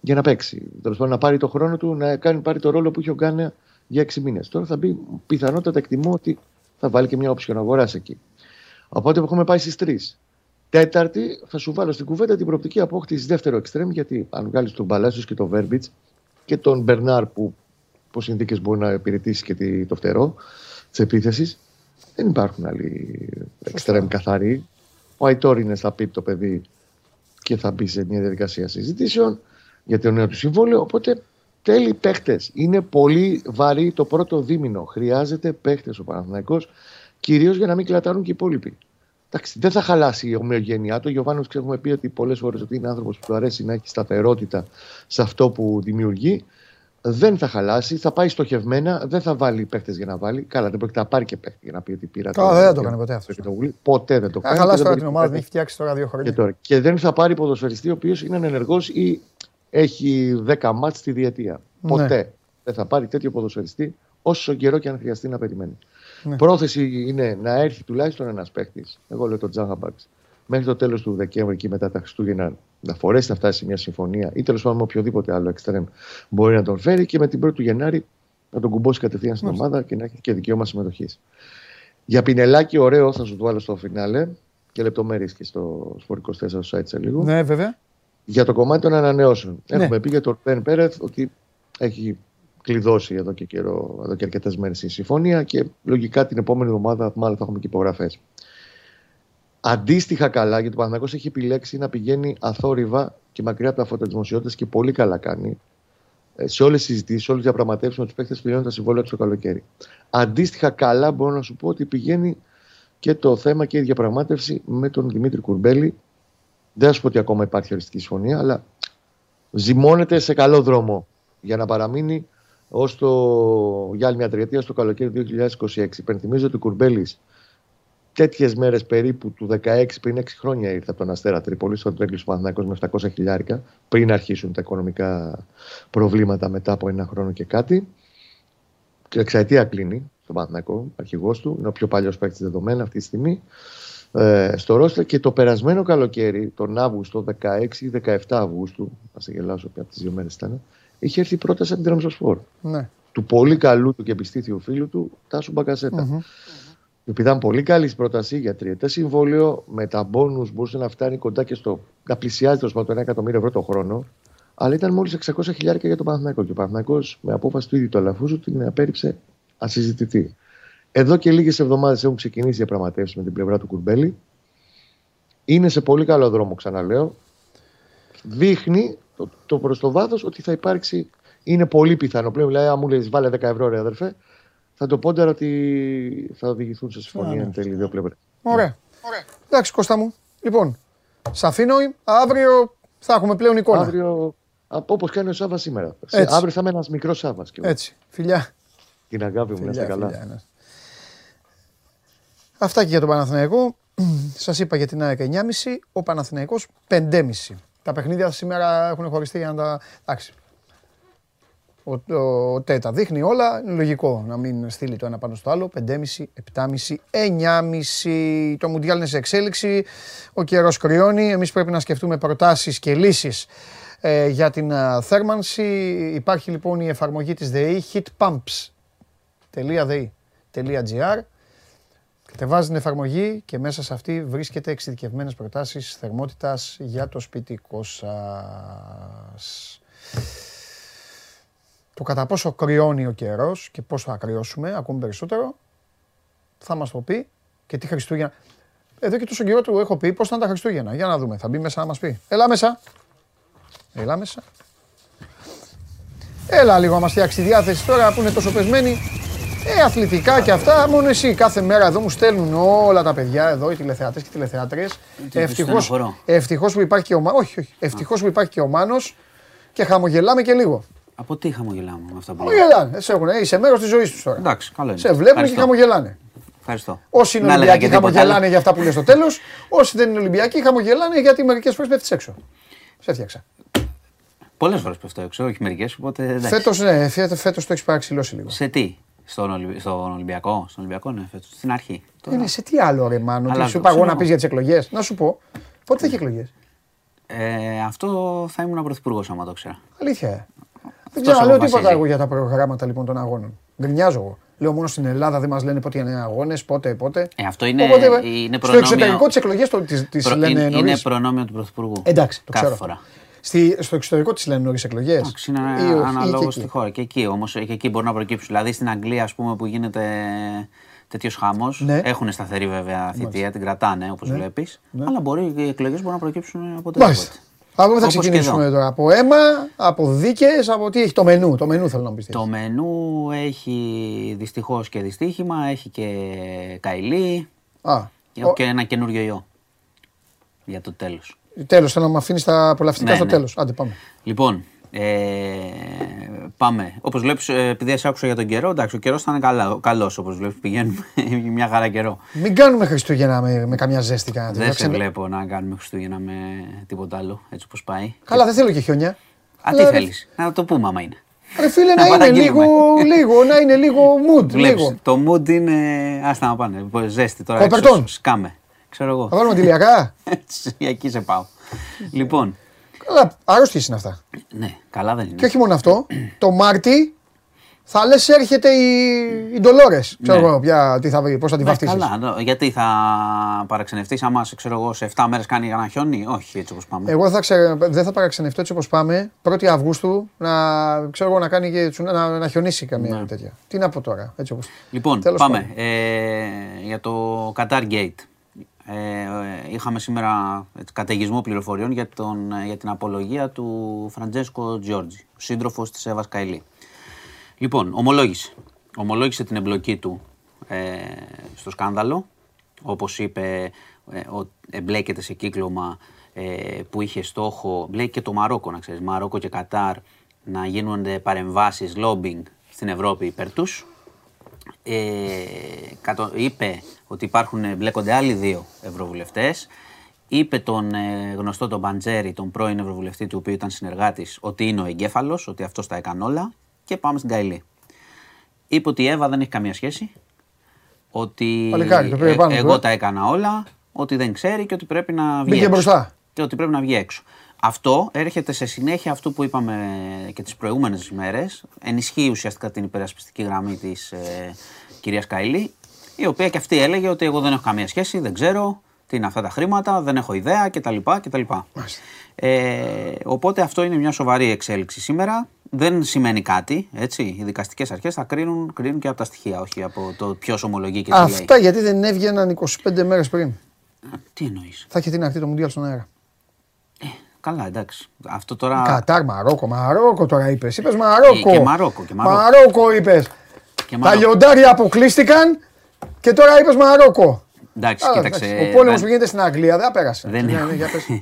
για να παίξει. Τέλος πάντων, να πάρει το χρόνο του, να κάνει, πάρει το ρόλο που είχε ο Γκάνε για 6 μήνες. Τώρα θα μπει, πιθανότατα εκτιμώ ότι θα βάλει και μια όψη να αγοράσει εκεί. Οπότε έχουμε πάει στις 3. Τέταρτη, θα σου βάλω στην κουβέντα την προοπτική απόκτησης δεύτερο εξτρέμ, γιατί αν βγάλεις τον Μπαλάσιο και τον Βέρμπιτς και τον Μπερνάρ που υπό συνθήκες μπορεί να υπηρετήσει και το φτερό της επίθεσης, δεν υπάρχουν άλλοι εξτρέμ καθαροί. Ο Αϊτόρ είναι στα πίπ το παιδί και θα μπει σε μια διαδικασία συζητήσεων για το νέο του συμβόλαιο. Οπότε Τέλει παίχτες. Είναι πολύ βαρύ το πρώτο δίμηνο. Χρειάζεται παίχτες ο Παναθηναϊκός κυρίως για να μην κλατάρουν και οι υπόλοιποι. Εντάξει, δεν θα χαλάσει η ομοιογένειά του. Ο Γιωβάνος έχουμε πει ότι πολλές φορές ότι είναι άνθρωπος που του αρέσει να έχει σταθερότητα σε αυτό που δημιουργεί. Δεν θα χαλάσει, θα πάει στοχευμένα, δεν θα βάλει παίχτες για να βάλει. Καλά, δεν πρόκειται να πάρει και παίχτε για να πει ότι πήρα. Καλά, δεν το κάνει ποτέ αυτός. Ποτέ δεν το κάνει. Θα χαλάσει τώρα την ομάδα, δεν έχει φτιάξει τώρα δύο χρόνια. Και, τώρα. και δεν θα πάρει ποδοσφαιριστή ο οποίος είναι ενεργός ή έχει 10 μάτς στη διετία. Ναι. Ποτέ δεν θα πάρει τέτοιο ποδοσφαιριστή όσο καιρό και αν χρειαστεί να περιμένει. Ναι. Πρόθεση είναι να έρθει τουλάχιστον ένας παίχτη. Εγώ λέω τον Τζάχαμπαξ. Μέχρι το τέλος του Δεκέμβρη και μετά τα Χριστούγεννα να φορέσει να φτάσει σε μια συμφωνία ή τέλος πάντων με οποιοδήποτε άλλο εξτρέμ μπορεί να τον φέρει και με την 1η του Γενάρη να τον κουμπώσει κατευθείαν στην ομάδα και να έχει και δικαίωμα συμμετοχής. Για πινελάκι, ωραίο, θα σου το βάλω στο φινάλε και λεπτομέρειες και στο Σπορικό 4 στο site σε λίγο. Ναι, βέβαια. Για το κομμάτι των ανανεώσεων. Ναι. Έχουμε πει για τον Πεν Πέρεθ ότι έχει κλειδώσει εδώ και καιρό, εδώ και αρκετές μέρες η συμφωνία και λογικά την επόμενη εβδομάδα μάλλον θα έχουμε και υπογραφές. Αντίστοιχα καλά, γιατί ο Παναγό έχει επιλέξει να πηγαίνει αθόρυβα και μακριά από τα φώτα της δημοσιότητας και πολύ καλά κάνει. Ε, σε όλες τις συζητήσεις, σε όλες τις διαπραγματεύσεις με τους παίχτε πληρώνει τα συμβόλαια τους το καλοκαίρι. Αντίστοιχα καλά, μπορώ να σου πω ότι πηγαίνει και το θέμα και η διαπραγμάτευση με τον Δημήτρη Κουρμπέλη. Δεν θα σου πω ότι ακόμα υπάρχει οριστική συμφωνία, αλλά ζυμώνεται σε καλό δρόμο για να παραμείνει ως το, για άλλη μια τριετία στο καλοκαίρι 2026. Υπενθυμίζω ότι ο Κουρμπέλης τέτοιες μέρες περίπου του 16 πριν 6 χρόνια ήρθε από τον Αστέρα Τρίπολης στον τρέκλο του με 700 χιλιάρικα πριν αρχίσουν τα οικονομικά προβλήματα μετά από ένα χρόνο και κάτι. Και εξαετία κλείνει στον Παναθηναϊκό, αρχηγός του. Είναι ο πιο παλιός παίκτης δεδομένα αυτή τη στιγμή. Ε, στο Ρώστα και το περασμένο καλοκαίρι, τον Αύγουστο, 16-17 Αυγούστου, θα σε γελάσω από τις δύο μέρες ήταν, είχε έρθει η πρόταση από την Ραμσοσφόρ. Ναι. Του πολύ καλού του και επιστήθιου φίλου του, Τάσου Μπακασέτα. Mm-hmm. Επειδή ήταν πολύ καλή πρόταση για τριετέ συμβόλαιο, με τα μπόνους μπορούσε να φτάνει κοντά και στο. να πλησιάζει το πάντων ένα εκατομμύριο ευρώ το χρόνο. Αλλά ήταν μόλις 600 χιλιάρια για τον Παναθηναϊκό. Και ο Παναθηναϊκός με απόφαση του ίδιου του Αλαφούζου την απέρριψε ασυζητητή. Εδώ και λίγες εβδομάδες έχουν ξεκινήσει οι διαπραγματεύσεις με την πλευρά του Κουρμπέλη. Είναι σε πολύ καλό δρόμο, ξαναλέω. Δείχνει το, το προς το βάθος ότι θα υπάρξει. Είναι πολύ πιθανό πλέον. Δηλαδή, αν μου λέει βάλε 10 ευρώ, ρε αδερφέ, θα το πόντερα ότι θα οδηγηθούν σε συμφωνία εν τέλει δύο πλευρές. Ωραία. Ωραία. Εντάξει, Κώστα μου. Λοιπόν, σα αφήνω. Αύριο θα έχουμε πλέον εικόνα. Αύριο, όπως κάνει ο Σάβα σήμερα. Έτσι. Αύριο θα είμαι ένας μικρός Σάβα. Έτσι. Φιλιά. Την αγάπη μου, να είστε καλά. Φιλιά, ναι. Αυτά και για τον Παναθηναϊκό. Σας είπα για την ΑΕΚ 9.30, ο Παναθηναϊκός 5.30. Τα παιχνίδια σήμερα έχουν χωριστεί για να τα. Εντάξει. Ο, ο, Τέτα δείχνει όλα. Είναι λογικό να μην στείλει το ένα πάνω στο άλλο. 5,5, 7,5, 9,5. Το Μουντιάλ είναι σε εξέλιξη. Ο καιρός κρυώνει. Εμείς πρέπει να σκεφτούμε προτάσεις και λύσεις ε, για την uh, θέρμανση. Υπάρχει λοιπόν η εφαρμογή της ΔΕΗ heatpumps.gr Κατεβάζει την εφαρμογή και μέσα σε αυτή βρίσκεται εξειδικευμένες προτάσεις θερμότητας για το σπιτικό σας. Το κατά πόσο κρυώνει ο καιρός και πώς θα κρυώσουμε ακόμη περισσότερο θα μας το πει και τι Χριστούγεννα. Εδώ και τόσο καιρό του έχω πει πώς θα είναι τα Χριστούγεννα. Για να δούμε. Θα μπει μέσα να μας πει. Έλα μέσα. Έλα μέσα. Έλα λίγο να μας φτιάξει τη διάθεση τώρα που είναι τόσο πεσμένη. Ε, αθλητικά και αυτά, μόνο εσύ. Κάθε μέρα εδώ μου στέλνουν όλα τα παιδιά εδώ, οι τηλεθεατές και οι τηλεθεατρές. Ευτυχώς, ευτυχώς που υπάρχει και ο Μάνος, όχι, όχι, ευτυχώς που υπάρχει και ο Μάνος και χαμογελάμε και λίγο. Από τι χαμογελάμε με αυτά που λέω. Χαμογελάνε, σε έχουν, είσαι μέρος της ζωής τους τώρα. Εντάξει, καλό είναι. Σε βλέπουν και χαμογελάνε. Ευχαριστώ. Όσοι είναι Ολυμπιακοί χαμογελάνε για αυτά που λες στο τέλος, όσοι δεν είναι Ολυμπιακοί χαμογελάνε γιατί μερικές φορές πέφτεις έξω. Σε έφτιαξα. Πολλές φορές πέφτω έξω, όχι μερικές. Φέτος ναι, φέτος το έχεις παραξηλώσει λίγο. Σε τι, στον, Ολυ... στον Ολυμπιακό, στον Ολυμπιακό, ναι, φέτος, στην αρχή. Τώρα... Είναι σε τι άλλο ρε Μάνο, τι σου είπα εγώ να πεις για τις εκλογές. Να σου πω, πότε θα έχει εκλογές; Ε, αυτό θα ήμουν πρωθυπουργός άμα το ξέρα. Αλήθεια. Ε. Δεν ξέρω, λέω τίποτα εγώ για τα προγράμματα λοιπόν των αγώνων. Γκρινιάζω εγώ. Λέω μόνο στην Ελλάδα δεν μας λένε πότε είναι αγώνες, πότε, πότε. Ε, αυτό είναι, Οπότε, είναι προνόμιο. Στο εξωτερικό της εκλογές τη Προ, λένε Είναι, είναι προνόμιο του Πρωθυπουργού. Εντάξει, το ξέρω. Φορά. Στη, στο εξωτερικό τις λένε νωρίς εκλογές. Εντάξει, είναι αναλόγως στη χώρα. Και εκεί όμως και εκεί μπορεί να προκύψουν. Δηλαδή στην Αγγλία, ας πούμε, που γίνεται τέτοιος χάμο. Ναι. Έχουν σταθερή βέβαια θητεία, την κρατάνε όπως ναι. βλέπεις. Ναι. Αλλά μπορεί οι εκλογές μπορούν να προκύψουν από τότε. Από πού θα ξεκινήσουμε τώρα, από αίμα, από δίκες, από τι έχει το μενού. Το μενού θέλω να πεις. Το μενού έχει δυστυχώς και δυστύχημα, έχει και καηλή. Α. Και ένα καινούριο ιό. Για το τέλος. Τέλος, θέλω να με αφήνεις τα απολαυστικά ναι, στο ναι. τέλος. Άντε, πάμε. Λοιπόν, ε, πάμε. Όπως βλέπεις, ε, επειδή σε άκουσα για τον καιρό, εντάξει, ο καιρός θα είναι καλός. Όπως βλέπεις, πηγαίνουμε [LAUGHS] μια χαρά καιρό. Μην κάνουμε Χριστούγεννα με, με καμιά ζέστη κανένα Δεν σε βλέπω να κάνουμε Χριστούγεννα με τίποτα άλλο, έτσι όπως πάει. Καλά, δεν θέλω και χιόνια. Α, τι θέλεις, να το πούμε άμα είναι. Ρε φίλε, να, είναι λίγο, λίγο, να είναι λίγο [LAUGHS] mood. λίγο. Το mood είναι. Άστα να πάνε. Ζέστη τώρα. Κοπερτών. Σκάμε. Ξέρω εγώ. Θα βάλουμε τηλιακά; Εκεί σε πάω. λοιπόν, Καλά, αρρώστιε είναι αυτά. Ναι, καλά δεν είναι. Και όχι μόνο αυτό. το Μάρτι θα λες έρχεται η, η Ντολόρες. Ξέρω ναι. εγώ πια τι θα, πώς θα τη ναι, βαφτίσεις. Καλά, γιατί θα παραξενευτείς άμα ξέρω εγώ, σε 7 μέρες κάνει ένα χιόνι; Όχι έτσι όπως πάμε. Εγώ θα ξε... δεν θα παραξενευτώ έτσι όπως πάμε. 1η Αυγούστου να, ξέρω εγώ, να, κάνει και, να, να χιονίσει καμία ναι. τέτοια. Τι να πω τώρα. Έτσι όπως... Λοιπόν, Τέλος πάμε. Ε, για το Qatar Gate. Ε, είχαμε σήμερα καταιγισμό πληροφοριών για, τον, για την απολογία του Φραντζέσκο Τζιόρτζι, ο σύντροφος της Εύας Καηλή. Λοιπόν, ομολόγησε. Ομολόγησε την εμπλοκή του ε, στο σκάνδαλο. Όπως είπε, ε, εμπλέκεται σε κύκλωμα ε, που είχε στόχο, μπλέκει και το Μαρόκο να ξέρεις, Μαρόκο και Κατάρ, να γίνονται παρεμβάσεις, lobbying στην Ευρώπη υπέρ τους ε, είπε ότι υπάρχουν, μπλέκονται άλλοι δύο ευρωβουλευτές. Είπε τον ε, γνωστό τον Μπαντζέρη, τον πρώην ευρωβουλευτή του οποίου ήταν συνεργάτης, ότι είναι ο εγκέφαλος, ότι αυτός τα έκανε όλα και πάμε στην Καηλή. Είπε ότι η Εύα δεν έχει καμία σχέση, ότι ε, εγώ τα έκανα όλα, ότι δεν ξέρει και ότι πρέπει να βγει έξω. Και ότι πρέπει να βγει έξω. Αυτό έρχεται σε συνέχεια αυτού που είπαμε και τις προηγούμενες ημέρες. Ενισχύει ουσιαστικά την υπερασπιστική γραμμή της ε, κυρίας Καηλή, η οποία και αυτή έλεγε ότι εγώ δεν έχω καμία σχέση, δεν ξέρω τι είναι αυτά τα χρήματα, δεν έχω ιδέα κτλ. κτλ. Ε, οπότε αυτό είναι μια σοβαρή εξέλιξη σήμερα. Δεν σημαίνει κάτι, έτσι. Οι δικαστικές αρχές θα κρίνουν, κρίνουν και από τα στοιχεία, όχι από το ποιος ομολογεί και τι λέει. Αυτά γιατί δεν έβγαιναν 25 μέρες πριν. τι εννοείς; Θα είχε την ακτή το Μουντιάλ στον αέρα. Καλά, εντάξει. Αυτό τώρα. Κατάρ, Μαρόκο, Μαρόκο τώρα είπες. Είπες Μαρόκο. Και, Μαρόκο. Και Μαρόκο, Μαρόκο είπες. Τα λιοντάρια αποκλείστηκαν και τώρα είπες Μαρόκο. Εντάξει, κοίταξε. Ο πόλεμος που γίνεται στην Αγγλία δεν πέρασε. Δεν είναι. Ναι,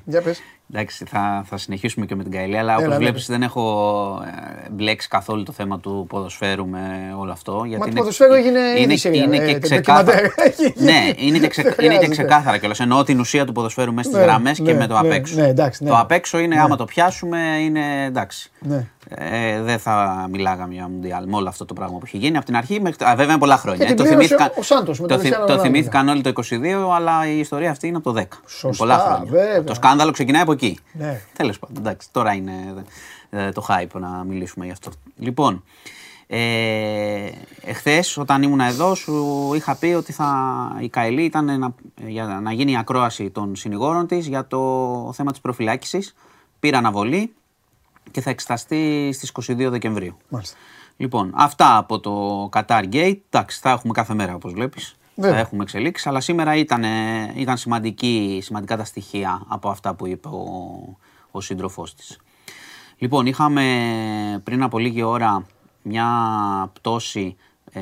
για πες, Εντάξει, θα, θα συνεχίσουμε και με την Καηλή, αλλά όπως βλέπεις δεν έχω ε, μπλέξει καθόλου το θέμα του ποδοσφαίρου με όλο αυτό. Γιατί Μα το ποδοσφαίρο έγινε είναι, είναι, και ε, ξεκάθαρα. [LAUGHS] ναι, είναι και, ξε, είναι και ξεκάθαρα κιόλας. Εννοώ την ουσία του ποδοσφαίρου μέσα στις ναι, γραμμές και ναι, με το απ' έξω. Το απ' έξω είναι άμα το πιάσουμε είναι εντάξει ε, δεν θα μιλάγαμε για Μουντιάλ με όλο αυτό το πράγμα που έχει γίνει από την αρχή. Μέχρι, α, βέβαια είναι πολλά χρόνια. το θυμήθηκαν, ο Σάντος, το, το, το θυμήθηκαν όλοι το 22, αλλά η ιστορία αυτή είναι από το 10. Σωστά, πολλά χρόνια. Βέβαια. Το σκάνδαλο ξεκινάει από εκεί. Ναι. Τέλος πάντων, εντάξει, τώρα είναι ε, το hype να μιλήσουμε γι' αυτό. Λοιπόν, ε, Εχθές, όταν ήμουν εδώ, σου είχα πει ότι θα, η Καηλή ήταν να, για να γίνει η ακρόαση των συνηγόρων της για το θέμα της προφυλάκησης. Πήρα αναβολή, και θα εξεταστεί στις 22 Δεκεμβρίου. Μάλιστα. Λοιπόν, αυτά από το Qatar Gate. Εντάξει, θα έχουμε κάθε μέρα όπως βλέπεις. Θα έχουμε εξελίξεις, αλλά σήμερα ήταν, ήταν σημαντική, σημαντικά τα στοιχεία από αυτά που είπε ο, ο σύντροφός της. Λοιπόν, είχαμε πριν από λίγη ώρα μια πτώση ε,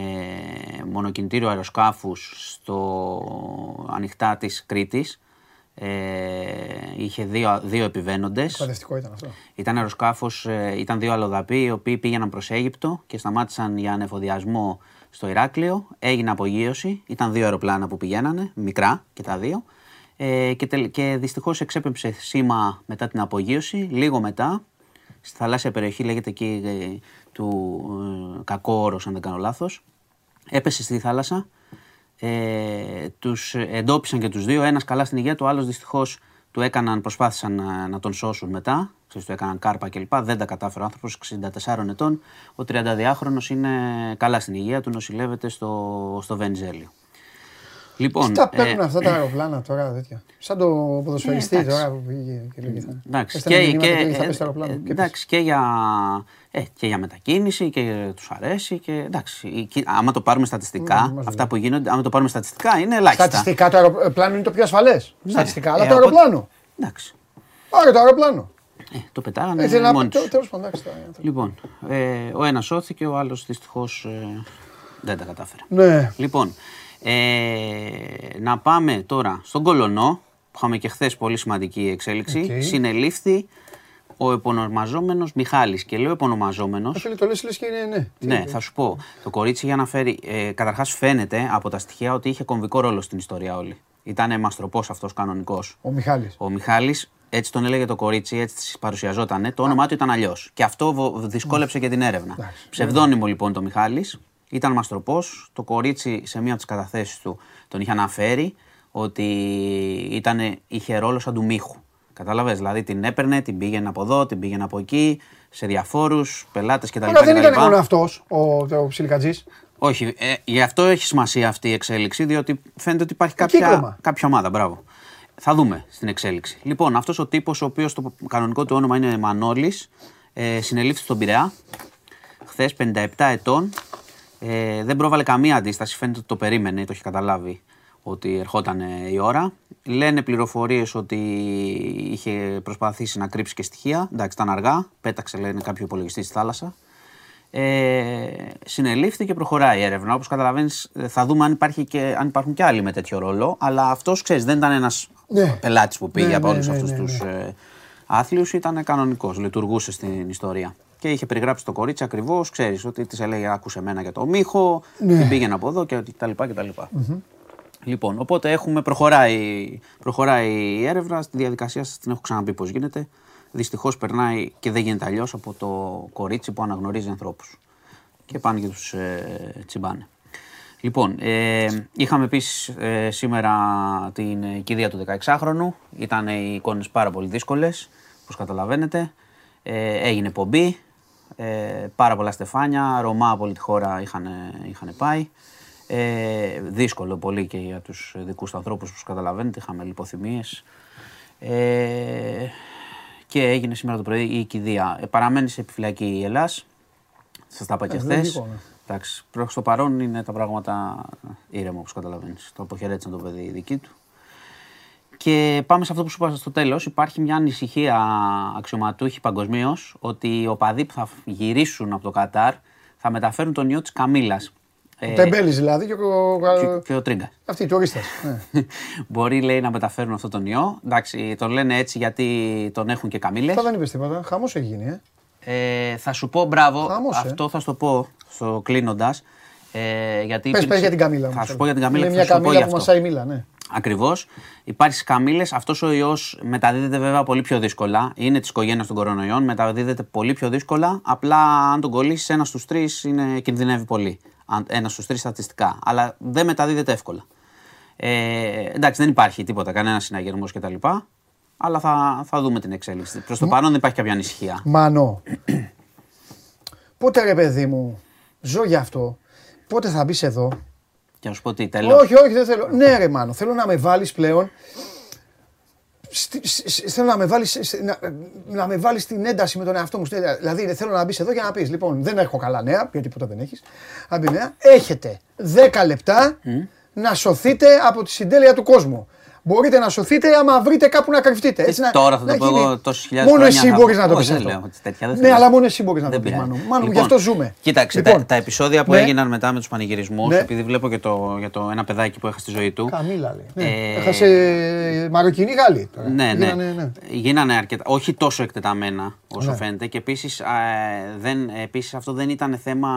μονοκινητήριο αεροσκάφους στο ανοιχτά της Κρήτης ε, είχε δύο, δύο επιβαίνοντες. ήταν αυτό. Ήταν αεροσκάφος, ε, ήταν δύο αλλοδαποί οι οποίοι πήγαιναν προς Αίγυπτο και σταμάτησαν για ανεφοδιασμό στο Ηράκλειο. Έγινε απογείωση. Ήταν δύο αεροπλάνα που πηγαίνανε, μικρά και τα δύο. Ε, και, και δυστυχώς εξέπεμψε σήμα μετά την απογείωση. Λίγο μετά, στη θαλάσσια περιοχή, λέγεται εκεί ε, του ε, Κακό αν δεν κάνω λάθος. Έπεσε στη θάλασσα ε, τους εντόπισαν και τους δύο, ένας καλά στην υγεία του, ο άλλος δυστυχώς του έκαναν, προσπάθησαν να, να τον σώσουν μετά, ξέρεις, του έκαναν κάρπα κλπ. Δεν τα κατάφερε ο άνθρωπος, 64 ετών. Ο 32χρονος είναι καλά στην υγεία του, νοσηλεύεται στο, στο Βενιζέλιο. Λοιπόν, Τι τα ε, παίρνουν αυτά τα αεροπλάνα τώρα, τέτοια. Σαν το ποδοσφαιριστή ε, τώρα που πήγε και λέγεται. Εντάξει, και, και, ε, εντάξει, και, για, ε, και για μετακίνηση και τους αρέσει. Και, εντάξει, άμα το πάρουμε στατιστικά, αυτά που γίνονται, άμα το πάρουμε στατιστικά είναι ελάχιστα. Στατιστικά το αεροπλάνο είναι το πιο ασφαλές. Ναι. Στατιστικά, αλλά το αεροπλάνο. Εντάξει. Άρα το αεροπλάνο. Ε, το πετάγανε ε, μόνοι τους. Λοιπόν, ε, ο ένας σώθηκε, ο άλλος δυστυχώς Δεν τα κατάφερε. Ναι. Λοιπόν, ε, να πάμε τώρα στον Κολονό, που είχαμε και χθες πολύ σημαντική εξέλιξη. Okay. Συνελήφθη ο επωνομαζόμενος Μιχάλης. Και λέω επωνομαζόμενος. Φίλε, το λες, λες και είναι, ναι. Ναι, θα σου πω. Το κορίτσι για να φέρει. Ε, Καταρχάς, φαίνεται από τα στοιχεία ότι είχε κομβικό ρόλο στην ιστορία όλη. Ήταν μαστροπός αυτός κανονικός. Ο Μιχάλης. Ο Μιχάλης, έτσι τον έλεγε το κορίτσι, έτσι παρουσιαζόταν. Το όνομά του ήταν αλλιώς. Και αυτό δυσκόλεψε και την έρευνα. Ψευδόνυμο λοιπόν το Μιχάλης. Ήταν μαστροπός. Το κορίτσι σε μία από τις καταθέσεις του τον είχε αναφέρει ότι ήταν, είχε ρόλο σαν του μύχου. Κατάλαβε, δηλαδή την έπαιρνε, την πήγαινε από εδώ, την πήγαινε από εκεί, σε διαφόρους πελάτες κτλ. Αλλά δεν ήταν μόνο αυτός ο, ο Ψιλικατζής; Όχι, ε, γι' αυτό έχει σημασία αυτή η εξέλιξη, διότι φαίνεται ότι υπάρχει κάποια, κάποια ομάδα. Μπράβο. Θα δούμε στην εξέλιξη. Λοιπόν, αυτός ο τύπος, ο οποίος το κανονικό του όνομα είναι Μανώλης, ε, συνελήφθη στον Πειραιά χθες 57 ετών. Ε, δεν πρόβαλε καμία αντίσταση, φαίνεται ότι το περίμενε, το έχει καταλάβει ότι ερχόταν η ώρα. Λένε πληροφορίες ότι είχε προσπαθήσει να κρύψει και στοιχεία. Εντάξει, ήταν αργά. Πέταξε, λένε, κάποιο υπολογιστή στη θάλασσα. Ε, συνελήφθη και προχωράει η έρευνα. Όπως καταλαβαίνεις, θα δούμε αν, υπάρχει και, αν υπάρχουν και άλλοι με τέτοιο ρόλο. Αλλά αυτός, ξέρεις, δεν ήταν ένας ναι. πελάτης που πήγε ναι, από ναι, όλους ναι, αυτούς ναι, τους ναι. ε, άθλιους. Ήταν κανονικός, λειτουργούσε στην ιστορία. Και είχε περιγράψει το κορίτσι ακριβώς, ξέρεις, ότι της έλεγε Άκουσε μένα για το μύχο, την πήγαινε από εδώ και τα λοιπά. Και τα λοιπά. Mm-hmm. Λοιπόν, οπότε έχουμε, προχωράει, προχωράει η έρευνα. Στη διαδικασία σας την έχω ξαναπεί πώς γίνεται. Δυστυχώς περνάει και δεν γίνεται αλλιώς από το κορίτσι που αναγνωρίζει ανθρώπους. Και πάνε και τους ε, τσιμπάνε. Λοιπόν, ε, είχαμε επίση ε, σήμερα την κηδεία του 16χρονου. Ήταν οι εικόνες πάρα πολύ δύσκολες, όπως καταλαβαίνετε. Ε, έγινε πομπή. Ε, πάρα πολλά στεφάνια. Ρωμά από όλη τη χώρα είχαν πάει. Ε, δύσκολο πολύ και για τους δικούς του ανθρώπους που καταλαβαίνετε, είχαμε λιποθυμίες. Ε, και έγινε σήμερα το πρωί η κηδεία. Ε, παραμένει σε επιφυλακή η Ελλάς. Σας τα είπα και ε, χθες. Ναι. Εντάξει, προς το παρόν είναι τα πράγματα ήρεμα όπως καταλαβαίνεις. Το αποχαιρέτησαν το παιδί δική του. Και πάμε σε αυτό που σου είπα στο τέλος. Υπάρχει μια ανησυχία αξιωματούχη παγκοσμίως ότι οι οπαδοί που θα γυρίσουν από το Κατάρ θα μεταφέρουν τον ιό της Καμίλας. Ο Τεμπέλης δηλαδή και ο, και, και ο Τρίγκα. Αυτοί οι τουρίστε. Ναι. [LAUGHS] Μπορεί λέει να μεταφέρουν αυτό τον ιό. Εντάξει, τον λένε έτσι γιατί τον έχουν και καμίλε. Αυτό δεν είπες τίποτα. Χαμός έχει γίνει, ε. Ε, θα σου πω μπράβο. Χαμός, ε. αυτό θα σου το πω στο κλείνοντας. Ε, γιατί πες, πες για την Καμίλα. Θα σου πω για την Καμίλα. Είναι μια Καμίλα που μασάει μίλα, ναι. Ακριβώς. Υπάρχει στι καμίλε. Αυτός ο ιός μεταδίδεται βέβαια πολύ πιο δύσκολα. Είναι της οικογένειας των κορονοϊών. Μεταδίδεται πολύ πιο δύσκολα. Απλά αν τον κολλήσεις ένας στους τρεις κινδυνεύει πολύ ένας στους τρεις στατιστικά. Αλλά δεν μεταδίδεται εύκολα. Ε, εντάξει, δεν υπάρχει τίποτα, κανένας συναγερμός κτλ. Αλλά θα, θα δούμε την εξέλιξη. Προς το παρόν δεν υπάρχει κάποια ανησυχία. Μανώ. Πότε ρε παιδί μου, ζω γι' αυτό. Πότε θα μπεις εδώ; Και να σου πω τι, τέλος. Όχι, όχι, δεν θέλω. ναι, ρε Μάνο, θέλω να με βάλεις πλέον θέλω να με βάλεις να, να με βάλεις στην ένταση με τον εαυτό μου. Δηλαδή θέλω να μπεις εδώ και να πεις: Λοιπόν, δεν έχω καλά νέα, γιατί ποτέ δεν έχεις. Έχετε 10 λεπτά να σωθείτε από τη συντέλεια του κόσμου μπορείτε να σωθείτε άμα βρείτε κάπου να κρυφτείτε. Έτσι, να, τώρα θα το πω εγώ τόσε χιλιάδες Μόνο εσύ μπορείς να το πεις αυτό. Ναι, αλλά μόνο εσύ μπορείς να το πεις. Μάνο, μάνο γι' αυτό ζούμε. Κοίταξε, λοιπόν, τα, επεισόδια που ναι. έγιναν μετά με τους πανηγυρισμούς, ναι. επειδή βλέπω και το, για το ένα παιδάκι που έχασε τη ζωή του. Καμίλα λέει. Ναι. Ε, έχασε Μαροκινή Γάλλη. Ναι, ναι. ναι. Γίνανε αρκετά. Όχι τόσο εκτεταμένα όσο φαίνεται. Και επίσης αυτό δεν ήταν θέμα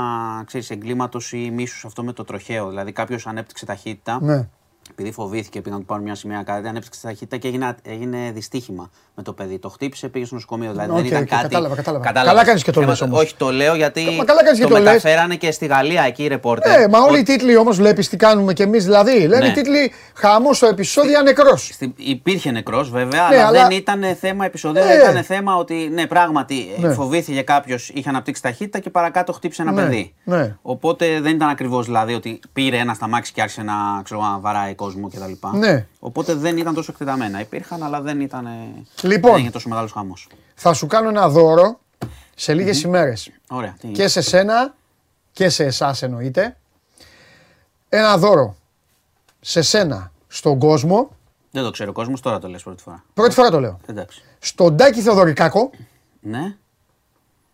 εγκλήματος ή μίσους αυτό με το τροχαίο. Δηλαδή κάποιος ανέπτυξε ταχύτητα επειδή φοβήθηκε, πήγαν να του πάρουν μια σημαία κάτι, ανέψυξε τη ταχύτητα και έγινε, έγινε δυστύχημα με το παιδί. Το χτύπησε, πήγε στο νοσοκομείο. Δηλαδή δεν ήταν κάτι. Κατάλαβα, κατάλαβα. Καλά κάνεις και το λες Όχι, το λέω γιατί. Μα καλά κάνεις το, και το μεταφέρανε και στη Γαλλία εκεί οι ρεπόρτερ. Ε, μα όλοι οι τίτλοι όμως βλέπεις τι κάνουμε κι εμείς. Δηλαδή λένε ναι. τίτλοι χαμό στο επεισόδιο νεκρός. Υπήρχε νεκρός βέβαια, ναι, αλλά, δεν ήταν θέμα επεισόδιο. Ναι. Ήταν θέμα ότι ναι, πράγματι ναι. φοβήθηκε κάποιος, είχε αναπτύξει ταχύτητα και παρακάτω χτύπησε ένα παιδί. Οπότε δεν ήταν ακριβώς δηλαδή ότι πήρε ένα σταμάξι και άρχισε να βαράει κόσμο κτλ. Ναι. Οπότε δεν ήταν τόσο εκτεταμένα. Υπήρχαν, αλλά δεν ήταν. Λοιπόν, δεν είχε τόσο μεγάλος χαμός. Θα σου κάνω ένα δώρο σε λίγες mm-hmm. ημέρες. Ωραία. Και σε σένα και σε εσάς εννοείται. Ένα δώρο σε σένα στον κόσμο. Δεν το ξέρω ο κόσμος, τώρα το λες πρώτη φορά. Πρώτη φορά το λέω. Εντάξει. Στον Τάκη Θεοδωρικάκο. Ναι.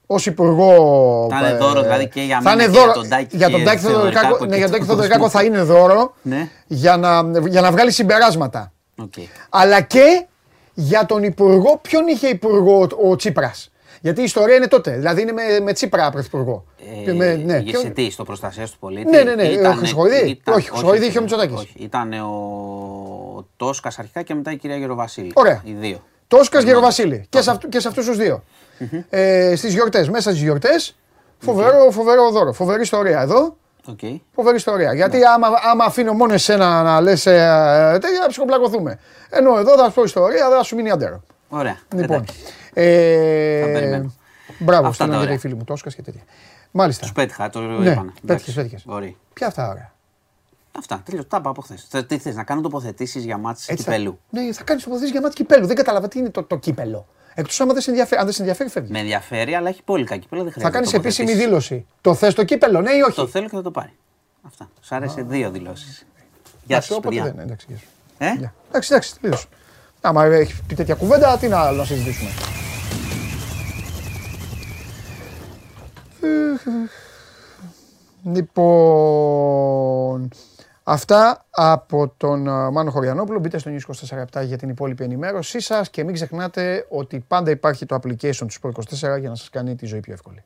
Ως υπουργό. Θα είναι δώρο δηλαδή και για μένα και για τον Τάκη. Για τον Τάκη Θεοδωρικάκο, ναι, για τον Θεοδωρικάκο θα είναι δώρο ναι. για, να, για να βγάλει συμπεράσματα. Okay. Αλλά και για τον υπουργό, ποιον είχε υπουργό ο, ο Τσίπρας; Γιατί η ιστορία είναι τότε. Δηλαδή είναι με, με Τσίπρα πρωθυπουργό. Ε, με, ναι. Σε τι, στο προστασίας του πολίτη. Ναι, ναι, ναι. Ήταν, Χρυσοχοίδη. Όχι, Χρυσοχοίδη είχε ο Μητσοτάκης. Ήταν ο Τόσκας αρχικά και μετά η κυρία Γεροβασίλη. Ωραία. Οι δύο. Τόσκας Γεροβασίλη. Και, σε αυτού, και σε αυτούς τους δύο. Ε, Στις γιορτές, μέσα στις γιορτές. Φοβερό, φοβερό δώρο. Φοβερή ιστορία εδώ. Okay. Φοβερή ιστορία. Γιατί άμα, άμα αφήνω μόνο εσένα να λες ε, τέτοια, ψυχοπλακωθούμε. Ενώ εδώ θα σου πω ιστορία, δεν θα σου μείνει αντέρο. Ωραία. Λοιπόν. Ε, μπράβο, στον Αγγελία οι φίλοι μου, Τόσκα και τέτοια. Μάλιστα. Τους πέτυχα, το ναι, είπαν. Πέτυχες, πέτυχες. Ποια αυτά ωραία. Αυτά, τέλο. Τα είπα από χθες. Τι θες, να κάνω τοποθετήσεις για μάτς κυπέλου. Ναι, θα κάνεις τοποθετήσεις για μάτς κυπέλου. Δεν κατάλαβα τι είναι το, το κύπελο. Εκτός αν δεν σε ενδιαφέρει, αν δεν σε ενδιαφέρει, φεύγεις. Με ενδιαφέρει, αλλά έχει πολύ κύπελο. Δεν θα κάνεις επίσημη δήλωση. Το θες το κύπελο, ναι ή όχι; Το θέλω και θα το πάρει. Αυτά. Σ' άρεσε δύο δηλώσεις. Γεια σας, παιδιά. Εντάξει, ε; εντάξει, εντάξει, τελείωσε. Άμα έχει πει τέτοια κουβέντα, τι να, να συζητήσουμε. Λοιπόν, αυτά από τον Μάνο Χωριανόπουλο. Μπείτε στο News 24 για την υπόλοιπη ενημέρωσή σας και μην ξεχνάτε ότι πάντα υπάρχει το application του Sport 24 για να σας κάνει τη ζωή πιο εύκολη.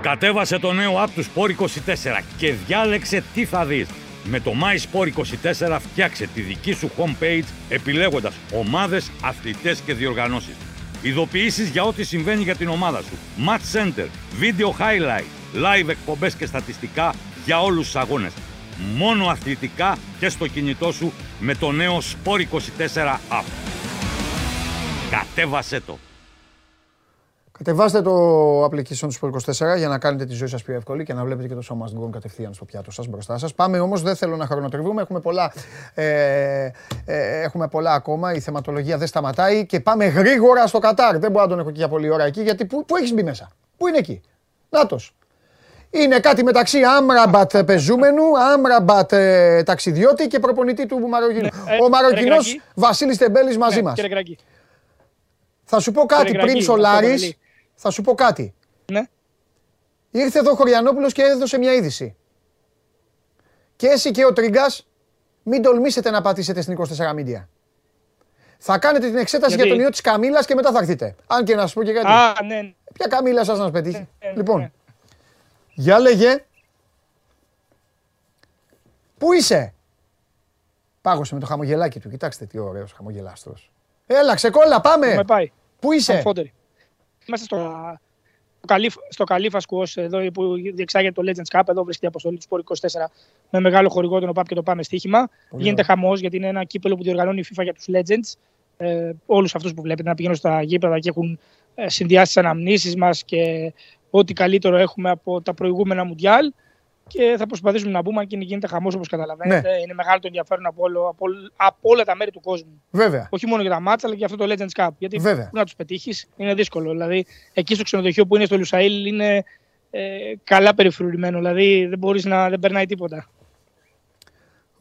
Κατέβασε το νέο app του Sport 24 και διάλεξε τι θα δεις. Με το MySport24 φτιάξε τη δική σου homepage επιλέγοντας ομάδες, αθλητές και διοργανώσεις. Ειδοποιήσεις για ό,τι συμβαίνει για την ομάδα σου. Match Center, Video Highlight, Live εκπομπές και στατιστικά για όλους τους αγώνες. Μόνο αθλητικά και στο κινητό σου με το νέο Sport24 app. Κατέβασέ το! Κατεβάστε το application του Sport24 για να κάνετε τη ζωή σας πιο εύκολη και να βλέπετε και το σώμα γκολ κατευθείαν στο πιάτο σας μπροστά σας. Πάμε όμως, δεν θέλω να χρονοτριβούμε. Έχουμε πολλά, ε, ε, έχουμε πολλά ακόμα. Η θεματολογία δεν σταματάει και πάμε γρήγορα στο Κατάρ. Δεν μπορώ να τον έχω και για πολλή ώρα εκεί γιατί πού, πού έχεις μπει μέσα; Πού είναι εκεί; Νάτο. Είναι κάτι μεταξύ Άμραμπατ πεζούμενου, Άμραμπατ ε, ταξιδιώτη και προπονητή του Μαροκινού. Ναι, ε, Ο Μαροκινό Βασίλης Τεμπέλης μαζί μας. Θα σου πω κάτι πριν Σολάρης. Θα σου πω κάτι. Ναι. Ήρθε εδώ ο Χωριανόπουλος και έδωσε μια είδηση. Και εσύ και ο Τρίγκας, μην τολμήσετε να πατήσετε στην 24 Media. Θα κάνετε την εξέταση για τον ιό της Καμίλα και μετά θα έρθετε. Αν και να σου πω και κάτι. Α, ναι. Ποια Καμίλα σας να πετύχει; Ναι, ναι, λοιπόν, ναι. Για λέγε. Πού είσαι; Πάγωσε με το χαμογελάκι του. Κοιτάξτε τι ωραίος χαμογελάστρος. Έλα, ξεκόλλα, πάμε. Πού είσαι; Είμαστε στο, στο Καλήφα Σκουός, εδώ που διεξάγεται το Legends Cup. Εδώ βρίσκεται η αποστολή του Σπορ 24 με μεγάλο χορηγό τον ΟΠΑΠ και το Πάμε Στοίχημα. Γίνεται χαμός γιατί είναι ένα κύπελο που διοργανώνει η FIFA για τους Legends. Ε, Όλους αυτούς που βλέπετε να πηγαίνουν στα γήπεδα και έχουν ε, συνδυάσει τις αναμνήσεις μας και ό,τι καλύτερο έχουμε από τα προηγούμενα Μουντιάλ και θα προσπαθήσουμε να μπούμε αν και γίνεται χαμός όπως καταλαβαίνετε. Ναι. Είναι μεγάλο το ενδιαφέρον από, όλο, από, από, όλα τα μέρη του κόσμου. Βέβαια. Όχι μόνο για τα μάτσα, αλλά και για αυτό το Legends Cup. Γιατί Βέβαια. να τους πετύχεις είναι δύσκολο. Δηλαδή, εκεί στο ξενοδοχείο που είναι στο Λουσαήλ είναι ε, καλά περιφρουρημένο. Δηλαδή, δεν μπορείς να δεν περνάει τίποτα.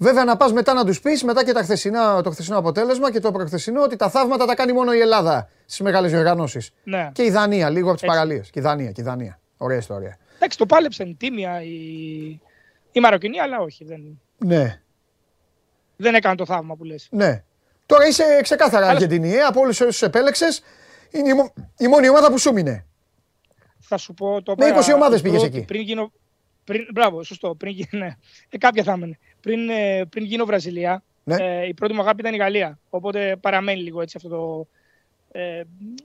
Βέβαια, να πας μετά να τους πεις μετά και τα χθεσινά, το χθεσινό αποτέλεσμα και το προχθεσινό ότι τα θαύματα τα κάνει μόνο η Ελλάδα στις μεγάλες διοργανώσει. Ναι. Και η Δανία, λίγο από τις παραλίες. Και η Δανία, και η Δανία. Ωραία ιστορία. Εντάξει, το πάλεψαν τίμια οι, οι Μαροκινοί, αλλά όχι. Δεν... Ναι. Δεν έκανε το θαύμα που λες. Ναι. Τώρα είσαι ξεκάθαρα αλλά... Αργεντινή, ε, από όλους όσους επέλεξες, είναι η, η μόνη ομάδα που σου μείνε. Θα σου πω το Με 20 ομάδες πήγες εκεί. Πριν γίνω, πριν, μπράβο, σωστό. Πριν, ναι, ε, κάποια θα έμενε. Πριν, ε, πριν γίνω Βραζιλία, ναι. ε, η πρώτη μου αγάπη ήταν η Γαλλία. Οπότε παραμένει λίγο έτσι αυτό το, ε,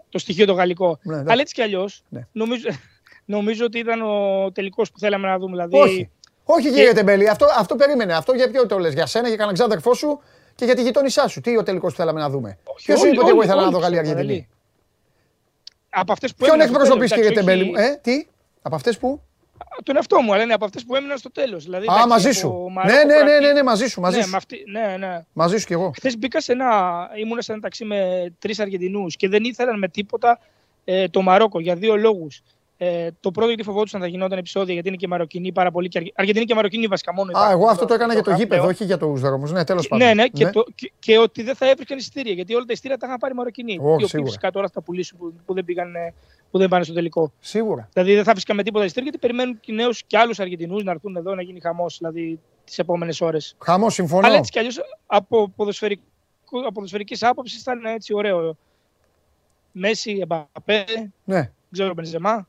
το στοιχείο το γαλλικό. Ναι, Αλλά έτσι κι αλλιώς, ναι. νομίζω, [LAUGHS] νομίζω ότι ήταν ο τελικός που θέλαμε να δούμε. Δηλαδή... Όχι. Όχι, κύριε Τεμπέλη, αυτό, αυτό περίμενε. Αυτό για ποιο το λες, για σένα, για κανέναν ξάδερφό σου και για τη γειτόνισά σου. Τι ο τελικός που θέλαμε να δούμε; Ποιος σου είπε ότι εγώ ήθελα να δω Γαλλία Αργεντινή; Από αυτές που Ποιον εκπροσωπείς, κύριε Τεμπέλη, ε, τι, από αυτές που; Τον εαυτό μου, αλλά είναι από αυτές που έμειναν στο τέλος. Δηλαδή, Α, μαζί σου. Ναι, ναι, ναι, ναι, ναι, μαζί σου. Μαζί ναι, σου. Αυτή, ναι, ναι. Μαζί σου κι εγώ. Χθες μπήκα σε ένα. ήμουν σε ένα ταξί με τρεις Αργεντινούς και δεν ήθελαν με τίποτα ε, το Μαρόκο για δύο λόγους. Ε, το πρώτο γιατί φοβόντουσαν θα γινόταν επεισόδια γιατί είναι και Μαροκινή πάρα πολύ. Και Αργεντινή και Μαροκινή βασικά μόνο. Α, εγώ αυτό το έκανα για το γήπεδο, όχι για τους δρόμους. Ναι, τέλος πάντων. Ναι, ναι, και, ναι. Το, και, και, ότι δεν θα έβρισκαν εισιτήρια γιατί όλα τα εισιτήρια τα είχαν πάρει Μαροκινή. Oh, οι οποίοι φυσικά τώρα θα πουλήσουν που, που, δεν πήγαν, που δεν πάνε στο τελικό. Σίγουρα. Δηλαδή δεν θα βρίσκαν με τίποτα εισιτήρια γιατί περιμένουν και νέους και άλλους Αργεντινούς να έρθουν εδώ να γίνει χαμός δηλαδή τις επόμενες ώρες. Χαμός, συμφωνώ. Αλλά έτσι κι αλλιώς από ποδοσφαιρικής άποψης ήταν έτσι ωραίο. Μέση, Εμπαπέ, ναι. ξέρω Μπενζεμά.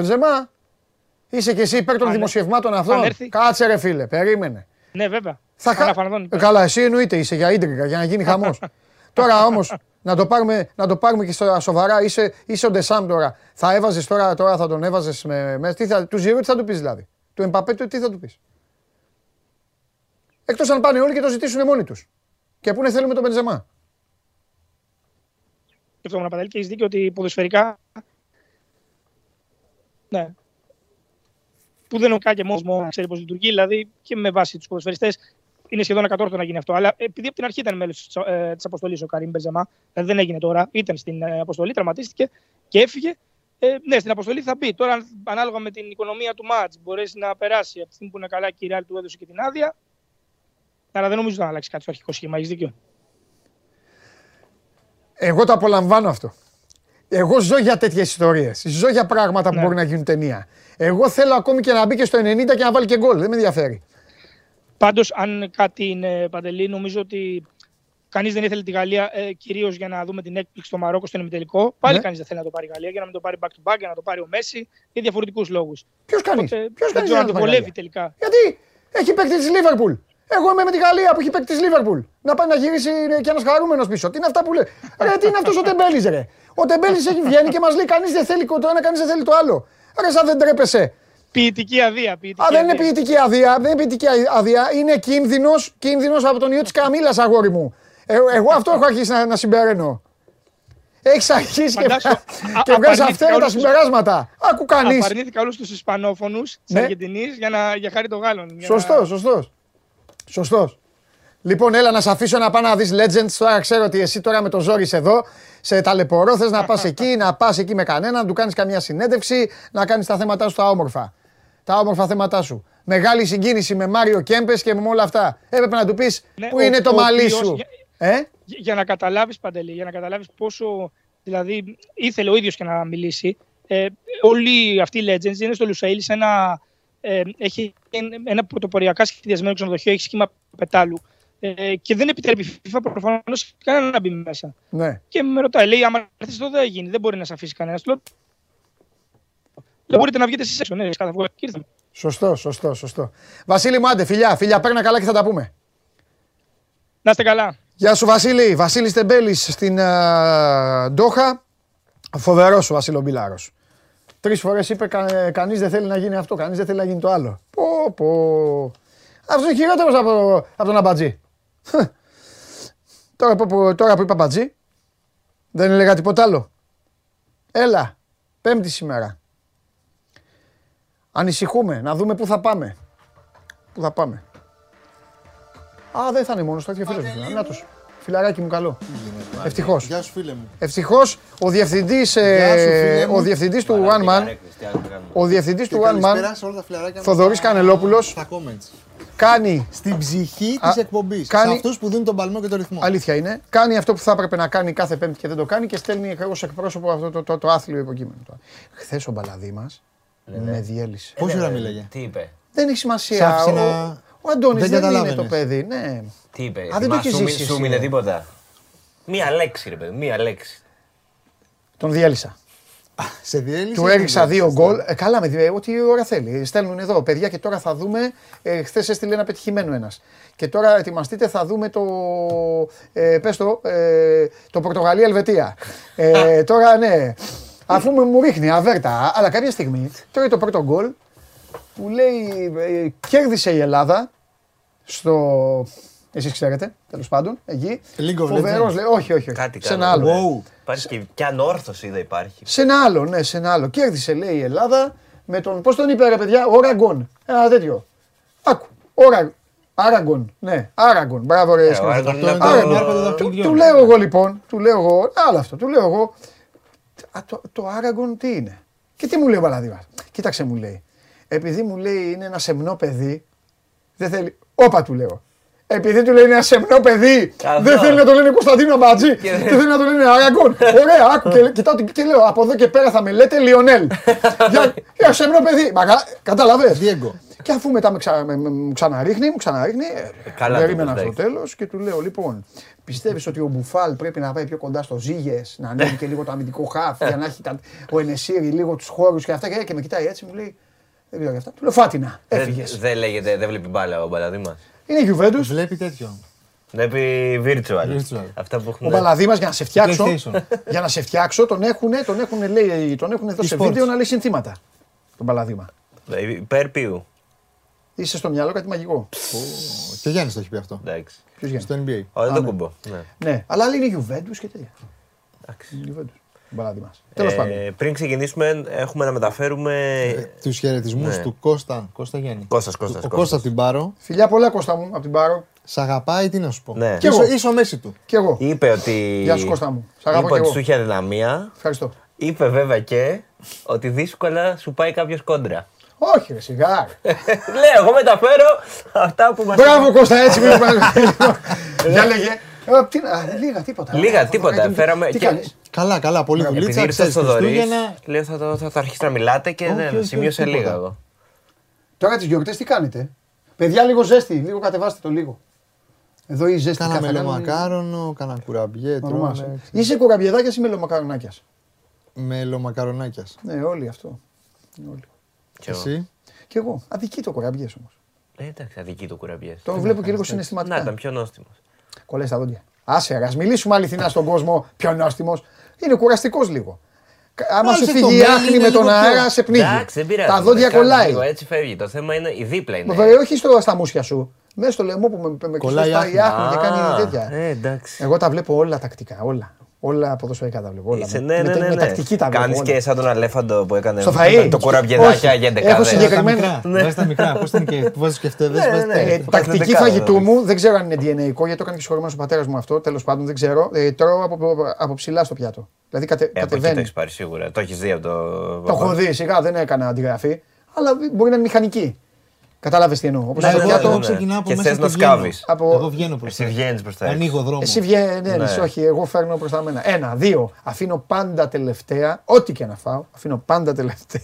Μπενζεμά, είσαι και εσύ υπέρ των δημοσιευμάτων αυτών. Κάτσε ρε φίλε, περίμενε. Ναι, βέβαια. Θα κα... Καλά, εσύ εννοείται είσαι για ίντρικα, για να γίνει χαμός. [LAUGHS] τώρα όμως, να, το πάρουμε, να το πάρουμε και σοβαρά, είσαι, είσαι ο Ντεσάμ τώρα. Θα έβαζες τώρα, τώρα θα τον έβαζες με. με τι θα, του Ζηρού τι θα του πεις δηλαδή; Του Εμπαπέ τι θα του πεις; Εκτός αν πάνε όλοι και το ζητήσουν μόνοι τους. Και πού είναι θέλουμε τον Μπενζεμά. Και αυτό να και έχεις δίκιο ότι ποδοσφαιρικά. Ναι. Που δεν είναι και μόνος ξέρει πώς λειτουργεί, δηλαδή και με βάση τους ποδοσφαιριστές είναι σχεδόν ακατόρθωτο να γίνει αυτό. Αλλά επειδή από την αρχή ήταν μέλος της ε, αποστολής ο Καρύμ Μπεζεμά, δηλαδή δεν έγινε τώρα, ήταν στην ε, αποστολή, τραυματίστηκε και έφυγε. Ε, ναι, στην αποστολή θα μπει. Τώρα, ανάλογα με την οικονομία του μάτ, μπορέσει να περάσει από τη στιγμή που είναι καλά και η Real του έδωσε και την άδεια. Αλλά δεν νομίζω να αλλάξει κάτι στο αρχικό σχήμα. Έχεις δίκιο. Εγώ το απολαμβάνω αυτό. Εγώ ζω για τέτοιες ιστορίες. Ζω για πράγματα που ναι. μπορεί να γίνουν ταινία. Εγώ θέλω ακόμη και να μπει και στο 90 και να βάλει και γκολ. Δεν με ενδιαφέρει. Πάντως, αν κάτι είναι παντελή, νομίζω ότι κανείς δεν ήθελε τη Γαλλία ε, κυρίως για να δούμε την έκπληξη στο Μαρόκο στο ημιτελικό. Πάλι ναι. κανείς δεν θέλει να το πάρει η Γαλλία για να μην το πάρει back to back, για να το πάρει ο Μέση για διαφορετικούς λόγους. Ποιος κανείς; Δεν ξέρω αν το βολεύει τελικά. Γιατί έχει παίκτη της Λίβερπουλ. Εγώ είμαι με τη Γαλλία που έχει παίκτη της Λίβερπουλ. Να πάει να γυρίσει και ένας χαρούμενος πίσω. Τι είναι αυτά που λέει. Ρε, τι είναι αυτός ο Τεμπέλης, ρε. Ο Τεμπέλης έχει βγαίνει και μας λέει κανείς δεν θέλει το ένα, κανείς δεν θέλει το άλλο. Ρε, σαν δεν τρέπεσαι. Ποιητική αδεία. Ποιητική Α, δεν είναι ποιητική αδεία. Δεν είναι ποιητική αδεία. Είναι κίνδυνος κίνδυνος από τον ιό της Καμίλα, αγόρι μου. Ε, εγώ αυτό έχω αρχίσει να, να συμπεραίνω. Έχεις αρχίσει και, και βγάζεις αυτά τα συμπεράσματα. Άκου κανείς. Απαρνήθηκα όλους τους Ισπανόφωνους της ναι. Αργεντινής για, να, για χάρη των Γάλλων. Σωστός, σωστός. Σωστός. Λοιπόν, έλα να σε αφήσω να πάω να δεις Legends. Τώρα ξέρω ότι εσύ τώρα με το ζόρι εδώ σε ταλαιπωρώ. Θες να πας εκεί, να πας εκεί με κανέναν, να του κάνεις καμία συνέντευξη, να κάνεις τα θέματα σου τα όμορφα. Τα όμορφα θέματα σου. Μεγάλη συγκίνηση με Μάριο Κέμπες και με όλα αυτά. Έπρεπε να του πεις ναι, πού είναι το μαλλί σου. Ε; Για να καταλάβεις, Παντελή, για να καταλάβεις πόσο. Δηλαδή, ήθελε ο ίδιος και να μιλήσει. Ε, όλοι αυτοί οι legends είναι στο Λουσαήλ σε ένα ε, έχει ένα πρωτοποριακά σχεδιασμένο ξενοδοχείο, έχει σχήμα πετάλου. Ε, και δεν επιτρέπει η FIFA προφανώς κανένα να μπει μέσα. Ναι. Και με ρωτάει, λέει, άμα έρθεις εδώ δεν γίνει, δεν μπορεί να σε αφήσει κανένας. Λέω, δεν μπορείτε να βγείτε εσείς έξω. Ναι, κατά Σωστό, σωστό, σωστό. Βασίλη μου, άντε, φιλιά, φιλιά, παίρνα καλά και θα τα πούμε. Να είστε καλά. Γεια σου, Βασίλη. Βασίλης Τεμπέλης στην uh, Ντόχα. Φοβερός ο Βασίλο Μπιλάρος. Τρεις φορές είπε κα, κανείς δεν θέλει να γίνει αυτό, κανείς δεν θέλει να γίνει το άλλο. Πω, πω. Αυτός είναι χειρότερος από, από τον Αμπατζή. τώρα, που, τώρα που είπα Αμπατζή, δεν έλεγα τίποτα άλλο. Έλα, πέμπτη σήμερα. Ανησυχούμε, να δούμε πού θα πάμε. Πού θα πάμε. Α, δεν θα είναι μόνος, θα έρθει ο φίλος μου. Να τους. Φιλαράκι μου καλό. Ευτυχώς. Γεια σου, φίλε μου. Ευτυχώς ο διευθυντής ε, ο διευθυντής του One Man. Ο διευθυντής του One Man. Θοδωρής Κανελόπουλος. Κάνει. Στην ψυχή της εκπομπής. Κάνει... Σε αυτούς που δίνουν τον παλμό και τον ρυθμό. Αλήθεια είναι. Κάνει αυτό που θα έπρεπε να κάνει κάθε Πέμπτη και δεν το κάνει και στέλνει ως εκπρόσωπο αυτό το, το, το, άθλιο υποκείμενο. Χθες ο μπαλαδί μας με διέλυσε. Πόση ώρα μίλαγε; Τι είπε; Δεν έχει σημασία. Ο Αντώνης δεν, δεν είναι το παιδί. Ναι. Τι είπε, Α, δεν το έχεις ζήσει. Σου μείνε τίποτα; Μία λέξη, ρε παιδί, μία λέξη. Τον διέλυσα. Σε διέλυσα. Του έριξα δύο γκολ. Ε, καλά, με ό,τι ώρα θέλει. Στέλνουν εδώ παιδιά και τώρα θα δούμε. Ε, Χθες έστειλε ένα πετυχημένο ένας. Και τώρα ετοιμαστείτε, θα δούμε το. Ε, πες το, ε, το Πορτογαλία-Ελβετία. Ε, [LAUGHS] τώρα ναι. Αφού μου ρίχνει αβέρτα, αλλά κάποια στιγμή τώρα το πρώτο γκολ που λέει ε, κέρδισε η Ελλάδα στο. Εσείς ξέρετε, τέλος πάντων, εκεί. Φοβερός, λέει. Όχι, όχι. όχι. Κάτι σε ένα άλλο. Wow. Υπάρχει και, και ανόρθωση είδα υπάρχει. Σε ένα άλλο, ναι, σε ένα άλλο. Κέρδισε, λέει η Ελλάδα με τον. Πώς τον είπε, ρε παιδιά, Οραγκόν. Ένα τέτοιο. Άκου. Ωρα... Άραγκον, ναι, Άραγκον. Μπράβο, ρε. Του λέω εγώ λοιπόν, του λέω εγώ, άλλο αυτό, του λέω εγώ. Το Άραγκον τι είναι; Και τι μου λέει ο Παλαδίμα. Κοίταξε μου λέει. Επειδή μου λέει είναι ένα σεμνό παιδί, δεν θέλει. Όπα του λέω. Επειδή του λέει είναι ένα σεμνό παιδί, δεν θέλει να το λένε Κωνσταντίνο Μπατζή, δεν θέλει να το λένε Αραγκόν. Ωραία, άκου και κοιτάω και λέω από εδώ και πέρα θα με λέτε Λιονέλ. [LAUGHS] Για σεμνό παιδί. Κατάλαβε. Και αφού μετά μου ξαναρίχνει, μου ξαναρίχνει. Ε, καλά. Περίμενα στο τέλος και του λέω λοιπόν, πιστεύεις ότι ο Μπουφάλ πρέπει να πάει πιο κοντά στο Ζήγες, να ανέβει και λίγο το αμυντικό χάφ, για να έχει ο Ενεσίρι λίγο τους χώρους και αυτά. Και με κοιτάει έτσι, μου λέει. Δεν ξέρω αυτά. Του λέω Φάτινα. Έφυγες. Δεν λέγεται, δεν βλέπει μπάλα ο Μπαλαδίμα. Είναι Γιουβέντους. Βλέπει τέτοιο. Βλέπει virtual. virtual. Αυτά που έχουν... Ο Παλαδίμα για να σε φτιάξω. [LAUGHS] για να σε φτιάξω τον έχουν, τον έχουν, λέει, τον έχουν εδώ σε βίντεο να λέει συνθήματα. Τον Παλαδίμα. Υπέρ ποιου; Είσαι στο μυαλό κάτι μαγικό. Και ο Γιάννης το έχει πει αυτό. Εντάξει. Ποιος Στο NBA. Όχι, δεν το κουμπώ. Ναι, αλλά είναι Γιουβέντους και τέτοια. Εντάξει. Τέλος πάντων. Πριν ξεκινήσουμε, έχουμε να μεταφέρουμε. Ε, τους χαιρετισμούς ναι. του Κώστα. Κώστα Γιάννη. Κώστας, Κώστας. Ο Κώστας από την Πάρο. Φιλιά πολλά, Κώστα μου από την Πάρο. Σ' αγαπάει, τι να σου πω. Ναι. Και εγώ. Είσαι μέση του. Και εγώ. Είπε ότι. Γεια σου, Κώστα μου. Σ' αγαπώ είπε ότι σου είχε αδυναμία. Ευχαριστώ. Είπε βέβαια και ότι δύσκολα σου πάει κάποιος κόντρα. Όχι, ρε, σιγά. [LAUGHS] Λέω, εγώ μεταφέρω αυτά που μας. Μπράβο, Κώστα, έτσι [LAUGHS] μην Για λέγε. Ε, λίγα τίποτα. Λίγα τίποτα. Φέραμε. Τι κάνεις; Καλά, καλά, πολύ δουλειά. Επειδή ήρθες στο Δωρής, λέω θα, θα, θα, αρχίσει να μιλάτε και δεν σημείωσε λίγα εγώ. Τώρα τις γιορτές τι κάνετε; Παιδιά, λίγο ζέστη, λίγο κατεβάστε το λίγο. Εδώ η ζέστη Κάνα μελομακάρονο, κάνα κουραμπιέ. Είσαι κουραμπιεδάκια ή μελομακαρονάκιας; Μελομακαρονάκιας. Ναι, όλοι αυτό. Όλοι. Και εσύ; Κι εγώ. Αδική το κουραμπιές όμως. Ε, εντάξει, αδική το κουραμπιές. Το βλέπω και λίγο συναισθηματικά. Να ήταν πιο νόστιμος. Κολλές τα δόντια. Άσε, ας μιλήσουμε αληθινά στον κόσμο, πιο νόστιμος. Είναι κουραστικός λίγο. Άμα σου φύγει η άχνη με τον αέρα, σε πνίγει. Τα δόντια κολλάει. Έτσι φεύγει. Το θέμα είναι η δίπλα είναι. Βέβαια, όχι στο, στα μουσια σου. Μέσα στο λαιμό που με, με κολλάει η άχνη και κάνει τέτοια. Ε, Εγώ τα βλέπω όλα τακτικά. Όλα. Όλα ποδοσφαιρικά τα βλέπω. Όλα. Είσαι, ναι, ναι, ναι, ναι. τακτική τα βλέπω. Κάνεις και σαν τον Αλέφαντο που έκανε στο φαΐ. το κουραμπιεδάκια για 11. Έχω συγκεκριμένα. Ναι, τα μικρά. Πώς ήταν και βάζεις και φτέδε. Τακτική φαγητού μου δεν ξέρω αν είναι DNA, γιατί το έκανε και συγχωρημένο ο πατέρας μου αυτό. Τέλος πάντων δεν ξέρω. Ε, τρώω από ψηλά στο πιάτο. Δηλαδή κατε, ε, κατεβαίνει. Το έχεις πάρει σίγουρα. Το έχεις δει από το. Το έχω δει, σιγά δεν έκανα αντιγραφή. Αλλά μπορεί να είναι μηχανική. Κατάλαβες τι εννοώ. Όπως ναι, ναι, ναι, ξεκινάω από μέσα να σκάβεις. Από... Εγώ βγαίνω προς Εσύ βγαίνεις προς τα Ανοίγω δρόμο. Εσύ βγαίνεις, ναι, ναι. όχι, εγώ φέρνω προς τα μένα. Ένα, δύο. Αφήνω πάντα τελευταία, ό,τι και να φάω, αφήνω πάντα τελευταία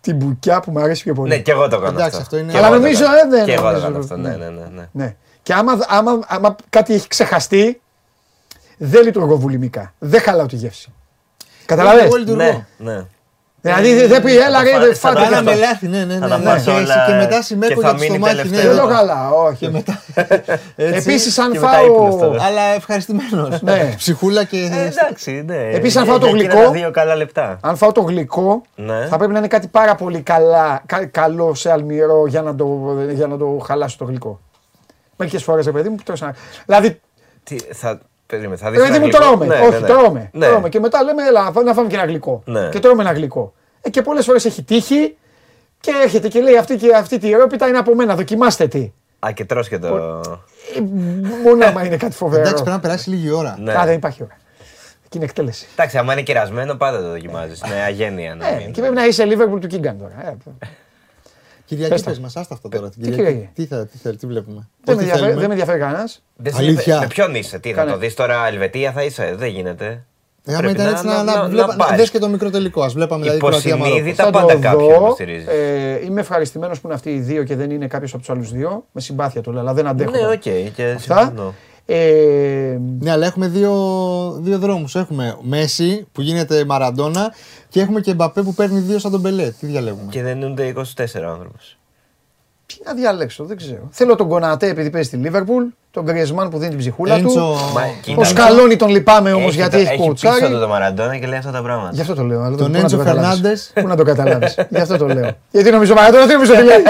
την μπουκιά που μου αρέσει πιο πολύ. Ναι, και εγώ το κάνω. Εντάξει, αυτό είναι. Αλλά νομίζω, ε, δεν Και εγώ το κάνω αυτό. Ναι, ναι, ναι. ναι. Και άμα, άμα, άμα κάτι έχει ξεχαστεί, δεν λειτουργώ βουλημικά. Δεν χαλάω τη γεύση. Καταλαβαίνετε. Ναι, ναι. Δηλαδή δεν πει, έλα ρε, φάτε. Κάναμε λάθη, ναι, ναι, ναι. Και μετά συμμέκονται στο μάτι. Ναι, δεν το καλά, όχι. [LAUGHS] Επίσης, αν φάω. Αλλά ευχαριστημένος. Ναι. [LAUGHS] Ψυχούλα και. Ε, εντάξει, ναι. Επίσης, αν φάω το γλυκό. Δύο καλά λεπτά. Αν φάω το γλυκό, θα πρέπει να είναι κάτι πάρα πολύ καλό σε αλμυρό για να το χαλάσω το γλυκό. Μερικές φορές, παιδί μου, Δηλαδή. Θα Περίμενε, θα δεις μου τρώμε. Ναι, όχι, ναι, τρώμε. Ναι. τρώμε. Και μετά λέμε, έλα, να φάμε και ένα γλυκό. Ναι. Και τρώμε ένα γλυκό. Ε, και πολλές φορές έχει τύχει και έρχεται και λέει αυτή, και αυτή τη ρόπιτα είναι από μένα, δοκιμάστε τι. Α, και τρως και το. Ε, μόνο άμα είναι κάτι φοβερό. Εντάξει, πρέπει να περάσει λίγη ώρα. Ναι. Α, δεν υπάρχει ώρα. Και είναι εκτέλεση. Εντάξει, άμα είναι κερασμένο, πάντα το δοκιμάζεις. Είναι αγένεια. Ναι, και πρέπει να είσαι Liverpool του Κίγκαν τώρα. Ε, Κυριακή πες μας, άστα αυτό τώρα. Τι, Κυριακή. τι, θα, τι, θέλει, τι βλέπουμε. Δεν, με ενδιαφέρει, δεν με ενδιαφέρει κανένας. Αλήθεια. Με ποιον είσαι, τι θα το δεις τώρα, Ελβετία θα είσαι, δεν γίνεται. Ε, άμα ήταν έτσι να, να, να, να δες και το μικρό τελικό. Ας βλέπαμε δηλαδή Υποσυνείδητα πάντα κάποιον στηρίζεις. Ε, είμαι ευχαριστημένος που είναι αυτοί οι δύο και δεν είναι κάποιος από τους άλλους δύο. Με συμπάθεια του λέω, αλλά δεν αντέχω. Ναι, οκ, και συμφωνώ. Ε... Ναι, αλλά έχουμε δύο, δύο δρόμους. Έχουμε Μέσι που γίνεται Μαραντόνα και έχουμε και Εμπαπέ που παίρνει δύο σαν τον Πελέ. Τι διαλέγουμε; Και δεν είναι 24 άνθρωπος. Τι να διαλέξω, δεν ξέρω. Θέλω τον Κονατέ επειδή παίζει στη Λίβερπουλ, τον Γκριεσμάν που δίνει την ψυχούλα του. Ο Σκαλόνι τον λυπάμαι όμως γιατί έχει κοτσάρει. Έχει το Μαραντόνα και λέει αυτά τα πράγματα. Γι' αυτό το λέω. Τον Έντσο Φερνάντες. Πού να το καταλάβεις; Γι' αυτό το λέω. Γιατί νομίζω Μαραντόνα, τι νομίζω τι [LAUGHS] λέει;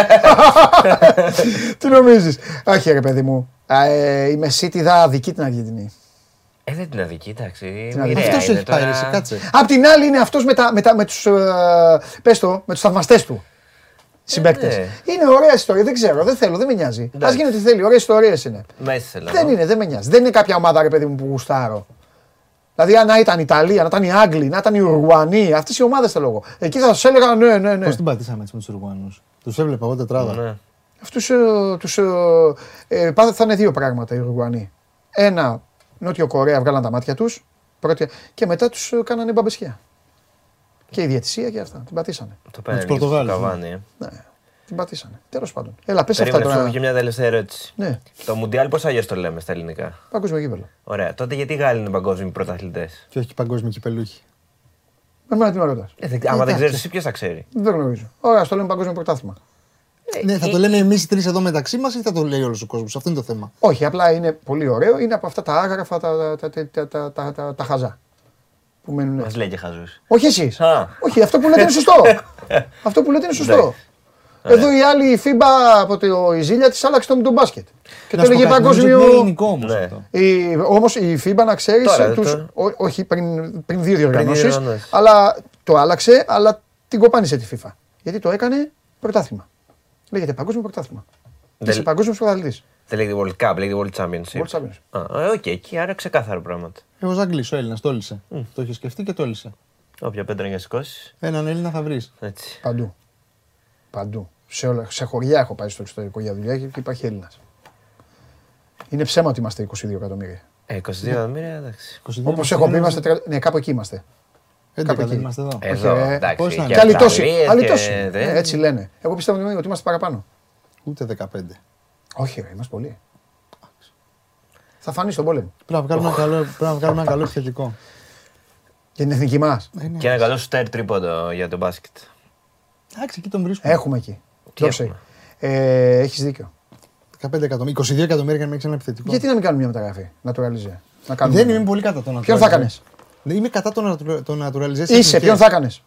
[LAUGHS] Τι νομίζεις; Αχ, ρε παιδί μου. Ε, η Μεσίτη δα αδική την Αργεντινή. Ε, δεν την αδική, εντάξει. Αυτός έχει πάρει, κάτσε. Απ' την άλλη είναι αυτός με, με, με τους. Ε, με τους θαυμαστές του συμπαίκτες. Ναι. Είναι ωραία ιστορία, δεν ξέρω, δεν θέλω, δεν με νοιάζει. Α γίνει ό,τι θέλει, ωραίε ιστορίες είναι. Μέσα δεν είναι, δεν με νοιάζει. Δεν είναι κάποια ομάδα ρε παιδί μου που γουστάρω. Δηλαδή, αν να ήταν η Ιταλία, να ήταν οι Άγγλοι, να ήταν οι Ουρουγουανοί, αυτές οι ομάδες θέλω εγώ. Εκεί θα σας έλεγα ναι, ναι, ναι. Πώς την πατήσαμε έτσι με τους Ουρουγουανού. Τους έβλεπα εγώ τετράδα. Ναι. Αυτού τους, ε, ε, θα είναι δύο πράγματα οι Ουρουγουανοί. Ένα, Νότιο Κορέα βγάλαν τα μάτια τους και μετά τους κάνανε μπαμπεσιά. Και η διαιτησία και αυτά. Την πατήσανε. Το πέναλτι τους Καβάνι. ε. Ναι, την πατήσανε. Τέλος πάντων. Έλα, πες αυτά Περίμενε, σου τώρα. έχω και μια τελευταία ερώτηση. Ναι, Το Μουντιάλ πώ αλλιώ το λέμε στα ελληνικά; παγκόσμιο γήπεδο. Ωραία. Τότε γιατί οι Γάλλοι είναι παγκόσμιοι πρωταθλητές; Και όχι και παγκόσμιο κυπελούχοι. Εμένα τι με ρωτάς; Ε, δεν- άμα δεν ξέρεις εσύ, ποιος θα ξέρει; Δεν γνωρίζω. Ωραία, α το λέμε παγκόσμιο πρωτάθλημα. Ναι, θα ε, το λέμε ε, εμείς οι τρεις εδώ μεταξύ μας ή θα το λέει όλος ο κόσμος; Αυτό είναι το θέμα. Όχι, απλά είναι πολύ ωραίο. Είναι από αυτά τα άγραφα, τα, τα, τα, τα, χαζά. Που μένουν. Μας λέει και χαζούς. Όχι εσείς. Όχι, αυτό που λέτε είναι σωστό. [LAUGHS] αυτό που λέτε είναι σωστό. Ναι. Εδώ η άλλη η FIBA από το Ιζίλια της άλλαξε το με τον μπάσκετ. Και το έλεγε παγκόσμιο. Είναι ναι. όμως η FIBA να ξέρεις. Όχι πριν δύο διοργανώσεις. Αλλά το άλλαξε, αλλά την κοπάνισε τη FIFA. Γιατί το έκανε πρωτάθλημα. Λέγεται παγκόσμιο πρωτάθλημα. Δεν- Είσαι παγκόσμιος πρωταθλητής. Δεν λέγεται World Cup, λέγεται World Championship. World Championship. Α, ε, οκ, εκεί άρα ξεκάθαρο πράγματα. Εγώ Ζαγκλή, ο Έλληνας, το έλυσε. Το είχε σκεφτεί και το έλυσε. Όποια πέτρα για σηκώσει. Έναν Έλληνα θα βρεις. Έτσι. Παντού. Παντού. Σε, όλα, σε χωριά έχω πάει στο εξωτερικό για δουλειά και υπάρχει Έλληνας. Είναι ψέμα ότι είμαστε 22 εκατομμύρια. Ε, 22 εκατομμύρια, εντάξει. Όπως έχω πει, είμαστε. τριάντα- Ναι, κάπου εκεί είμαστε. 11 κάπου δεν εκεί. είμαστε εδώ. Εδώ, ε, εντάξει. πώς να και Και άλλοι τόσοι. Αυστραλίες Άλλοι και τόσοι. δεν- Ε, Έτσι λένε. Εγώ πιστεύω ότι είμαστε παραπάνω. Ούτε 15. Όχι, ρε, είμαστε πολλοί. Θα φανείς στον πόλεμο. Πρέπει να βγάλουμε ένα καλό, πρέπει να βγάλουμε ένα καλό επιθετικό. Για την εθνική μας. Και ένα καλό στέρ τρίποντο για το μπάσκετ. Εντάξει, εκεί τον βρίσκουμε. Έχουμε εκεί. Τι Δώσε. έχουμε; Ε, Έχεις δίκιο. 15 εκατομμύρια, 22 εκατομμύρια για να έχει ένα επιθετικό. Γιατί να μην κάνουμε μια μεταγραφή. Naturalize. Να κάνουμε. Δεν είμαι πολύ κατά το να Ποιον θα έκανε. Είμαι κατά το να το naturalization. Είσαι, ποιον θα έκανες;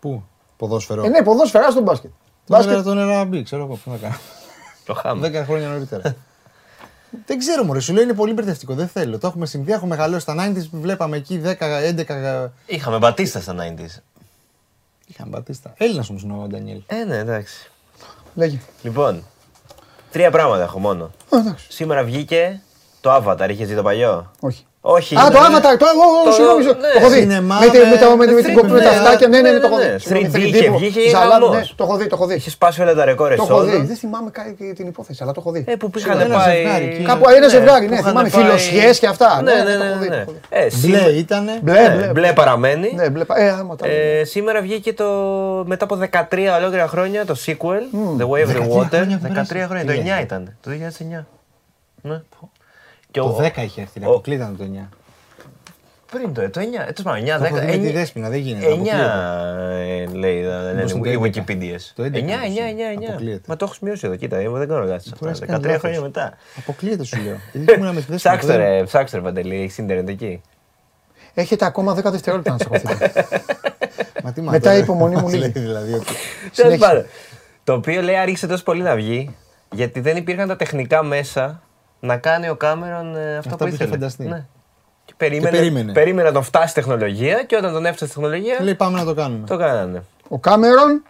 Πού, ποδόσφαιρο. Ε, ναι, ποδόσφαιρα στον μπάσκετ. Τον Μπάσκετ. Τον Εραμπή, ξέρω εγώ ποιον θα κάνω. Το χάμε. 10 χρόνια νωρίτερα. [LAUGHS] Δεν ξέρω, Μωρέ, σου λέω είναι πολύ μπερδευτικό. Δεν θέλω. Το έχουμε συμβεί, έχουμε μεγαλώσει στα 90s, βλέπαμε εκεί 10, 11. Είχαμε μπατίστα στα 90s. Είχαμε μπατίστα. Έλληνας όμως είναι ο Ντανιέλ. Ε, ναι, εντάξει. Λέγε. Λοιπόν, τρία πράγματα έχω μόνο. Α, εντάξει. Σήμερα βγήκε το Avatar, είχες δει το παλιό; Όχι. Όχι. Α, το ναι. άματα, το εγώ συγγνώμη. Το έχω δει. Με τα αυτάκια, ναι, ναι, το έχω δει. 3D είχε βγει, Το έχω δει, το έχω δει. Είχε σπάσει όλα τα ρεκόρ Το έχω δει. Δεν θυμάμαι την υπόθεση, αλλά το έχω δει. Ε, που ένα ζευγάρι. Κάπου ένα ναι, ζευγάρι, ναι, θυμάμαι. Φιλοσιέ και αυτά. Ναι, ναι, ναι. Μπλε ήταν. Μπλε παραμένει. Ναι, ε, ε, σήμερα βγήκε το μετά από 13 ολόκληρα χρόνια το sequel, The Way of the Water. 13 χρόνια, το 9 ήταν, το 2009. Ναι. Και Το ο- 10 είχε έρθει, ο- αποκλείταν το 9. Πριν το, το 9. Ε, τέλος πάντων, 9, Το έχω 10. δει με τη εννιά- Δέσποινα, δεν γίνεται. 9 αποκλείεται. ε, λέει, ε, λένε Μήπως το οι 11. Wikipedia. Το 11 9, όμως 9, είναι. 9, 9. Αποκλείεται. Μα το έχω σημειώσει εδώ, κοίτα, εγώ δεν κάνω λάθος αυτά. Μπορείς να κάνεις 13 λάθος. χρόνια μετά. Αποκλείεται σου λέω. [LAUGHS] Γιατί ήμουν με τη Δέσποινα, Ψάξτε το δεν- ρε, ψάξτε ρε Παντελή, έχεις ίντερνετ εκεί. Έχετε ακόμα 10 δευτερόλεπτα να τσακωθείτε. [LAUGHS] Μα τι Μετά μάθαμε. η υπομονή μου Μας [LAUGHS] λίγη. λέει δηλαδή ότι Τέλος Συνέχισε. πάντων. Το οποίο λέει άρχισε τόσο πολύ να βγει, γιατί δεν υπήρχαν τα τεχνικά μέσα να κάνει ο Κάμερον ε, αυτό Αυτά που που είχε ήθελε. φανταστεί. Ναι. Και περίμενε, Και περίμενε. περίμενε να τον φτάσει η τεχνολογία και όταν τον έφτασε η τεχνολογία, λέει πάμε να το κάνουμε. το κάνανε. Ο Κάμερον,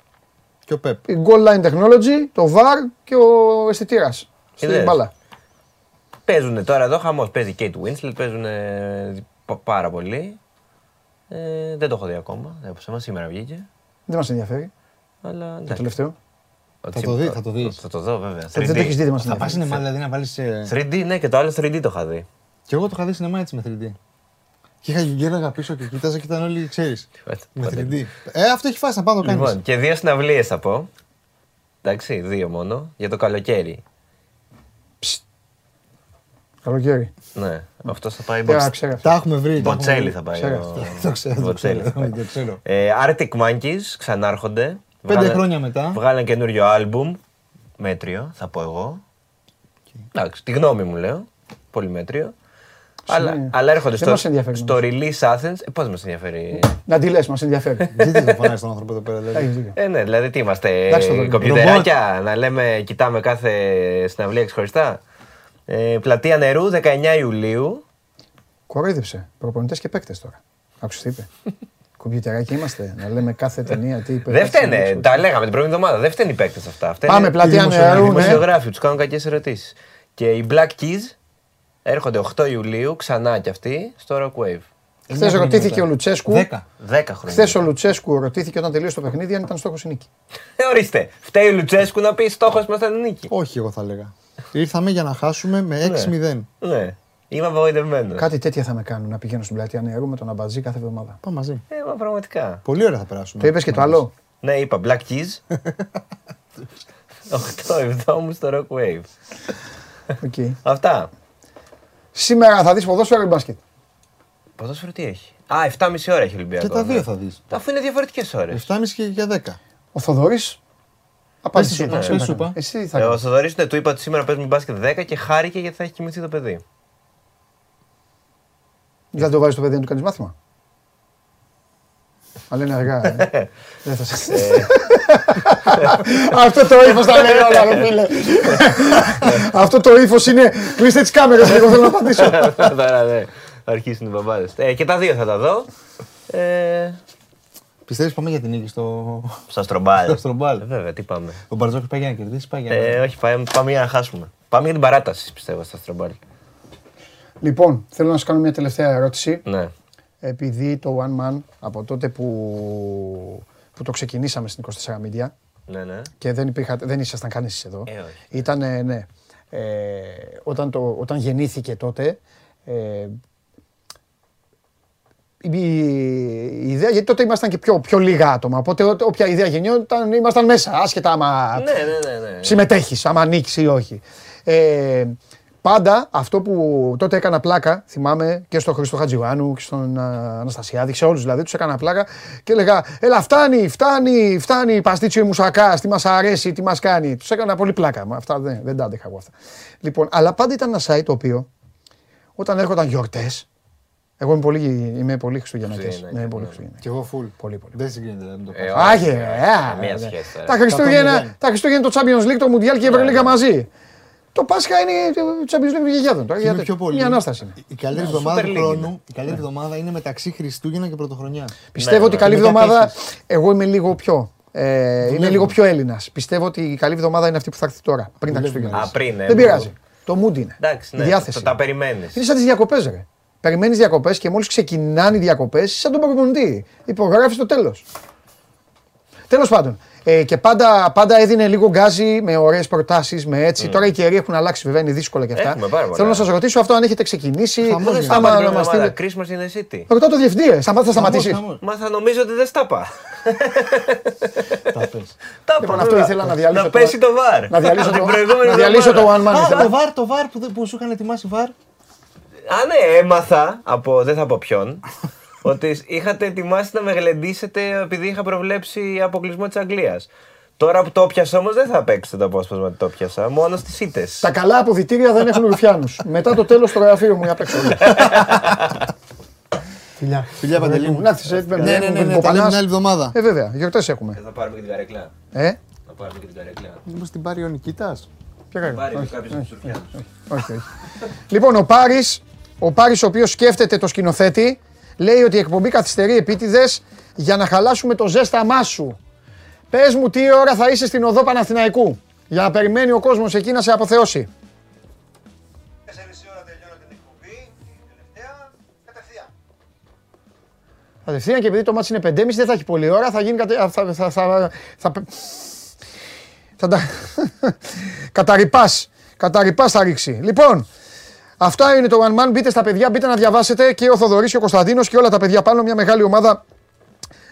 Και ο Πεπ. η goal line technology, το VAR και ο αισθητήρας. Στην Είδες. μπάλα. Παίζουν τώρα εδώ χαμός. Παίζει Kate Winslet, παίζουν πάρα πολύ. Ε, δεν το έχω δει ακόμα. Δεν έχω σήμερα βγήκε. Δεν μας ενδιαφέρει. Αλλά Το εντάξει. τελευταίο. Ότι- το δει, θα το δεις. Θα το δω βέβαια. Δεν το έχεις δει, δεν μα Θα πας ενδιαφέρει. σινεμά δηλαδή να βάλεις. 3D, ναι, και το άλλο 3D το είχα δει. Και εγώ το είχα δει σινεμά έτσι με 3D. Και είχα γύραγα πίσω και κοίταζα και ήταν όλοι, ξέρεις. [LAUGHS] Με 3D. Ε, αυτό έχει φάσει να πάω να το κάνεις. Λοιπόν, και δύο συναυλίες θα πω. Εντάξει, δύο μόνο. Για το καλοκαίρι. Καλοκαίρι. Ναι, αυτό θα πάει. Ε, Μποτς- ξέρω. Τα έχουμε βρει. τα έχουμε Μποτσέλη βρει. θα πάει. Ξέρω ο- αυτό. Το ξέρω, το Μποτσέλη ξέρω, θα πάει. το ξέρω. Ε, Arctic Monkeys ξανάρχονται. Πέντε Βγάλε- χρόνια μετά. Βγάλαν καινούριο άλμπουμ. Μέτριο, θα πω εγώ. Εντάξει, τη γνώμη μου λέω. Πολύ μέτριο. Αλλά, Συγγνώμη. αλλά έρχονται Δεν στο, μας ενδιαφέρει στο όμως. release Athens. Ε, Πώς μας ενδιαφέρει; Να τη λες, μας ενδιαφέρει. [LAUGHS] Γιατί το φωνάζεις τον άνθρωπο εδώ πέρα, Έχεις δηλαδή; δίκιο. Ε, ναι, δηλαδή τι είμαστε, Εντάξει, το δω. κομπιουτεράκια, να λέμε, κοιτάμε κάθε συναυλία ξεχωριστά. Ε, πλατεία νερού, 19 Ιουλίου. Κορόιδεψε. Προπονητές και παίκτες τώρα. Άκουσες τι είπε. [LAUGHS] Κομπιουτεράκι είμαστε. Να λέμε κάθε ταινία τι είπε. Δεν έτσι, φταίνε, έτσι. τα λέγαμε την προηγούμενη εβδομάδα. Δεν φταίνουν οι παίκτες αυτά. Φταίνε Πάμε πλατεία οι νερού, ναι. δημοσιογράφοι, τους κάνουν κακές ερωτήσεις. Και οι Black Keys έρχονται 8 Ιουλίου ξανά κι αυτοί στο Rock Wave. Χθες ρωτήθηκε ο Λουτσέσκου. 10 χρόνια. Χθες ο Λουτσέσκου ρωτήθηκε όταν τελείωσε το παιχνίδι αν ήταν στόχος η νίκη. Ε, ορίστε. Φταίει ο Λουτσέσκου να πει στόχος μας ήταν η νίκη. Όχι, εγώ θα έλεγα. Ήρθαμε για να χάσουμε με 6-0. Ναι. Είμαι απογοητευμένος. Κάτι τέτοια θα με κάνουν να πηγαίνω στην πλατεία νερού με τον Αμπατζή κάθε εβδομάδα. Πάμε μαζί. Ε, μα πραγματικά. Πολύ ωραία θα περάσουμε. Το είπες και το άλλο. Ναι, είπα Black Keys. [LAUGHS] 8-7 μου στο Rock Wave. Okay. Αυτά. Σήμερα θα δεις ποδόσφαιρο ή μπάσκετ; Ποδόσφαιρο τι έχει; Α, 7,5 ώρα έχει ο Ολυμπιακό. Και τα δύο θα δεις. Αφού είναι διαφορετικές ώρες. 7,5 και για 10. Ο Θοδωρής. Απάντησε Πες σου. σου, πα. Εσύ θα Ε, ο κάνεις. Θοδωρής ναι, του είπα ότι σήμερα παίζουμε μπάσκετ 10 και χάρηκε γιατί θα έχει κοιμηθεί το παιδί. Δεν θα το βάζεις το παιδί να του κάνεις μάθημα; Αλλά είναι αργά. ε. [LAUGHS] Δεν θα σε. [LAUGHS] Αυτό το ύφος τα λέει όλα, ρε φίλε. [LAUGHS] Αυτό το ύφος είναι. Κλείστε τις κάμερες, εγώ θέλω να απαντήσω. Τώρα ναι, θα αρχίσουν οι μπαμπάδες. Ε, και τα δύο θα τα δω. Ε, Πιστεύεις πάμε για την νίκη στο. στα στρομπάλ. Στο Στρομπάλ. Ε, βέβαια, τι πάμε. Ο Μπαρτζόκη πάει για να κερδίσει, πάει για να. Ε, όχι, πάμε, πάμε για να χάσουμε. Πάμε για την παράταση, πιστεύω, στα στρομπάλ. Λοιπόν, θέλω να σα κάνω μια τελευταία ερώτηση. Ναι. Επειδή το One Man από τότε που, που το ξεκινήσαμε στην 24 Media Ναι, ναι. και δεν, υπήρχα, δεν ήσασταν καν εσείς εδώ. Ε, όχι. Ήταν, ναι. Ε, όταν, το, όταν γεννήθηκε τότε, ε, η, η ιδέα, γιατί τότε ήμασταν και πιο, πιο λίγα άτομα, οπότε ό- όποια ιδέα γεννιόταν ήμασταν μέσα, άσχετα άμα Ναι, ναι, ναι. ναι. συμμετέχεις, άμα ανοίξει ή όχι. Ε, πάντα αυτό που τότε έκανα πλάκα, θυμάμαι και στον Χρήστο Χατζιωάννου και στον α, Αναστασιάδη, σε όλους δηλαδή τους έκανα πλάκα και έλεγα «Έλα φτάνει, φτάνει, φτάνει, παστίτσιο μουσακάς, τι μας αρέσει, τι μας κάνει». Τους έκανα πολύ πλάκα, μα αυτά δεν, δεν τα άντεχα εγώ αυτά. Λοιπόν, αλλά πάντα ήταν ένα site το οποίο όταν έρχονταν γιορτές, εγώ είμαι πολύ, είμαι πολύ Χριστουγεννάκης. Χριστουγεννάκης, Ναι, πολύ ναι. Χριστουγεννάκης. Κι εγώ full. Πολύ, πολύ. Δεν συγκρίνεται δηλαδή με το Ε, Πάσχα. Άγιε, όχι, ε, καμία ε, σχέση τώρα. Τα Χριστούγεννα, μηδέν. τα Χριστούγεννα το Champions League, το Mundial και η Ευρωλίγα μαζί. Το Πάσχα είναι το Champions League των γεγιάδων. Τώρα, Είναι γιατί- πιο πολύ. Μια ανάσταση. είναι. Η καλύτερη Ναι, εβδομάδα Super του League χρόνου, είναι. η καλύτερη εβδομάδα είναι μεταξύ Χριστούγεννα και Πρωτοχρονιά. Πιστεύω ναι. ότι η καλή Μετά εβδομάδα. πέφτεις. Εγώ είμαι λίγο πιο. Ε, είμαι Δουλεύουμε. λίγο πιο Έλληνας. Πιστεύω ότι η καλή εβδομάδα είναι αυτή που θα έρθει τώρα, πριν τα Δουλεύουμε. Χριστούγεννα. Α, πριν, ε, Δεν που- πειράζει. Το mood είναι. Εντάξει, Η ναι. διάθεση. Το, τα περιμένεις. Είναι σαν τις διακοπές, ρε. Περιμένεις διακοπές και μόλις ξεκινάνε οι διακοπές, σαν τον προπονητή. Υπογράφεις το τέλος. Τέλος πάντων. Ε, και πάντα, πάντα έδινε λίγο γκάζι με ωραίες προτάσεις, με έτσι. Τώρα οι καιροί έχουν αλλάξει, βέβαια, είναι δύσκολα και αυτά. Έχουμε πάρα πολλά. Θέλω να σας ρωτήσω αυτό αν έχετε ξεκινήσει. Χαμός Δεν είναι. θα άμα πάμε να την μας εβδομάδα. στείλετε. Christmas in the City. Ρωτάω το διευθυντή, ρε. Σταμάτα, θα σταματήσει. Χαμός, Μα θα νομίζω ότι δεν στα πά. Τα πες. Τα Λοιπόν, πά, αυτό βέβαια. ήθελα να διαλύσω Να το- πέσει το βαρ. Να διαλύσω Την το, προηγούμενη να διαλύσω το εβδομάδα. one man. Α, ήθελα. το βαρ, το βαρ που, δεν- που σου είχαν ετοιμάσει βαρ. Α, ναι, έμαθα από δεν θα πω ποιον. Ότι είχατε ετοιμάσει να με γλεντήσετε επειδή είχα προβλέψει αποκλεισμό της Αγγλίας. Τώρα που το πιάσα όμως δεν θα παίξετε το απόσπασμα ότι το πιάσα. Μόνο στις ήττες. Τα καλά αποδητήρια δεν έχουν ρουφιάνους. Μετά το τέλος στο γραφείο μου για παίξω. Φιλιά. Φιλιά, Παντελή μου. Να έρθεις, ε, Ναι, ναι, ναι, ναι, τα λέμε την άλλη εβδομάδα. Ε, βέβαια, γιορτές έχουμε. Θα πάρουμε και την καρέκλα. Ε, Θα πάρουμε και την καρέκλα. Μήπως την πάρει ο Νικήτας. ποια κάνει. Πάρει Όχι, κάποιος τους Σουρφιάνου. όχι, όχι. Λοιπόν, ο Πάρης, ο Πάρης ο οποίος σκέφτεται το σκηνοθέτη, λέει ότι η εκπομπή καθυστερεί επίτηδες για να χαλάσουμε το ζέσταμά σου. Πες μου τι ώρα θα είσαι στην οδό Παναθηναϊκού, για να περιμένει ο κόσμος εκεί να σε αποθεώσει. 4,5 ώρα τελειώνω την εκπομπή, η τελευταία, κατευθείαν. Κατευθείαν και επειδή το μάτς είναι 5.30 δεν θα έχει πολλή ώρα, θα γίνει κατε... θα, θα, θα, θα, θα, θα τα... [LAUGHS] καταρρυπάς, καταρρυπάς θα ρίξει. Λοιπόν, αυτά είναι το One Man, μπείτε στα παιδιά, μπείτε να διαβάσετε και ο Θοδωρής και ο Κωνσταντίνος και όλα τα παιδιά πάνω, μια μεγάλη ομάδα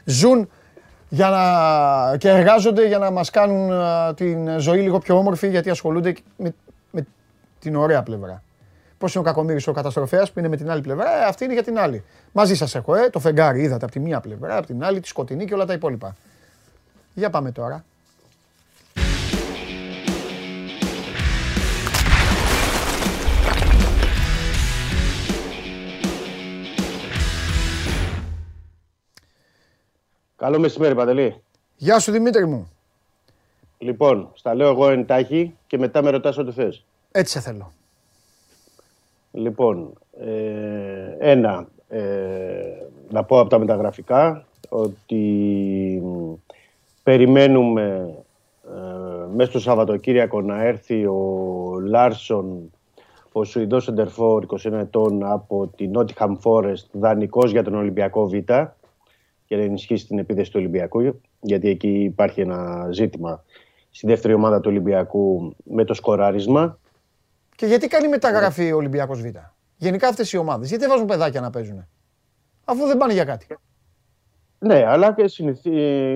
ζουν για να... και εργάζονται για να μας κάνουν α, την ζωή λίγο πιο όμορφη γιατί ασχολούνται με, με την ωραία πλευρά. Πώς είναι ο Κακομοίρη ο καταστροφέας που είναι με την άλλη πλευρά, ε, αυτή είναι για την άλλη. Μαζί σας έχω, ε, το φεγγάρι είδατε από τη μία πλευρά, από την άλλη τη σκοτεινή και όλα τα υπόλοιπα. Για πάμε τώρα. Καλό μεσημέρι, Παντελή. Γεια σου Δημήτρη μου. Λοιπόν, στα λέω εγώ εντάχει και μετά με ρωτάς ό,τι θες. Έτσι σε θέλω. Λοιπόν, ε, ένα, ε, να πω από τα μεταγραφικά ότι μ, περιμένουμε ε, μέσα στο Σαββατοκύριακο να έρθει ο Λάρσον ο Σουηδός Σεντερφόρ 21 ετών από την Nottingham Forest, δανεικός για τον Ολυμπιακό Β και να ενισχύσει την επίθεση του Ολυμπιακού, γιατί εκεί υπάρχει ένα ζήτημα στη δεύτερη ομάδα του Ολυμπιακού με το σκοράρισμα. Και γιατί κάνει μεταγραφή ο Ολυμπιακός Β; Γενικά αυτές οι ομάδες, γιατί δεν βάζουν παιδάκια να παίζουν; Αφού δεν πάνε για κάτι. Ναι, αλλά και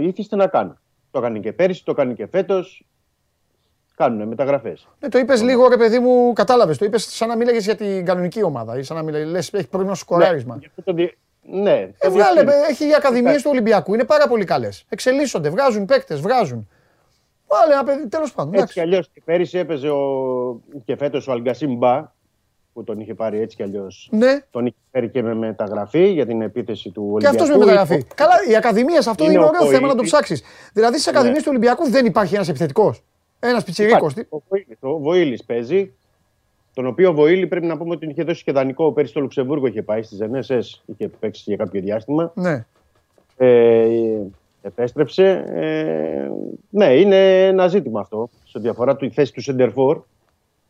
ήθιστε να κάνουν. Το έκανε και πέρυσι, το έκανε και φέτος. Κάνουν μεταγραφές. Ναι, το είπες λίγο, ρε παιδί μου, κατάλαβες. Το είπες σαν να μίλαγες για την κανονική ομάδα. Ή σαν να μίλαγε, έχει πρόβλημα στο σκοράρισμα. Ναι, ναι. Ε, βγάλε, έχει οι ακαδημίες του Ολυμπιακού, είναι πάρα πολύ καλές. Εξελίσσονται, βγάζουν παίκτες, βγάζουν. Βάλε ένα παιδί, τέλος πάντων. Έτσι κι αλλιώς. Πέρυσι έπαιζε ο... και φέτος ο Αλγκασίμ Μπα, που τον είχε πάρει έτσι κι αλλιώς. Ναι. Τον είχε φέρει και με μεταγραφή για την επίθεση του Ολυμπιακού. Και αυτός με μεταγραφή. Καλά, οι ακαδημίες, αυτό είναι, είναι ωραίο θέμα να το ψάξεις. Δηλαδή στις ακαδημίες ναι. του Ολυμπιακού δεν υπάρχει ένας επιθετικός. Ένας πιτσιρίκος. Ο Βοήλης παίζει. Τον οποίο Βοήλη πρέπει να πούμε ότι είχε δώσει και δανεικό πέρυσι στο Λουξεμβούργο. Είχε πάει στι Ζενέσε, είχε παίξει για κάποιο διάστημα. Ναι. Ε, επέστρεψε. Ε, ναι, είναι ένα ζήτημα αυτό σε ό,τι αφορά τη θέση του Σεντερφόρ.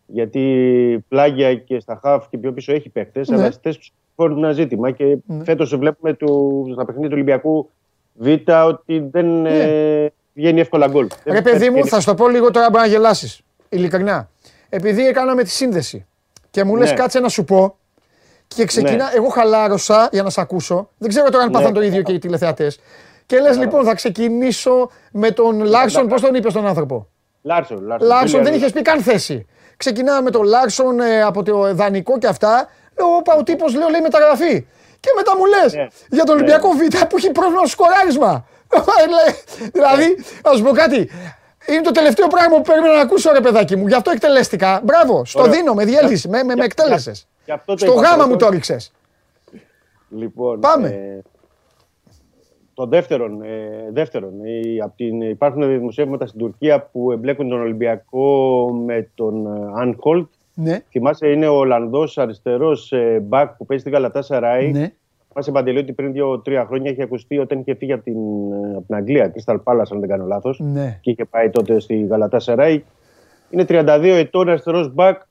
Γιατί πλάγια και στα χαφ και πιο πίσω έχει παίχτε, ναι. αλλά στη θέση του Σεντερφόρ είναι ένα ζήτημα. Και ναι. φέτος βλέπουμε του, στα παιχνίδια του Ολυμπιακού Β ότι δεν ναι. ε, βγαίνει εύκολα γκολ. Ρε παιδί μου, θα σου το πω λίγο τώρα μπορεί να γελάσεις. Ειλικρινά. Επειδή έκαναμε τη σύνδεση και μου λες ναι. κάτσε να σου πω. Και ξεκινά, ναι. εγώ χαλάρωσα για να σε ακούσω. Δεν ξέρω τώρα αν ναι. πάθαν το ίδιο και οι τηλεθεατές. Και λες λοιπόν, θα ξεκινήσω με τον Λάρσον. Πώς τον είπε τον άνθρωπο; Λάρσον, Λάρσον. Λάρσον δεν είχες πει καν θέση. Ξεκινάμε με τον Λάρσον ε, από το δανεικό και αυτά. Λέω, όπα, ο τύπος λέω λέει μεταγραφή. Και μετά μου λες ναι. για τον Ολυμπιακό ναι. Β που έχει πρόβλημα στο σκοράρισμα. [LAUGHS] δηλαδή, ας σου πω κάτι. Είναι το τελευταίο πράγμα που περίμενα να ακούσω, ρε παιδάκι μου. Γι' αυτό εκτελέστηκα. Μπράβο, στο δίνω, με διέλυση, με, με, με εκτέλεσες. Στο γάμα μου το έριξες. Λοιπόν, Πάμε. Ε, το δεύτερον, ε, δεύτερον από την, υπάρχουν δημοσιεύματα στην Τουρκία που εμπλέκουν τον Ολυμπιακό με τον Ανχολτ. Ναι. Θυμάσαι, είναι ο Ολλανδός αριστερός ε, μπακ που παίζει στην Καλατά Σαράι. Ναι. Θυμάσαι, Παντελή, ότι πριν δύο-τρία χρόνια είχε ακουστεί όταν είχε φύγει από την, από την Αγγλία, Crystal Palace, αν δεν κάνω λάθος. Ναι. Και είχε πάει τότε στη Γαλατά Σαράι. Είναι 32 ετών αριστερό μπακ.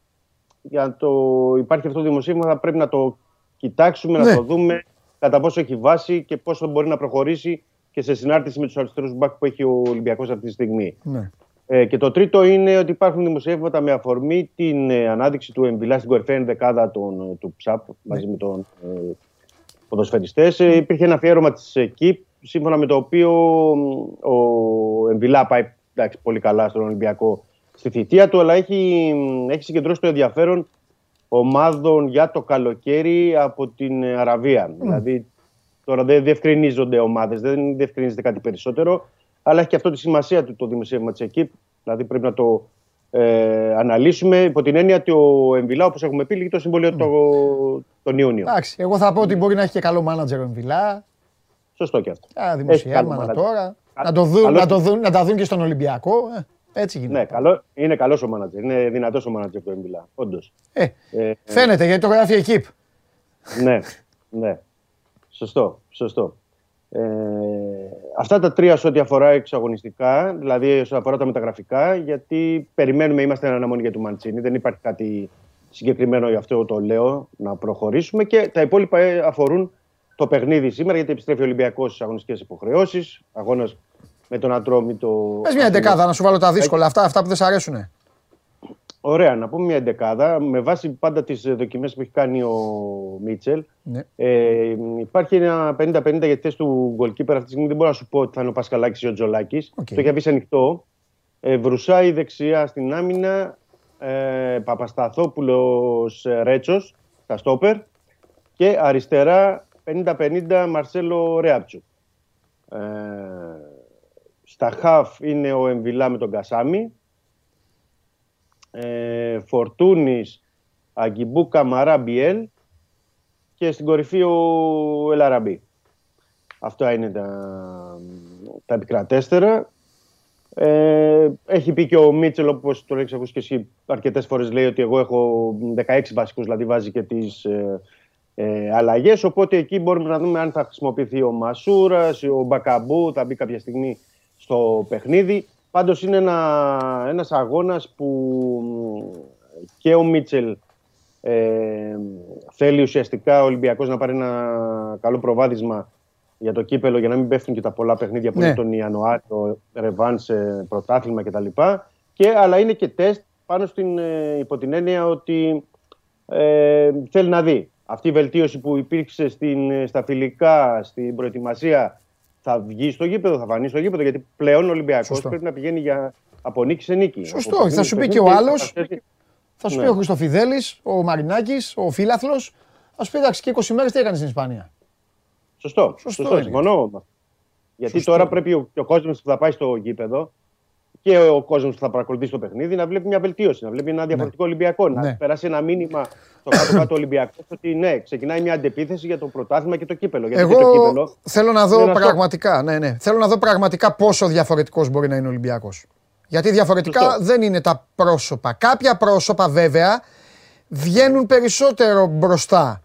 Για το υπάρχει αυτό το δημοσίευμα, θα πρέπει να το κοιτάξουμε, ναι. να το δούμε κατά πόσο έχει βάση και πόσο μπορεί να προχωρήσει και σε συνάρτηση με τους αριστερούς μπακ που έχει ο Ολυμπιακός αυτή τη στιγμή. Ναι. Ε, και το τρίτο είναι ότι υπάρχουν δημοσιεύματα με αφορμή την ε, ανάδειξη του Εμβιλά στην κορυφαία δεκάδα των, ε, του ΨΑΠ ναι. μαζί με τον ε, ποδοσφαιριστές. Ε, υπήρχε ένα αφιέρωμα της ΕΚΙΠ σύμφωνα με το οποίο ο Εμβιλά πάει εντάξει, πολύ καλά στον Ολυμπιακό στη θητεία του, αλλά έχει, έχει συγκεντρώσει το ενδιαφέρον ομάδων για το καλοκαίρι από την Αραβία. Mm. Δηλαδή, τώρα δεν διευκρινίζονται ομάδες, δεν διευκρινίζεται κάτι περισσότερο, αλλά έχει και αυτό τη σημασία του το δημοσίευμα της ΕΚΙΠ. Δηλαδή, πρέπει να το ε, αναλύσουμε υπό την έννοια ότι ο Εμβιλά, όπως έχουμε πει, λύγει το συμβόλαιο mm. το, τον Ιούνιο. Εντάξει, εγώ θα πω ότι μπορεί να έχει και καλό μάνατζερ ο Εμβιλά. Σωστό και αυτό. Α, δημοσιεύματα τώρα. Να, το δουν, να, το δουν, να τα δουν και στον Ολυμπιακό. Ε. Έτσι γίνεται. Ναι, καλό, είναι καλός ο μάνατζερ. Είναι δυνατός ο μάνατζερ του Εμπιλά. Όντως. Ε, ε, φαίνεται γιατί το γράφει εκεί. ναι, ναι. Σωστό. σωστό. Ε, αυτά τα τρία σε ό,τι αφορά εξαγωνιστικά, δηλαδή σε αφορά τα μεταγραφικά, γιατί περιμένουμε, είμαστε ένα αναμονή για του Μαντσίνη. Δεν υπάρχει κάτι συγκεκριμένο γι' αυτό το λέω να προχωρήσουμε. Και τα υπόλοιπα αφορούν το παιχνίδι σήμερα, γιατί επιστρέφει ο Ολυμπιακός στις αγωνιστικές υποχρεώσεις. Αγώνας με τον Ατρόμητο. Πες μια εντεκάδα να σου βάλω τα δύσκολα, αυτά, αυτά που δεν σ' αρέσουν. Ωραία, να πούμε μια εντεκάδα. Με βάση πάντα τις δοκιμές που έχει κάνει ο Μίτσελ, ναι. ε, υπάρχει ένα 50-50 για τη θέση του goalkeeper. Αυτή τη στιγμή δεν μπορώ να σου πω ότι θα είναι ο Πασκαλάκη ή ο Τζολάκης. Okay. Το έχει αφήσει ανοιχτό. Ε, Βρουσάη δεξιά στην άμυνα. Ε, Παπασταθόπουλος Ρέτσος στα στόπερ. Και αριστερά 50-50 Μαρσέλο Ρέαπτσου. Ε, στα χαφ είναι ο Εμβιλά με τον Κασάμι. Ε, Φορτούνης, Αγκιμπού, Καμαρά, Μπιέλ. Και στην κορυφή ο Ελαραμπή. Αυτό είναι τα, τα επικρατέστερα. Ε, έχει πει και ο Μίτσελ, όπως το έχεις ακούσει και εσύ αρκετές φορές, λέει ότι εγώ έχω 16 βασικούς, δηλαδή βάζει και τις ε, ε, αλλαγές. Οπότε εκεί μπορούμε να δούμε αν θα χρησιμοποιηθεί ο Μασούρας, ο Μπακαμπού, θα μπει κάποια στιγμή στο παιχνίδι. Πάντως είναι ένα, ένας αγώνας που και ο Μίτσελ Ε, θέλει ουσιαστικά ο Ολυμπιακός να πάρει ένα καλό προβάδισμα για το κύπελο για να μην πέφτουν και τα πολλά παιχνίδια που Ναι. είναι τον Ιανουάριο, ρεβάνς σε πρωτάθλημα κτλ. Και, αλλά είναι και τεστ πάνω στην, ε, υπό την έννοια ότι ε, θέλει να δει. Αυτή η βελτίωση που υπήρξε στην, ε, στα φιλικά, στην προετοιμασία, θα βγει στο γήπεδο, θα φανεί στο γήπεδο. Γιατί πλέον ο Ολυμπιακός Σωστό. πρέπει να πηγαίνει για, από νίκη σε νίκη. Σωστό. Από παιχνίδι Θα σε σου πει και παιχνίδι, ο άλλος, θα θέσει- Θα σου Ναι. πει ο Χριστοφιδέλης, ο Μαρινάκης, ο Φίλαθλος. Α σου πει εντάξει και 20 μέρες τι έκανε στην Ισπανία. Σωστό. Σωστό Σωστό, είναι. συμφωνώ. με αυτό. Γιατί Σωστό. τώρα πρέπει ο, και ο κόσμος που θα πάει στο γήπεδο και ο κόσμος που θα παρακολουθεί το παιχνίδι να βλέπει μια βελτίωση, να βλέπει ένα διαφορετικό Ολυμπιακό. Να Ναι. περάσει ένα μήνυμα στο κάτω-κάτω Ολυμπιακό ότι ναι, ξεκινάει μια αντεπίθεση για το πρωτάθλημα και το κύπελο. Γιατί και το Εγώ κύπελο θέλω να είναι δω ένας πραγματικά, ναι, ναι. Θέλω να δω πραγματικά πόσο διαφορετικός μπορεί να είναι ο Ολυμπιακός. Γιατί διαφορετικά Σωστό. δεν είναι τα πρόσωπα. Κάποια πρόσωπα βέβαια βγαίνουν περισσότερο μπροστά.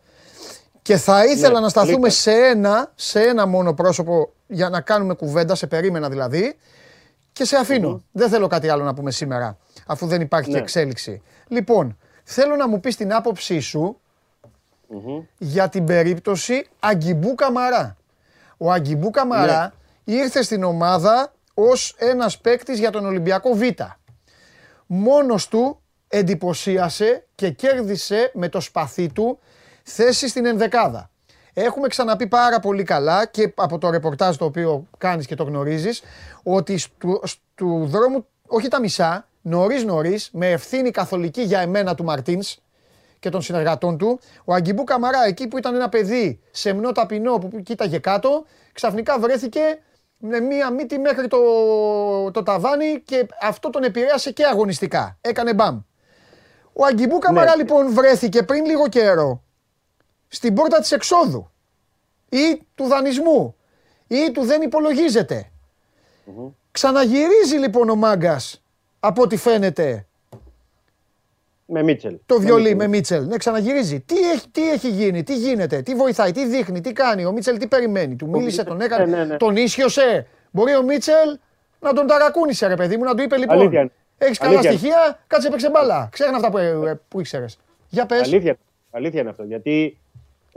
Και θα ήθελα Ναι, να σταθούμε αλήθεια. σε ένα, σε ένα μόνο πρόσωπο για να κάνουμε κουβέντα, σε περίμενα δηλαδή, και σε αφήνω. Δεν θέλω κάτι άλλο να πούμε σήμερα, αφού δεν υπάρχει Ναι. και εξέλιξη. Λοιπόν, θέλω να μου πεις την άποψή σου Μμμ. για την περίπτωση Αγκιμπού Καμαρά. Ο Αγκιμπού Καμαρά ήρθε στην ομάδα ως ένας παίκτης για τον Ολυμπιακό Β. Μόνος του εντυπωσίασε και κέρδισε με το σπαθί του θέση στην ενδεκάδα. Έχουμε ξαναπεί πάρα πολύ καλά και από το ρεπορτάζ το οποίο κάνεις και το γνωρίζεις ότι στου, στου δρόμου, όχι τα μισά, νωρίς νωρίς, με ευθύνη καθολική για εμένα του Μαρτίνς, και των συνεργατών του. Ο Αγκιμπού Καμαρά, εκεί που ήταν ένα παιδί σεμνό ταπεινό που κοίταγε κάτω, ξαφνικά βρέθηκε με μία μύτη μέχρι το, το ταβάνι και αυτό τον επηρέασε και αγωνιστικά. Έκανε μπαμ. Ο Αγκιμπού Καμαρά λοιπόν βρέθηκε πριν λίγο καιρό στην πόρτα της εξόδου ή του δανεισμού ή του δεν υπολογίζεται. Ξαναγυρίζει λοιπόν ο Μάγκας από ό,τι φαίνεται με Μίτσελ. το Με βιολί Μίτσελ. με Μίτσελ. Ναι, ξαναγυρίζει. Τι έχει, τι έχει γίνει, τι γίνεται, τι βοηθάει, τι δείχνει, τι κάνει. Ο Μίτσελ τι περιμένει. Του μίλησε, Μίτσελ- τον έκανε, ναι, ναι, ναι. τον ίσιοσε. Μπορεί ο Μίτσελ να τον ταρακούνησε, ρε παιδί μου, να του είπε λοιπόν. Αλήθεια είναι. Έχεις καλά Αλήθεια είναι. στοιχεία, κάτσε παίξε μπάλα. Ξέχνα αυτά που, ε, που ήξερες. Για πες. Αλήθεια, αλήθεια είναι αυτό. Γιατί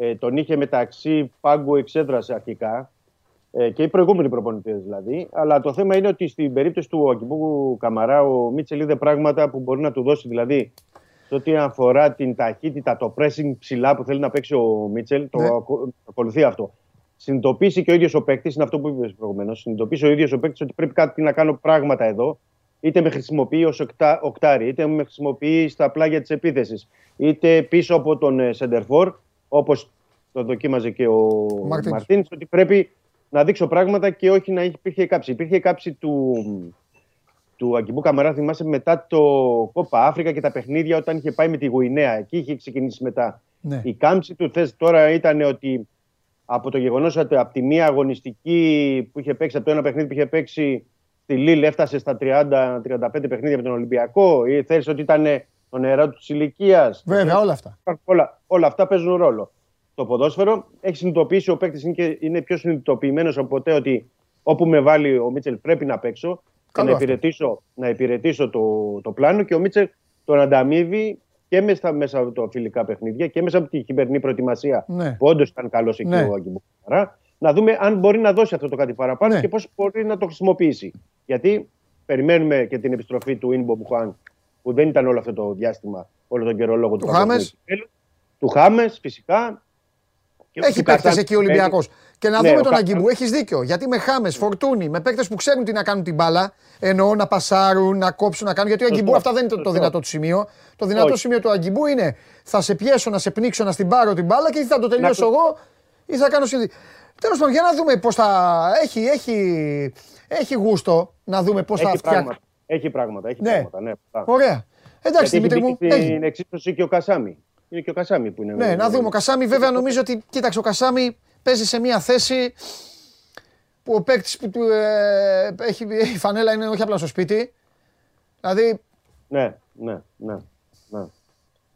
ε, τον είχε μεταξύ πάγκου εξέδρασε αρχικά ε, και οι προηγούμενοι προπονητές δηλαδή. Αλλά το θέμα είναι ότι στην περίπτωση του Ακυμπού Καμαρά ο Μίτσελ είδε πράγματα που μπορεί να του δώσει. Δηλαδή, σε ό,τι αφορά την ταχύτητα, το pressing ψηλά που θέλει να παίξει ο Μίτσελ, το Ναι. ακο- ακολουθεί αυτό. Συνειδητοποίησε και ο ίδιος ο παίκτης, είναι αυτό που είπες προηγουμένως. Συνειδητοποίησε ο ίδιος ο παίκτης ότι πρέπει κάτι να κάνω πράγματα εδώ. Είτε με χρησιμοποιεί ως οκτάρι, είτε με χρησιμοποιεί στα πλάγια της επίθεσης, είτε πίσω από τον ε, Σεντερφόρ, όπως το δοκίμαζε και ο Μαρτίνς. Μαρτίνς, ότι πρέπει να δείξω πράγματα και όχι να υπήρχε κάψη. Υπήρχε κάψη του, του Αγκιμπού Καμαρά, θυμάσαι μετά το Κόπα Αφρικα και τα παιχνίδια όταν είχε πάει με τη Γουινέα. Εκεί είχε ξεκινήσει μετά. Ναι. Η κάμψη του θες τώρα ήταν ότι από το γεγονός ότι από τη μία αγωνιστική που είχε παίξει, από το ένα παιχνίδι που είχε παίξει στη Λίλ, έφτασε στα 30-35 παιχνίδια με τον Ολυμπιακό, ή θέλει ότι ήταν το νερό τη ηλικίας. Βέβαια, όλα αυτά. Όλα, όλα αυτά παίζουν ρόλο. Το ποδόσφαιρο έχει συνειδητοποιήσει ο παίκτης είναι, και είναι πιο συνειδητοποιημένος από ποτέ ότι όπου με βάλει ο Μίτσελ πρέπει να παίξω και Καλό να αυτό. υπηρετήσω, να υπηρετήσω το, το πλάνο και ο Μίτσελ τον ανταμείβει και μέσα, μέσα από τα φιλικά παιχνίδια και μέσα από τη χειμερινή προετοιμασία Ναι. που όντως ήταν καλός εκεί Ναι. ο Αγγιμπού Καμαρά, να δούμε αν μπορεί να δώσει αυτό το κάτι παραπάνω Ναι. και πώς μπορεί να το χρησιμοποιήσει. Γιατί περιμένουμε και την επιστροφή του Ινμπο Μπουχάν που δεν ήταν όλο αυτό το διάστημα, όλο τον καιρό λόγω του, Του Χάμες. παγκοσμίου κυπέλλου. Του Χάμες, φυσικά. Και Έχει του παίκτες Κασάν- εκεί ο Ολυμπιακός. Και να Ναι, δούμε ο τον Κασάν- Αγκιμπού. Έχεις δίκιο. Γιατί με χάμες, φορτούνι, με παίκτες που ξέρουν τι να κάνουν την μπάλα, εννοώ να πασάρουν, να κόψουν, να κάνουν. Γιατί ο Σωστό. Αγκιμπού αυτά δεν είναι το, το Σωστό. δυνατό του σημείο. Το δυνατό Όχι. σημείο του Αγκιμπού είναι θα σε πιέσω, να σε πνίξω, να στην πάρω την μπάλα και ή θα το τελειώσω Να- εγώ ή θα κάνω συνδύ. Τέλος πάντων, για να δούμε πώς θα. Έχει, έχει, έχει γούστο να δούμε πώς θα Έχει φτιάξει. Πράγματα. Έχει πράγματα. Έχει Ναι. πράγματα ναι. Ωραία. Εντάξει, Γιατί Δημήτρη μου. έχει μπει και έχει. στην εξίσωση και ο Κασάμι. Είναι και ο Κασάμι που είναι. Ναι, να δούμε. Ο Κασάμι, βέβαια, νομίζω ότι. Κοίταξε, ο Κασάμι παίζει σε μια θέση που ο παίκτης που του, ε, έχει, η φανέλα είναι όχι απλά στο σπίτι. Δηλαδή Ναι, ναι, ναι. ναι.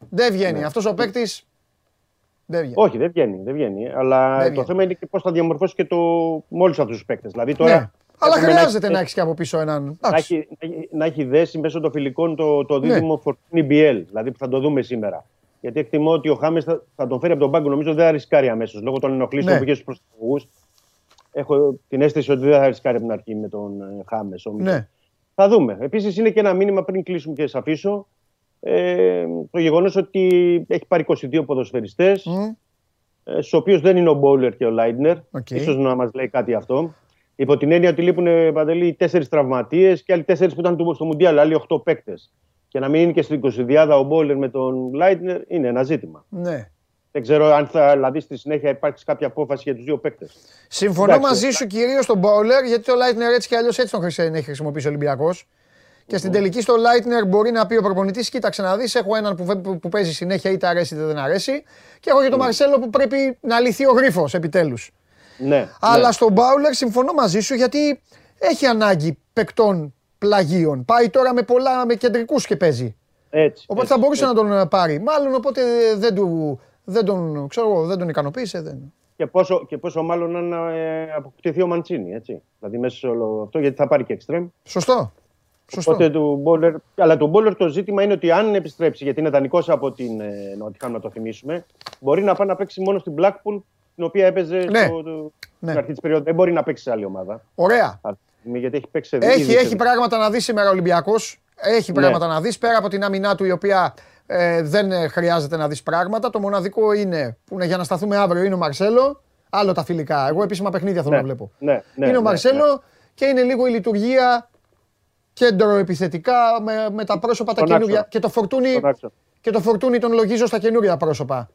δεν βγαίνει. Ναι. Αυτός ο παίκτης δεν βγαίνει. Όχι, δεν βγαίνει, δεν βγαίνει. Αλλά Δεν το βγαίνει. θέμα είναι και πώς θα διαμορφώσει και το... με όλους αυτούς τους παίκτες. Δηλαδή τώρα. Ναι. Αλλά έχουμε χρειάζεται έχει- να έχεις και από πίσω έναν. να Εντάξει. έχει, να έχει- να έχει δέσει μέσω των φιλικών το, το Ναι. δίδυμο Φορτούνι BL, δηλαδή που θα το δούμε σήμερα. Γιατί εκτιμώ ότι ο Χάμες θα, θα τον φέρει από τον πάγκο. Νομίζω δεν θα ρισκάρει αμέσως λόγω των ενοχλήσεων Ναι. που είχε στους προστατευτικού. Έχω την αίσθηση ότι δεν θα ρισκάρει από την αρχή με τον Χάμες. Ναι. Θα δούμε. Επίσης είναι και ένα μήνυμα πριν κλείσουμε και σας αφήσω. Ε, το γεγονός ότι έχει πάρει 22 ποδοσφαιριστές, Μμ. ε, στους οποίους δεν είναι ο Μπόλερ και ο Λάιντνερ. Οκ. Ίσως να μας λέει κάτι αυτό. Υπό την έννοια ότι λείπουν ε, παντελή τέσσερις τραυματίες και άλλοι τέσσερις που ήταν του- στο Μουντιάλ, άλλοι 8 παίκτες. Και να μην είναι και στην 22 ο Μπόλερ με τον Λάιντνερ είναι ένα ζήτημα. ναι. Δεν ξέρω αν θα δηλαδή στη συνέχεια υπάρξει κάποια απόφαση για τους δύο παίκτες. Συμφωνώ Εντάξει, μαζί σου κυρίως στον Μπόουλερ, γιατί το Λάιτνερ έτσι κι αλλιώς έτσι τον χρησι- έχει χρησιμοποιήσει ο Ολυμπιακός. Και στην τελική στο Λάιτνερ μπορεί να πει ο προπονητής: Κοίταξε να δεις, έχω έναν που, που, που παίζει συνέχεια είτε αρέσει είτε δεν αρέσει. Και έχω και τον Μαρσέλο που πρέπει να λυθεί ο γρίφος επιτέλους. Ναι. Αλλά ναι. στον Μπάουλερ συμφωνώ μαζί σου γιατί έχει ανάγκη παικτών πλαγίων. Πάει τώρα με πολλά με κεντρικούς και παίζει. Έτσι. Οπότε έτσι, θα μπορούσε έτσι. να τον ε, πάρει. Μάλλον οπότε δεν, του, δεν, τον, ξέρω, εγώ, δεν τον ικανοποίησε. Δεν. Και πόσο, και πόσο μάλλον να ε, αποκτηθεί ο Μαντσίνη, έτσι. Δηλαδή μέσα σε όλο αυτό, γιατί θα πάρει και εξτρέμ. Σωστό. Σωστό. Οπότε του Μπόλερ, αλλά του Μπόλερ το ζήτημα είναι ότι αν επιστρέψει, γιατί είναι δανεικός από την ε, Νότιχαμ, να το θυμίσουμε, μπορεί να πάει να παίξει μόνο στην Blackpool, την οποία έπαιζε Ναι. στο, το, Ναι. στην αρχή της περίοδου. Δεν μπορεί να παίξει σε άλλη ομάδα. Ωραία. Αυτή τη στιγμή, Γιατί έχει παίξει σε Έχει, ήδη σε- έχει πράγματα να δεις σήμερα ο Ολυμπιακός. Έχει Ναι. πράγματα να δεις πέρα από την άμυνά του η οποία ε, δεν ε, χρειάζεται να δεις πράγματα. Το μοναδικό είναι που είναι για να σταθούμε αύριο είναι ο Μαρσέλο. Άλλο τα φιλικά. Εγώ επίσημα παιχνίδια θέλω Ναι. να βλέπω. Ναι, ναι, είναι ο ναι, Μαρσέλο ναι. και είναι λίγο η λειτουργία κέντρο επιθετικά με, με τα πρόσωπα τα Τον καινούργια. άξονα. Και το, φορτούνι, Τον άξονα. και το φορτούνι τον λογίζω στα καινούργια πρόσωπα.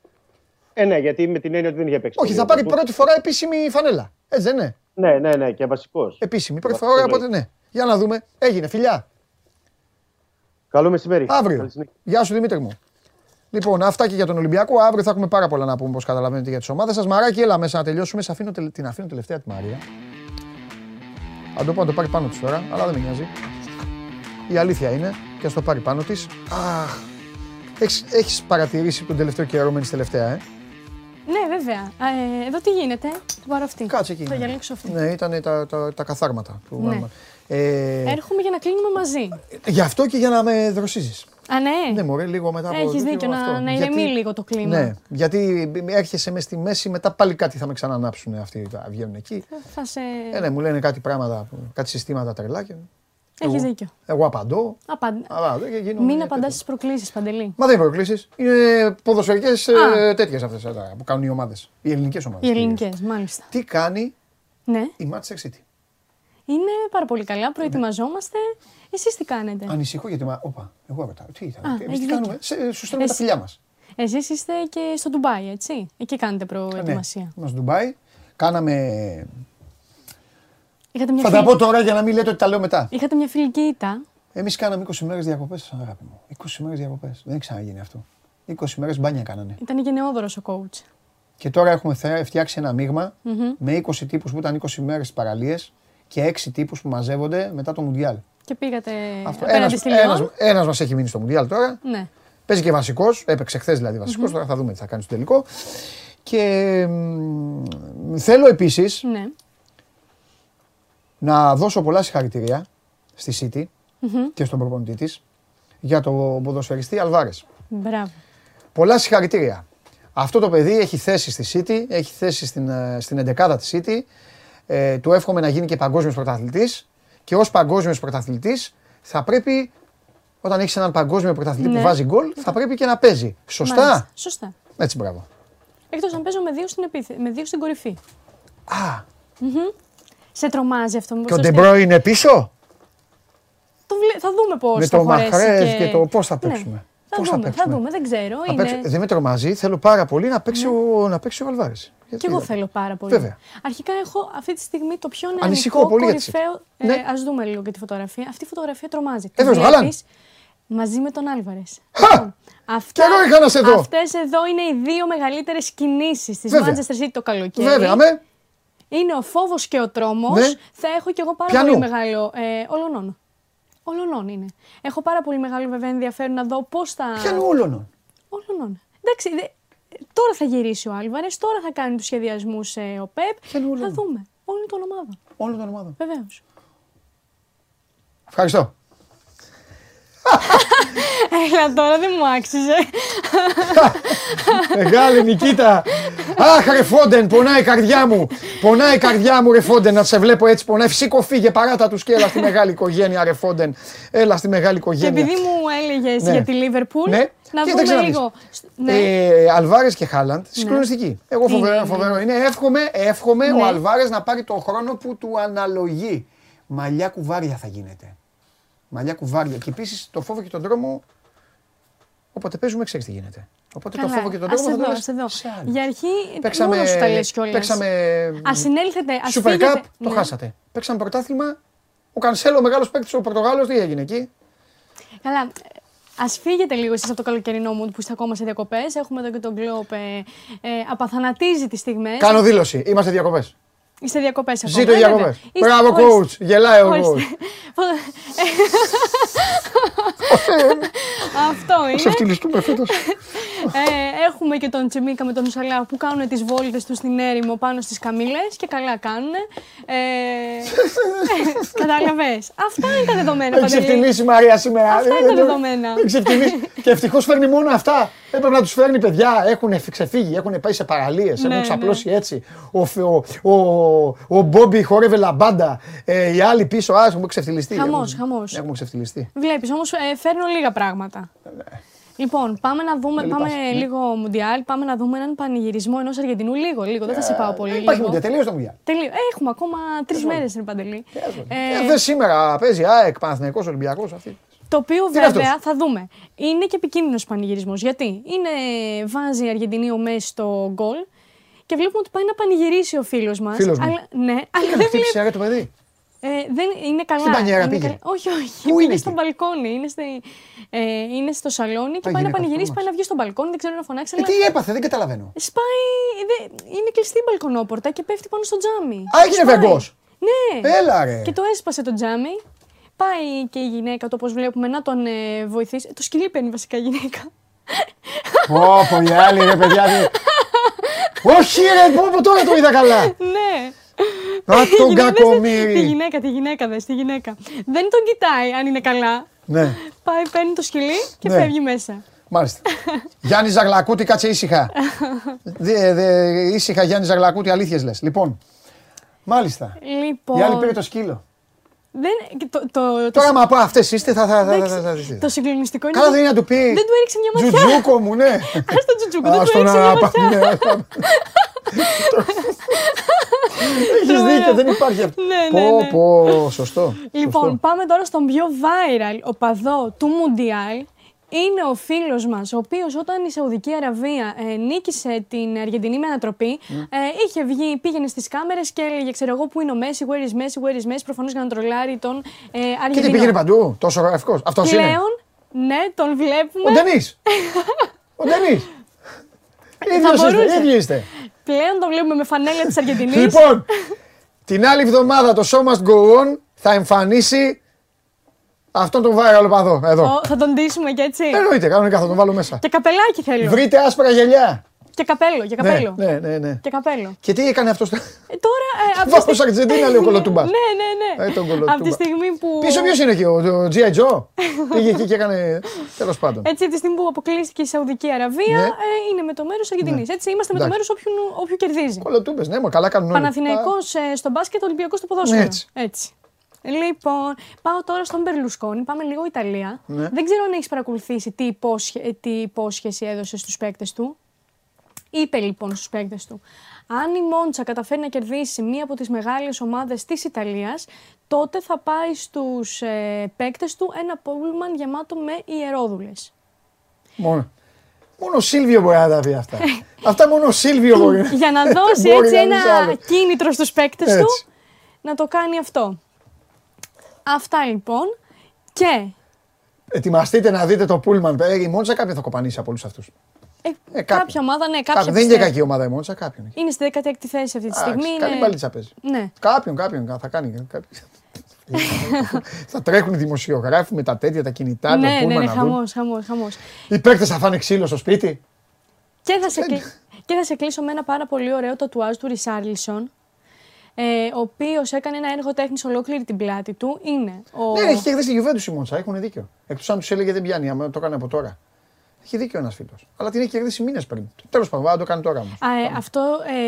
Ε, ναι, γιατί με την έννοια ότι δεν είχε παίξει. Όχι, πολύ θα πάρει ο κόσμος. πρώτη φορά επίσημη φανέλα. Έτσι δεν είναι; Ναι, ναι, ναι, και βασικός. Επίσημη πρώτη Βασικό φορά, λέει. οπότε ναι. Για να δούμε. Έγινε, φιλιά. Καλό μεσημέρι. Αύριο. Καλή συνέχεια. Γεια σου Δημήτρη μου. Λοιπόν, αυτά και για τον Ολυμπιακό. Αύριο θα έχουμε πάρα πολλά να πούμε, όπως καταλαβαίνετε, για τις ομάδες σας. Μαράκι, έλα μέσα να τελειώσουμε. Σε αφήνω, τελε- την αφήνω τελευταία τη Μαρία. Αν το πω να το πάρει πάνω της τώρα, αλλά δεν με νοιάζει. Η αλήθεια είναι και ας το πάρει πάνω της. Αχ. Έχεις, έχεις παρατηρήσει τον τελευταίο καιρό, μένεις τελευταία, ε; Ναι, βέβαια. Ε, εδώ τι γίνεται, το πάρω αυτή. Κάτσε εκεί. Θα διαλέξω αυτή. Ναι, ήταν τα, τα, τα καθάρματα του. Ναι. Ε, Έρχομαι για να κλείνουμε μαζί. γι' αυτό και για να με δροσίζεις. Α, ναι. Ναι, μωρέ, λίγο μετά από Έχεις τέτοιο δίκιο, να- αυτό. να ηρεμεί λίγο το κλίμα. Ναι, γιατί έρχεσαι μες στη μέση, μετά πάλι κάτι θα με ξανανάψουν αυτοί που βγαίνουν εκεί. Θα σε... Ε, ναι, μου λένε κάτι πράγματα, κάτι συστήματα τρελά και Έχεις εγώ- δίκιο. εγώ απαντώ. Απαν... απαντώ και γίνω Μην μια απαντάς τέτοια. στις προκλήσεις, Παντελή. Μα δεν είναι προκλήσεις. Είναι ποδοσφαιρικές Α. τέτοιες αυτές που κάνουν οι ομάδες. Οι ελληνικές ομάδες. Οι ελληνικές, μάλιστα. Τι κάνει Ναι, η Manchester City; είναι πάρα πολύ καλά. Προετοιμαζόμαστε. Εσείς τι κάνετε; Ανησυχώ γιατί. Μα... Όπα, εγώ ρωτάω. Τι ήταν. Α, Εμείς έχεις τι δίκιο. κάνουμε. Σε, σου στέλνουμε τα Εσύ- φιλιά μας. Εσείς είστε και στο Ντουμπάι, έτσι; Εκεί κάνετε προετοιμασία. Μα Ντουμπάι. Κάναμε. Είχατε, μια Θα τα φιλ- πω τώρα για να μην λέτε ότι τα λέω μετά. Είχατε μια φιλική ήττα. Εμείς κάναμε 20 μέρες διακοπές, αγάπη μου. 20 μέρες διακοπές. Δεν έχει ξαναγίνει αυτό. 20 μέρες μπάνια κάνανε. Ήταν γενναιόδωρος ο coach. Και τώρα έχουμε θε- φτιάξει ένα μείγμα Μμμ. με 20 τύπους που ήταν 20 μέρες παραλίες και 6 τύπους που μαζεύονται μετά το Μουντιάλ. Και πήγατε Αυτό. απέναντι Ένας, στη Λιόν; ένας, ένας μας έχει μείνει στο Μουντιάλ τώρα. Ναι. Παίζει και βασικός. Έπαιξε χθες δηλαδή βασικός, Τώρα θα δούμε τι θα κάνει στο τελικό. Και μ, θέλω επίσης Ναι. Να δώσω πολλά συγχαρητήρια στη City Μμμ. και στον προπονητή της για το ποδοσφαιριστή Αλβάρες. Μπράβο. Πολλά συγχαρητήρια. Αυτό το παιδί έχει θέση στη City, έχει θέση στην, ε, στην εντεκάδα της City. Ε, του εύχομαι να γίνει και παγκόσμιος πρωταθλητής και ως παγκόσμιος πρωταθλητής θα πρέπει, όταν έχεις έναν παγκόσμιο πρωταθλητή Ναι. που βάζει γκολ, θα πρέπει και να παίζει. Σωστά; Μάλιστα. Σωστά. Έτσι, μπράβο. Εκτός αν παίζω με δύο στην, επίθε... με δύο στην κορυφή. Α, Μμμ. Σε τρομάζει αυτό. μήπως και ο το Ντεμπρό είναι πίσω; Το βλέ- Θα δούμε πώς με θα το χωρέσει Μαχρέζ και... και το πώς θα Ναι. παίξουμε. Θα Πώς δούμε, θα, παίξουμε. δούμε, δεν ξέρω. Να είναι... παίξω- δεν με τρομάζει, θέλω πάρα πολύ να παίξει, ο, να παίξει ο Αλβάρες. Γιατί Και εγώ δεν- θέλω πάρα πολύ. Βέβαια. Αρχικά έχω αυτή τη στιγμή το πιο Ανησυχώ νεανικό πολύ για τη κορυφαίο. Ε, Ναι. Α δούμε λίγο και τη φωτογραφία. Αυτή η φωτογραφία τρομάζει. Έδωσε Τη γάλαν. βλέπεις Μαζί με τον Άλβαρες. Κι εγώ είχα να σε δω. Αυτές εδώ είναι οι δύο μεγαλύτερες κινήσεις της Βέβαια. Manchester City το καλοκαίρι. Βέβαια, αμέ. Είναι ο φόβος και ο τρόμος. Ναι. Θα έχω κι εγώ πάρα Πιανού; πολύ μεγάλο. Ε, ολονών. Ολονών είναι. Έχω πάρα πολύ μεγάλο βέβαια ενδιαφέρον να δω πώς θα. Ποιανού όλων. Όλων. Εντάξει, δε- τώρα θα γυρίσει ο Άλβαρες, τώρα θα κάνει τους σχεδιασμούς ο Πεπ. Θα δούμε. Όλη την ομάδα. Όλη την ομάδα. Βεβαίως. Ευχαριστώ. Έλα τώρα, δεν μου άξιζε. Μεγάλη Νικήτα. Αχ, ρε Φόντεν, πονάει η καρδιά μου. Πονάει η καρδιά μου, ρε Φόντεν, να σε βλέπω έτσι. Πονάει. Φυσικό φύγε, παράτα τους και έλα στη μεγάλη οικογένεια, ρε Φόντεν. Έλα στη μεγάλη Και οικογένεια. επειδή μου έλεγες Ναι. για τη Λίβερπουλ, Ναι. να Κοίταξε δούμε να δεις. λίγο. Ναι. Ε, Αλβάρες και Χάλαντ, συγκλονιστική. Εγώ Είναι, φοβερό, είναι. φοβερό είναι. Εύχομαι, εύχομαι Ναι. ο Αλβάρες να πάρει το χρόνο που του αναλογεί. Μαλλιά κουβάρια θα γίνεται. Μαλλιά κουβάρια. Και επίσης το φόβο και τον δρόμο. Όποτε παίζουμε, ξέρεις τι γίνεται. Οπότε το Καλά, φόβο και τον ας δρόμο θα εδώ, το ας εδώ. λες σε άλλους. Για αρχή, Παίξαμε, μόνο σου τα λες κιόλας. παίξαμε Ας συνέλθετε, ας Super φύγετε. Cup, το Ναι. χάσατε. Παίξαμε πρωτάθλημα. Ο Κανσέλο, ο μεγάλος παίκτης, ο Πορτογάλος, τι έγινε εκεί; Καλά. Α φύγετε λίγο εσείς από το καλοκαιρινό μου που είστε ακόμα σε διακοπές. Έχουμε εδώ και τον Κλόπ. Ε, ε, απαθανατίζει τις στιγμές. Κάνω δήλωση. Είμαστε διακοπές. Είστε διακοπές ακόμα. Ζήτω οι ε, βέβαια. διακοπές. Είστε- Μπράβο, ορίστε. coach. Γελάει ο Ορίστε. coach. [LAUGHS] Αυτό είναι. Σε ευτυλιστούμε φέτος. [LAUGHS] Ε, έχουμε και τον Τσιμίκα με τον Σαλάχ που κάνουν τις βόλτες του στην έρημο πάνω στις καμήλες και καλά κάνουν. Ε, [LAUGHS] Κατάλαβες. Αυτά είναι τα δεδομένα. Έχει Παντελή. ξεφτυλίσει η Μαρία σήμερα. Αυτά Δεν- είναι τα δεν- δεδομένα. Έχει ξεφτυλίσει. και ευτυχώς φέρνει μόνο αυτά. Έπρεπε να τους φέρνει παιδιά. Έχουν ξεφύγει, έχουν πάει σε παραλίες, Ναι, έχουν ξαπλώσει έτσι. Ο, Φε- ο, ο, ο Μπόμπι χόρευε λαμπάντα. Ε, οι άλλοι πίσω, α έχουμε ξεφτυλιστεί. Χαμός, Έχουμε- χαμός. Έχουμε ξεφτυλιστεί. Βλέπεις όμως ε, φέρνω λίγα πράγματα. Λοιπόν, πάμε να δούμε, Δεν πάμε λυπάσαι, ναι. λίγο Μουντιάλ, πάμε να δούμε έναν πανηγυρισμό ενός Αργεντινού. Λίγο, λίγο, δεν θα σε πάω πολύ. Δεν υπάρχει λίγο. ούτε τελείω το Μουντιάλ. Τελείω. Ε, έχουμε ακόμα τρεις μέρες, είναι παντελή. Ε, Δε σήμερα παίζει ΑΕΚ, Παναθηναϊκός, Ολυμπιακός αυτή. Το οποίο Τι είναι βέβαια αυτός; θα δούμε. Είναι και επικίνδυνος πανηγυρισμός. Γιατί είναι, βάζει η Αργεντινή ο Μέση στο γκολ και βλέπουμε ότι πάει να πανηγυρίσει ο φίλος μας. Φίλος μου. Αλλά, ναι, αλλά Έκανε δεν χτύπησε βλέπει. ρε το παιδί; Ε, δεν, είναι καλά. Στην πανιέρα είναι πήγε. καλά. Όχι, όχι. Πού πήγε είναι στο εκεί; μπαλκόνι. Είναι, στη, ε, είναι στο σαλόνι και Πάει πάει να γυναίκα, πανηγυρίσει, τρόμαξε. πάει να βγει στο μπαλκόνι. Δεν ξέρω να φωνάξει. Ε, αλλά τι έπαθε, δεν καταλαβαίνω. Σπάει. δε- είναι κλειστή η μπαλκονόπορτα και πέφτει πάνω στο τζάμι. Α, έγινε Σπάει. βεγγός. Ναι. Έλα, ρε. Και το έσπασε το τζάμι. Πάει και η γυναίκα, το όπω βλέπουμε, να τον ε, βοηθήσει. Το σκυλί παίρνει βασικά η γυναίκα. Όπο, οι άλλοι ρε παιδιά. δεν- Όχι ρε, πω, πω, τώρα το είδα καλά. ναι. Α, Η τον γυναίκα- κακομοίρη. Τη γυναίκα, τη γυναίκα, δες, τη γυναίκα. Δεν τον κοιτάει αν είναι καλά. Ναι, Πάει, παίρνει το σκυλί και Ναι. φεύγει μέσα. μάλιστα. Γιάννη Ζαγλακούτη, κάτσε ήσυχα. Δε, δε, ήσυχα, Γιάννη Ζαγλακούτη, αλήθειες λες. Λοιπόν, μάλιστα. Λοιπόν. Η άλλη πήρε το σκύλο. Δεν, και το, το, το, Τώρα, μα από αυτές είστε, θα, θα, θα, θα, εντάξει, θα, θα δεις. το συγκλονιστικό είναι. Καλά ότι δεν είναι να του πει. Δεν του έριξε μια ματιά. Τζουτζούκο μου, ναι. [LAUGHS] Ας το τζουτζούκο, δεν Ας του τον έριξε μια αναπα- ματιά. ναι, ας τον- [LAUGHS] Έχεις Τρομερό. δίκιο, δεν υπάρχει αυτό. Ναι, ναι, Πω, ναι. πω, σωστό. Λοιπόν, σωστό. πάμε τώρα στον πιο viral οπαδό του Μουντιάλ. Είναι ο φίλος μας, ο οποίος όταν η Σαουδική Αραβία ε, νίκησε την Αργεντινή με ανατροπή, ε, είχε βγει, πήγαινε στις κάμερες και έλεγε: Ξέρω εγώ πού είναι ο Μέση, where is Messi, where is Messi, προφανώς για να τρολάρει τον ε, Και Αργεντινό. τι πήγαινε παντού, τόσο γραφικό. Αυτός είναι. Πλέον, ναι, τον βλέπουμε. Ο Ντενή. [LAUGHS] Ο Ντενή. Θα ίδιος είστε, μπορούσε. ίδιοι είστε. Πλέον τον βλέπουμε με φανέλα της [LAUGHS] Αργεντινής. Λοιπόν, την άλλη εβδομάδα το Show Must Go On θα εμφανίσει αυτόν τον viral οπαδό. Εδώ. θα τον ντύσουμε και έτσι. Εννοείται, κανονικά θα τον βάλω μέσα. Και καπελάκι θέλω. Βρείτε άσπρα γυαλιά. Και καπέλο, και καπέλο. Ναι, ναι, ναι. ναι. Και καπέλο. Και τι έκανε αυτός. Ε, τώρα. Ε, [LAUGHS] από τη Βάφος στιγμή- Αργεντίνα, λέει ο [LAUGHS] Κολοτούμπας. Ναι, ναι, Ε, ναι. τον Κολοτούμπα. από τη στιγμή που. Πίσω ποιος είναι εκεί, ο, ο G.I. Joe; [LAUGHS] Πήγε εκεί και έκανε. Τέλος πάντων. Έτσι, από τη στιγμή που αποκλείστηκε η Σαουδική Αραβία, Ναι. ε, είναι με το μέρος Αργεντινής. Ναι. Έτσι, είμαστε με το μέρος Εντάξει. όποιου, όποιου κερδίζει. Κολοτούμπες, ναι, μα καλά κάνουν όλοι. Παναθηναϊκός ε, στο μπάσκετ, Ολυμπιακός στο ποδόσφαιρο. Έτσι. Έτσι. Λοιπόν, πάω τώρα στον Μπερλουσκόνη. Πάμε λίγο Ιταλία. Ναι. Δεν ξέρω αν έχεις παρακολουθήσει τι, υπόσχε, ε, τι υπόσχεση έδωσε στους παίκτες του. Είπε λοιπόν στους παίκτες του, αν η Μόντσα καταφέρει να κερδίσει μία από τις μεγάλες ομάδες της Ιταλίας, τότε θα πάει στους ε, παίκτες του ένα πούλμαν γεμάτο με ιερόδουλες. Μόνο. Μόνο ο Σίλβιο μπορεί να τα πει αυτά. αυτά μόνο ο Σίλβιο μπορεί. Για να δώσει [LAUGHS] Μπορεί έτσι κανείς ένα άλλος. κίνητρο στους παίκτες Έτσι. του να το κάνει αυτό. Αυτά λοιπόν και Ετοιμαστείτε να δείτε το Πούλμαν. Ε, η Μόντσα κάποιον θα κοπανίσει από όλους αυτούς. ε, κάποιον. κάποια ομάδα, ναι, κάποια Δεν είναι και πιστεύω. κακή ομάδα η Μόντσα, κάποιον. έχει. Είναι στη 16η θέση αυτή τη στιγμή. Εντάξει, Καλή είναι- μπαλίτσα παίζει. Ναι. Κάποιον, κάποιον θα κάνει. κάποιον. [LAUGHS] θα τρέχουν οι δημοσιογράφοι με τα τέτοια, τα κινητά, το ναι, ναι, Πούλμαν ναι, να δουν. χαμός, χαμός, χαμός. Οι παίκτες θα φάνε ξύλο στο σπίτι. Και θα, σε κλει- και θα σε κλείσω με ένα πάρα πολύ ωραίο τατουάζ του Ρισάρλισον. Ε, ο οποίος έκανε ένα έργο τέχνης ολόκληρη την πλάτη του, είναι. Ο... Ναι, έχει κερδίσει τη Γιουβέντους η Μόντσα, έχουν δίκιο. Εκτό αν του έλεγε δεν πιάνει, άμα το έκανε από τώρα. Έχει δίκιο ένας φίλος. Αλλά την έχει κερδίσει μήνες πριν. Τέλος πάντων, να το κάνει τώρα όμως. Ε, αυτό,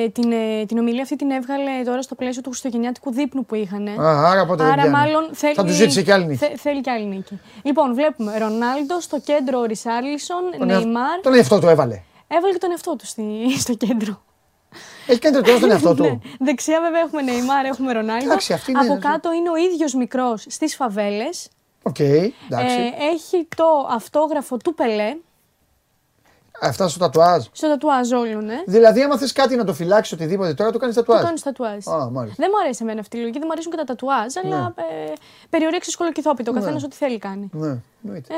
ε, την, ε, την ομιλία αυτή την έβγαλε τώρα στο πλαίσιο του Χριστουγεννιάτικου δείπνου που είχαν. Α, άρα πότε άρα δεν πιάνει. μάλλον θέλει, Θα του ζήτησε κι άλλη νίκη. Θε, θέλει κι άλλη νίκη. Λοιπόν, βλέπουμε Ρονάλντο στο κέντρο ο Ρισάρλισον, Τον εαυτ- Νεϊμάρ. Τον εαυτό του έβαλε. Έβαλε και τον εαυτό του στη, [LAUGHS] στο κέντρο. Έχει κάνει τρελό τον εαυτό [LAUGHS] Ναι. του. Δεξιά βέβαια έχουμε Νεϊμάρ, έχουμε Ρονάλντο. Εντάξει, αυτή είναι- Από κάτω είναι ο ίδιος μικρός στις φαβέλες. Οκ, εντάξει. έχει το αυτόγραφο του Πελέ Αυτά στο τατουάζ. στο τατουάζ όλων. Ε. Δηλαδή, άμα θες κάτι να το φυλάξεις οτιδήποτε τώρα, το κάνεις Το τατουάζ. κάνεις τατουάζ. Α, μάλιστα. Δεν μου αρέσει εμένα αυτή η λογική, δεν μου αρέσουν και τα τατουάζ, αλλά ε, περί ορέξεως κολοκυθόπιτα. Ο Ναι. καθένας ό,τι θέλει κάνει. Ναι, εννοείται. Ε,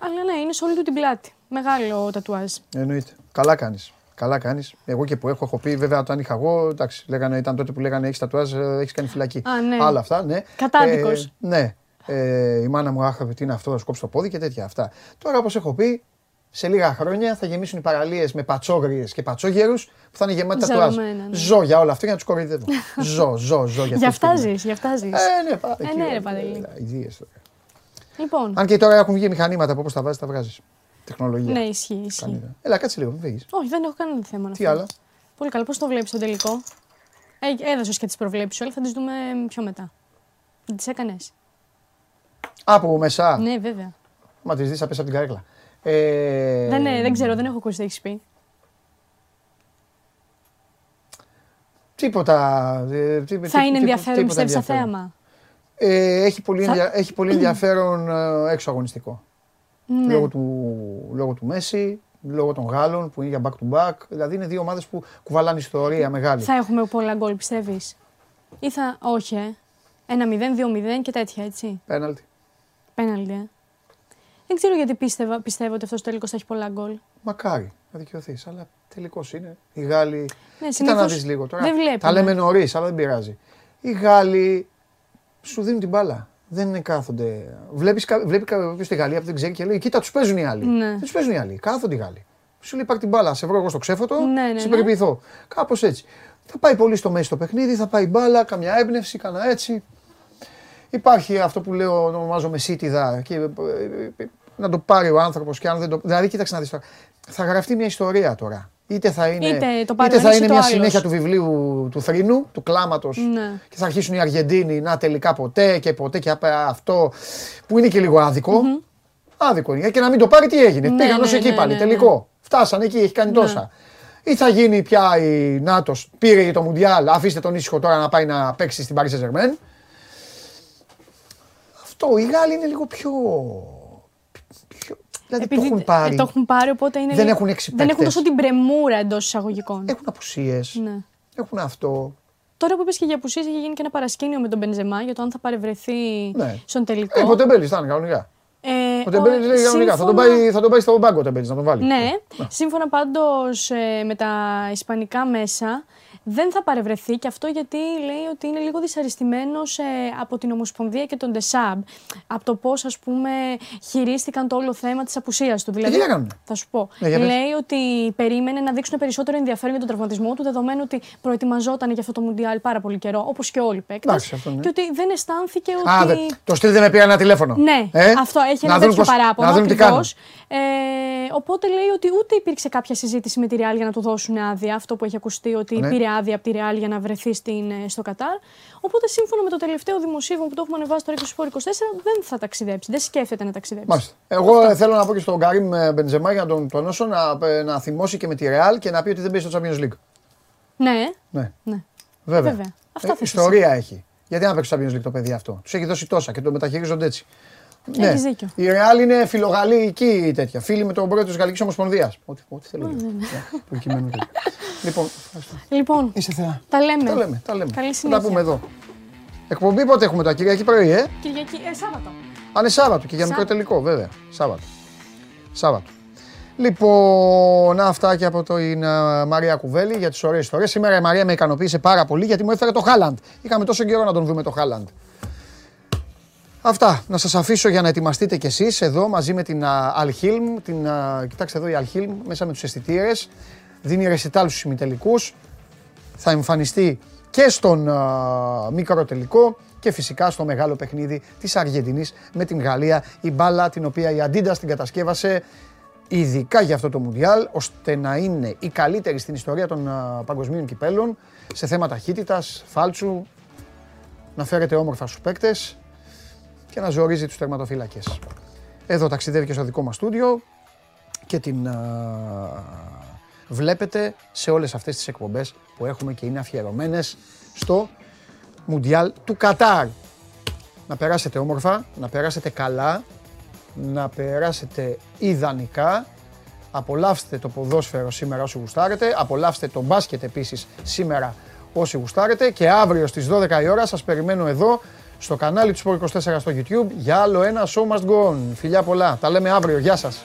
αλλά ναι, είναι σε όλη του την πλάτη. Μεγάλο τατουάζ. Εννοείται. Καλά κάνεις. Καλά κάνεις. Εγώ και που έχω, έχω πει, βέβαια, όταν είχα εγώ, εντάξει, λέγανε, ήταν τότε που λέγανε έχεις τατουάζ, έχεις κάνει φυλακή. Α, ναι. Άλλα αυτά, ναι. Κατάδικος. Ε, ναι. Ε, η μάνα μου άχαβε τι είναι αυτό, θα σκόψει το πόδι και τέτοια αυτά. Τώρα, όπως έχω πει, σε λίγα χρόνια θα γεμίσουν οι παραλίες με πατσόγριες και πατσόγερους που θα είναι γεμάτη τατουάζ. Ζαρωμένα, ναι. Ζω για όλα αυτά για να τους κοροϊδεύω. [LAUGHS] ζω, ζω, ζω για Γι' αυτή τη αυτά στιγμή. ζει, γι' αυτά ζει. Ε, ναι, πάρα Ε, εκεί, ναι, ρε ε, Παντελή. ε, ιδίες τώρα. Λοιπόν, Αν και τώρα έχουν βγει μηχανήματα που όπως τα βάζεις, τα βγάζεις. Τεχνολογία. ναι, ισχύει. ισχύει. Κανεί- Έλα, κάτσε λίγο, μην φύγεις. Όχι, δεν έχω κανένα θέμα να Τι φύγω. άλλο; Πολύ καλά. Πώς το βλέπεις το τελικό; Ε, Έδωσες και τις προβλέψεις σου, αλλά θα τις δούμε πιο μετά. Δεν τις έκανες; Από μέσα. Ναι, βέβαια. Μα τη δεις, θα πέσει από την καρέκλα. Ε, Δεν, ναι, δεν ξέρω, δεν έχω ακούσει τι έχεις πει. Τίποτα. ε, τι- Θα τι- είναι τι- ενδιαφέρον, τίποτα πιστεύεις, στα ενδιαφέρον. θέαμα; Ε, έχει, πολύ Θα- ενδια- έχει πολύ [CLEARS THROAT] ενδιαφέρον ε, έξω αγωνιστικό. Ναι. Λόγω, του, λόγω του Μέση, λόγω των Γάλλων που είναι για back to back. Δηλαδή είναι δύο ομάδες που κουβαλάνε ιστορία μεγάλη. Θα έχουμε πολλά γκολ, πιστεύεις; Ή θα. Όχι, ε. Ένα 0-2-0 και τέτοια, έτσι. Πέναλτι. Πέναλτι, ε. Δεν ξέρω γιατί πίστευα, πιστεύω ότι αυτός ο τελικός θα έχει πολλά γκολ. Μακάρι να δικαιωθείς, αλλά τελικώ είναι. Οι Γάλλοι. Ναι, Κοίτα να συνήθως δεις λίγο τώρα. δεν βλέπουμε. Τα λέμε νωρίς, αλλά δεν πειράζει. Οι Γάλλοι σου δίνουν την μπάλα. Δεν είναι κάθονται. Βλέπεις, κα- βλέπει κάποιος στη Γαλλία που δεν ξέρει και λέει: Κοίτα, τους παίζουν οι άλλοι. Ναι. Δεν τους παίζουν οι άλλοι. Κάθονται οι Γάλλοι. Σου λέει: Πάρ την μπάλα, σε βρω εγώ στο ξέφωτο, Ναι, ναι, σε ναι. περιποιηθώ. Κάπως έτσι. Θα πάει πολύ στο μέση το παιχνίδι, θα πάει μπάλα, καμιά έμπνευση, κανένα έτσι. Υπάρχει αυτό που λέω, ονομάζομαι σύτιδα και ε, ε, να το πάρει ο άνθρωπος και αν δεν το. Δηλαδή, κοίταξε να δεις τώρα. Θα γραφτεί μια ιστορία τώρα. Είτε θα είναι, Είτε το πάρει ο είτε θα ένας, είναι είτε μια ο άλλος. συνέχεια του βιβλίου του Θρήνου, του κλάματος. Ναι. Και θα αρχίσουν οι Αργεντίνοι να τελικά ποτέ και ποτέ και απ' αυτό που είναι και λίγο άδικο. Άδικο είναι. Και να μην το πάρει, τι έγινε. Ναι, Πήγαν ναι, ω εκεί ναι, πάλι. ναι, τελικό. Φτάσανε εκεί, έχει κάνει Ναι. τόσα. Ή θα γίνει πια η Νάτος, πήρε για το Μουντιάλ, αφήστε τον ήσυχο τώρα να πάει να παίξει στην Paris Saint-Germain. Αυτό, οι Γάλλοι είναι λίγο πιο. πιο δηλαδή Επειδή το έχουν πάρει. ε, το έχουν πάρει, οπότε είναι. Δεν λίγο- έχουν έξι Δεν έχουν παίκτες. τόσο την πρεμούρα εντός εισαγωγικών. Έχουν απουσίες. Ναι. Έχουν αυτό. Τώρα που είπε και για απουσίες, έχει γίνει και ένα παρασκήνιο με τον Μπενζεμά για το αν θα παρευρεθεί Ναι. στον τελικό. Ε, ο Τεμπέλη θα είναι κανονικά. Ε, Ο Τεμπέλη λέει κανονικά. Θα τον σύμφωνα- πάει, θα τον πάει στο μπάγκο ο Τεμπέλη να τον βάλει. Ναι, σύμφωνα πάντως ε, με τα ισπανικά μέσα, δεν θα παρευρεθεί και αυτό γιατί λέει ότι είναι λίγο δυσαρεστημένος ε, από την Ομοσπονδία και τον Ντεσάμπ. Από το πώς ας πούμε χειρίστηκαν το όλο θέμα της απουσίας του. Δηλαδή, τι έκαναν; θα σου πω. Ναι, για πες. λέει ότι περίμενε να δείξουν περισσότερο ενδιαφέρον για τον τραυματισμό του, δεδομένου ότι προετοιμαζόταν για αυτό το Μουντιάλ πάρα πολύ καιρό, όπως και όλοι οι παίκτες. Εντάξει, αυτό ναι. Και ότι δεν αισθάνθηκε ότι... Α, δε, το στείλ δεν με πήρε ένα τηλέφωνο. Ναι, Ε; αυτό έχει Να ένα δουν τέτοιο πώς- παράπονο. Να δουν τι ακριβώς. κάνουν. Ε, οπότε λέει ότι ούτε υπήρξε κάποια συζήτηση με τη Real για να του δώσουν άδεια. Αυτό που έχει ακουστεί ότι Ναι. πήρε άδεια από τη Real για να βρεθεί στην, ε, στο Κατάρ. Οπότε σύμφωνα με το τελευταίο δημοσίευμα που το έχουμε ανεβάσει στο 24 δεν θα ταξιδέψει. Δεν σκέφτεται να ταξιδέψει. Μάλιστα. Εγώ ε, θέλω να πω και στον Καρύμ ε, Μπενζεμά για να τον τονώσω να, ε, να θυμώσει και με τη Real και να πει ότι δεν παίζει στο Champions League. Ναι, Ναι. ναι. Βέβαια. Βέβαια. Αυτά Ε, θες ιστορία έχει. Γιατί να παίξει στο Champions League το παιδί αυτό; Τους έχει δώσει τόσα και το μεταχειρίζονται έτσι. Ναι. Έχεις δίκιο. Η Real είναι φιλογαλλική τέτοια. Φίλη με τον πρόεδρο της Γαλλικής Ομοσπονδίας. Ό,τι, ό,τι θέλω. Ναι, λέω. Ναι, προκειμένου τέτοια. λοιπόν, ευχαριστώ. Λοιπόν, Είσαι θεά. τα λέμε. Τα λέμε. Τα λέμε. Καλή Θα συνέχεια. τα πούμε εδώ. Εκπομπή πότε έχουμε τώρα, Κυριακή πρωί, ε; Κυριακή, ε, Σάββατο. Α, είναι Σάββατο και για μικρό Σά- τελικό, βέβαια. Σάββατο. Σάββατο. Λοιπόν, αυτά και από την α, Μαρία Κουβέλη για τις ωραίες ιστορίες. Σήμερα η Μαρία με ικανοποίησε πάρα πολύ γιατί μου έφερε το Χάλαντ. Είχαμε τόσο καιρό να τον δούμε το Χάλαντ. Αυτά. Να σας αφήσω για να ετοιμαστείτε κι εσείς εδώ μαζί με την α, Αλχίλμ. Την, α, κοιτάξτε εδώ η Αλχίλμ μέσα με τους αισθητήρες. Δίνει ρεσιτάλ στους ημιτελικούς. Θα εμφανιστεί και στον μικρό τελικό και φυσικά στο μεγάλο παιχνίδι της Αργεντινής με την Γαλλία. Η μπάλα την οποία η Αντίντας την κατασκεύασε ειδικά για αυτό το Μουντιάλ, ώστε να είναι η καλύτερη στην ιστορία των παγκοσμίων κυπέλων σε θέμα ταχύτητας, φάλτσου, να φέρετε όμορφα στους παίκτες και να ζορίζει τους τερματοφύλακες. Εδώ ταξιδεύει και στο δικό μας στούντιο και την βλέπετε σε όλες αυτές τις εκπομπές που έχουμε και είναι αφιερωμένες στο Μουντιάλ του Κατάρ. Να περάσετε όμορφα, να περάσετε καλά, να περάσετε ιδανικά. Απολαύστε το ποδόσφαιρο σήμερα όσοι γουστάρετε. Απολαύστε το μπάσκετ επίσης σήμερα όσοι γουστάρετε. Και αύριο στις 12 η ώρα σας περιμένω εδώ στο κανάλι του Sport 24 στο YouTube για άλλο ένα Show Must Go On. Φιλιά πολλά. Τα λέμε αύριο. Γεια σας.